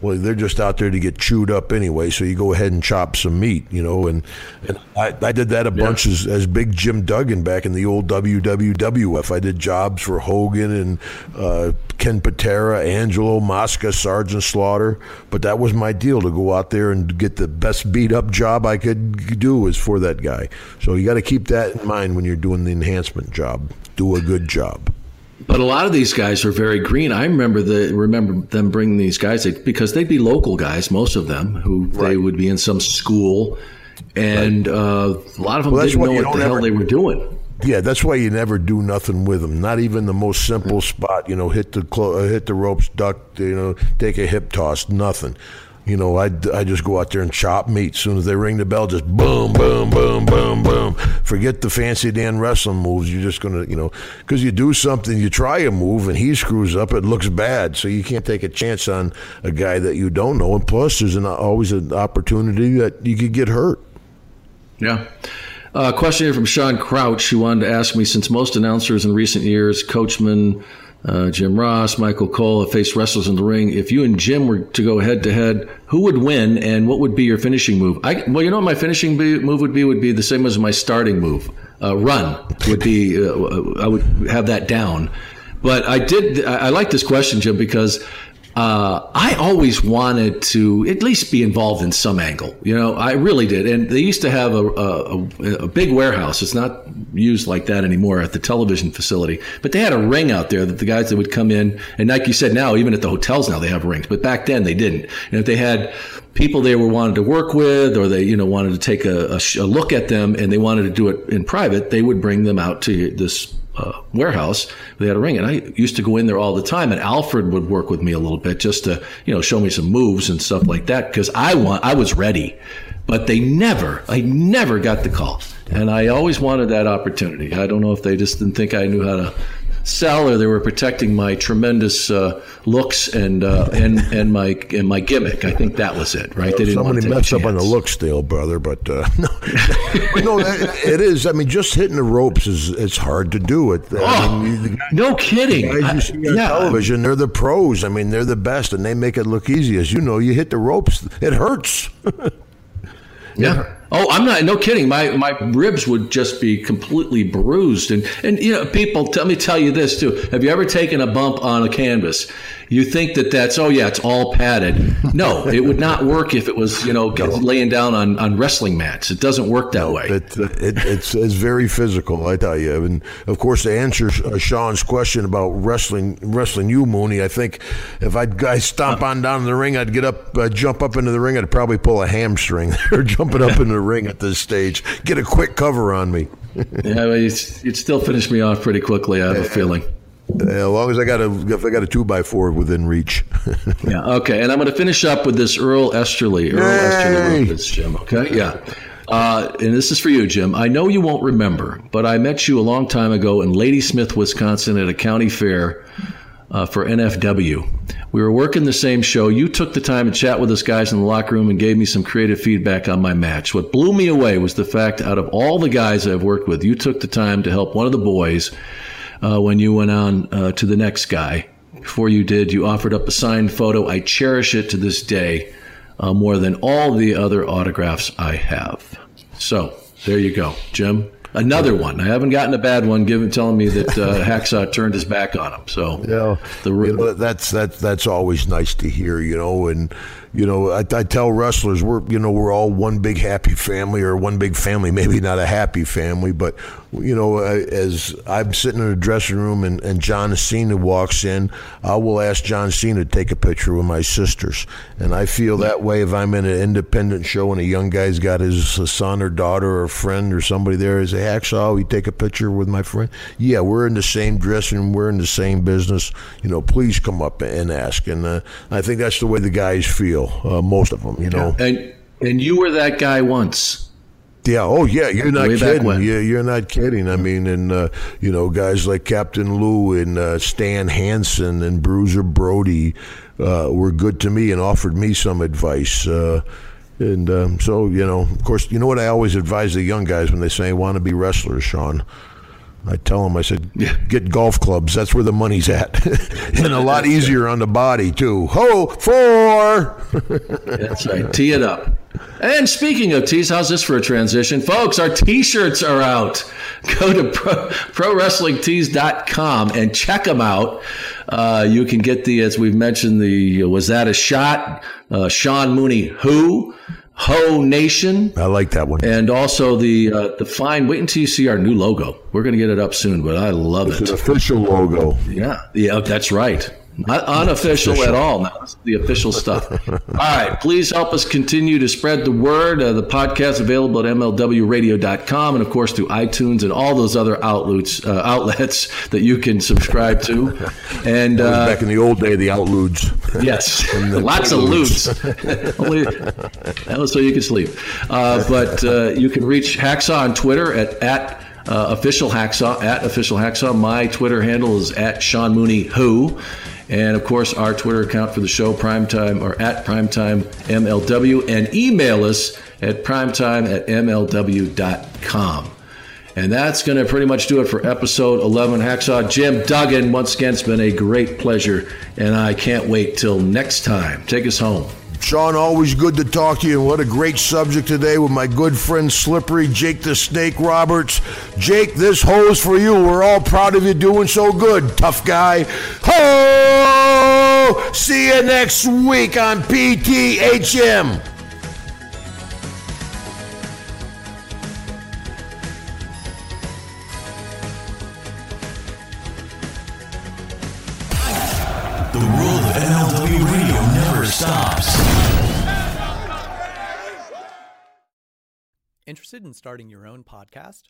Well, they're just out there to get chewed up anyway. So you go ahead and chop some meat, you know. And, and I, I did that a bunch as, as Big Jim Duggan back in the old WWF. I did jobs for Hogan and uh, Ken Patera, Angelo, Mosca, Sergeant Slaughter. But that was my deal to go out there and get the best beat up job I could do was for that guy. So you got to keep that in mind when you're doing the enhancement job. Do a good job. But a lot of these guys are very green. I remember the remember them bringing these guys because they'd be local guys, most of them, who they would be in some school, and uh, a lot of them Well, didn't know what the don't hell they were doing. Yeah, that's why you never do nothing with them. Not even the most simple spot. You know, hit the clo- uh, hit the ropes, duck. You know, take a hip toss. Nothing. You know, I I just go out there and chop meat. As soon as they ring the bell, just boom, boom, boom, boom, boom. Forget the fancy Dan wrestling moves. You're just gonna, you know, because you do something, you try a move, and he screws up. It looks bad, so you can't take a chance on a guy that you don't know. And plus, there's an, always an opportunity that you could get hurt. Yeah. Uh, question here from Sean Crouch, who wanted to ask me since most announcers in recent years, Coachman, uh, Jim Ross, Michael Cole have faced wrestlers in the ring. If you and Jim were to go head to head, who would win and what would be your finishing move? I, well, you know what my finishing be, move would be? Would be the same as my starting move. Uh, run would be, uh, I would have that down. But I did, I, I like this question, Jim, because uh, I always wanted to at least be involved in some angle. You know, I really did. And they used to have a, a, a, big warehouse. It's not used like that anymore at the television facility. But they had a ring out there that the guys that would come in, and like you said, now even at the hotels now they have rings. But back then they didn't. And if they had people they were wanted to work with, or they you know wanted to take a, a look at them, and they wanted to do it in private, they would bring them out to this uh, warehouse. They had a ring, and I used to go in there all the time. And Alfred would work with me a little bit just to you know show me some moves and stuff like that because I want I was ready, but they never I never got the call, and I always wanted that opportunity. I don't know if they just didn't think I knew how to sell, or they were protecting my tremendous uh, looks and uh, and and my and my gimmick. I think that was it, right? They didn't Somebody messed up on the looks, still, brother. But uh, no, no, it is. I mean, just hitting the ropes is it's hard to do it. Oh, I mean, guys, no kidding. The guys you see on yeah. television, they're the pros. I mean, they're the best, and they make it look easy. As you know, you hit the ropes, it hurts. yeah. Oh, I'm not. No kidding. My my ribs would just be completely bruised, and and you know, people. Let me tell you this too. Have you ever taken a bump on a canvas? You think that that's oh yeah, it's all padded. No, it would not work if it was you know laying down on, on wrestling mats. It doesn't work that way. It, it, it's it's very physical, I tell you. And of course, to answer uh, Sean's question about wrestling wrestling you, Mooney, I think if I'd I stomp on down in the ring, I'd get up, uh, jump up into the ring, I'd probably pull a hamstring or jumping up in the ring at this stage. Get a quick cover on me. yeah, well, you'd, you'd still finish me off pretty quickly. I have a feeling. As long as I got a, if I got a two by four within reach. yeah. Okay. And I'm going to finish up with this Earl Esterly. Earl Yay! Esterly wrote this, Jim. Okay. Yeah. Uh, and this is for you, Jim. I know you won't remember, but I met you a long time ago in Ladysmith, Wisconsin, at a county fair uh, for NFW. We were working the same show. You took the time to chat with us guys in the locker room and gave me some creative feedback on my match. What blew me away was the fact, out of all the guys I've worked with, you took the time to help one of the boys uh, when you went on uh, to the next guy. Before you did, you offered up a signed photo. I cherish it to this day uh, more than all the other autographs I have. So there you go, Jim. Another one. I haven't gotten a bad one. Given telling me that uh, Hacksaw turned his back on him. So yeah, the, you know, that's that's that's always nice to hear. You know, and you know, I, I, tell wrestlers we're you know we're all one big happy family or one big family. Maybe not a happy family, but you know, as I'm sitting in a dressing room and, and John Cena walks in, I will ask John Cena to take a picture with my sisters, and I feel that way if I'm in an independent show and a young guy's got his son or daughter or friend or somebody there. Is a hacksaw? We take a picture with my friend. Yeah, we're in the same dressing room. We're in the same business. You know, please come up and ask. And uh, I think that's the way the guys feel uh, most of them, you know. And and you were that guy once. Yeah. Oh, yeah. You're not Way kidding. Yeah, you're not kidding. I mean, and uh, you know, guys like Captain Lou and uh, Stan Hansen and Bruiser Brody uh, were good to me and offered me some advice. Uh, and um, so, you know, of course, you know what I always advise the young guys when they say want to be wrestlers, Sean. I tell them, I said, get golf clubs. That's where the money's at, and a lot easier on the body too. Ho four. That's right. Tee it up. And speaking of tees, how's this for a transition, folks? Our T-shirts are out. Go to pro, prowrestlingtees.com and check them out. Uh, you can get the, as we've mentioned, the was that a shot? Uh, Sean Mooney, who? Ho Nation. I like that one. And also the uh, the fine. Wait until you see our new logo. We're going to get it up soon, but I love it's it. It's an official logo. Yeah, yeah, that's right. Not unofficial at all. Now, this is the official stuff. all right. Please help us continue to spread the word. Uh, the podcast available at mlwradio.com and, of course, through iTunes and all those other outlets uh, outlets that you can subscribe to. And uh, back in the old day, the outludes. Yes, the lots of loots. that was so you could sleep. Uh, but uh, you can reach Hacksaw on Twitter at, at uh, official Hacksaw, at official Hacksaw. My Twitter handle is at Sean Mooney Who. And of course, our Twitter account for the show, Primetime, or at Primetime MLW. And email us at primetime at MLW.com. And that's going to pretty much do it for episode 11. Hacksaw Jim Duggan, once again, it's been a great pleasure, and I can't wait till next time. Take us home. Sean, always good to talk to you. And what a great subject today with my good friend Slippery Jake the Snake Roberts. Jake, this hoe's for you. We're all proud of you doing so good, tough guy. Ho! See you next week on PTHM. Interested in starting your own podcast?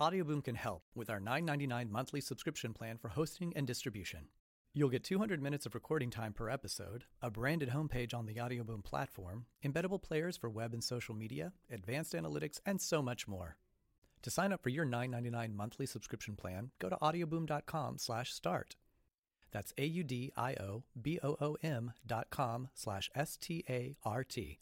Audioboom can help with our $9.99 monthly subscription plan for hosting and distribution. You'll get 200 minutes of recording time per episode, a branded homepage on the Audioboom platform, embeddable players for web and social media, advanced analytics, and so much more. To sign up for your $9.99 monthly subscription plan, go to audioboom.com/start. That's A U D I O B O O M dot com slash S T A R T.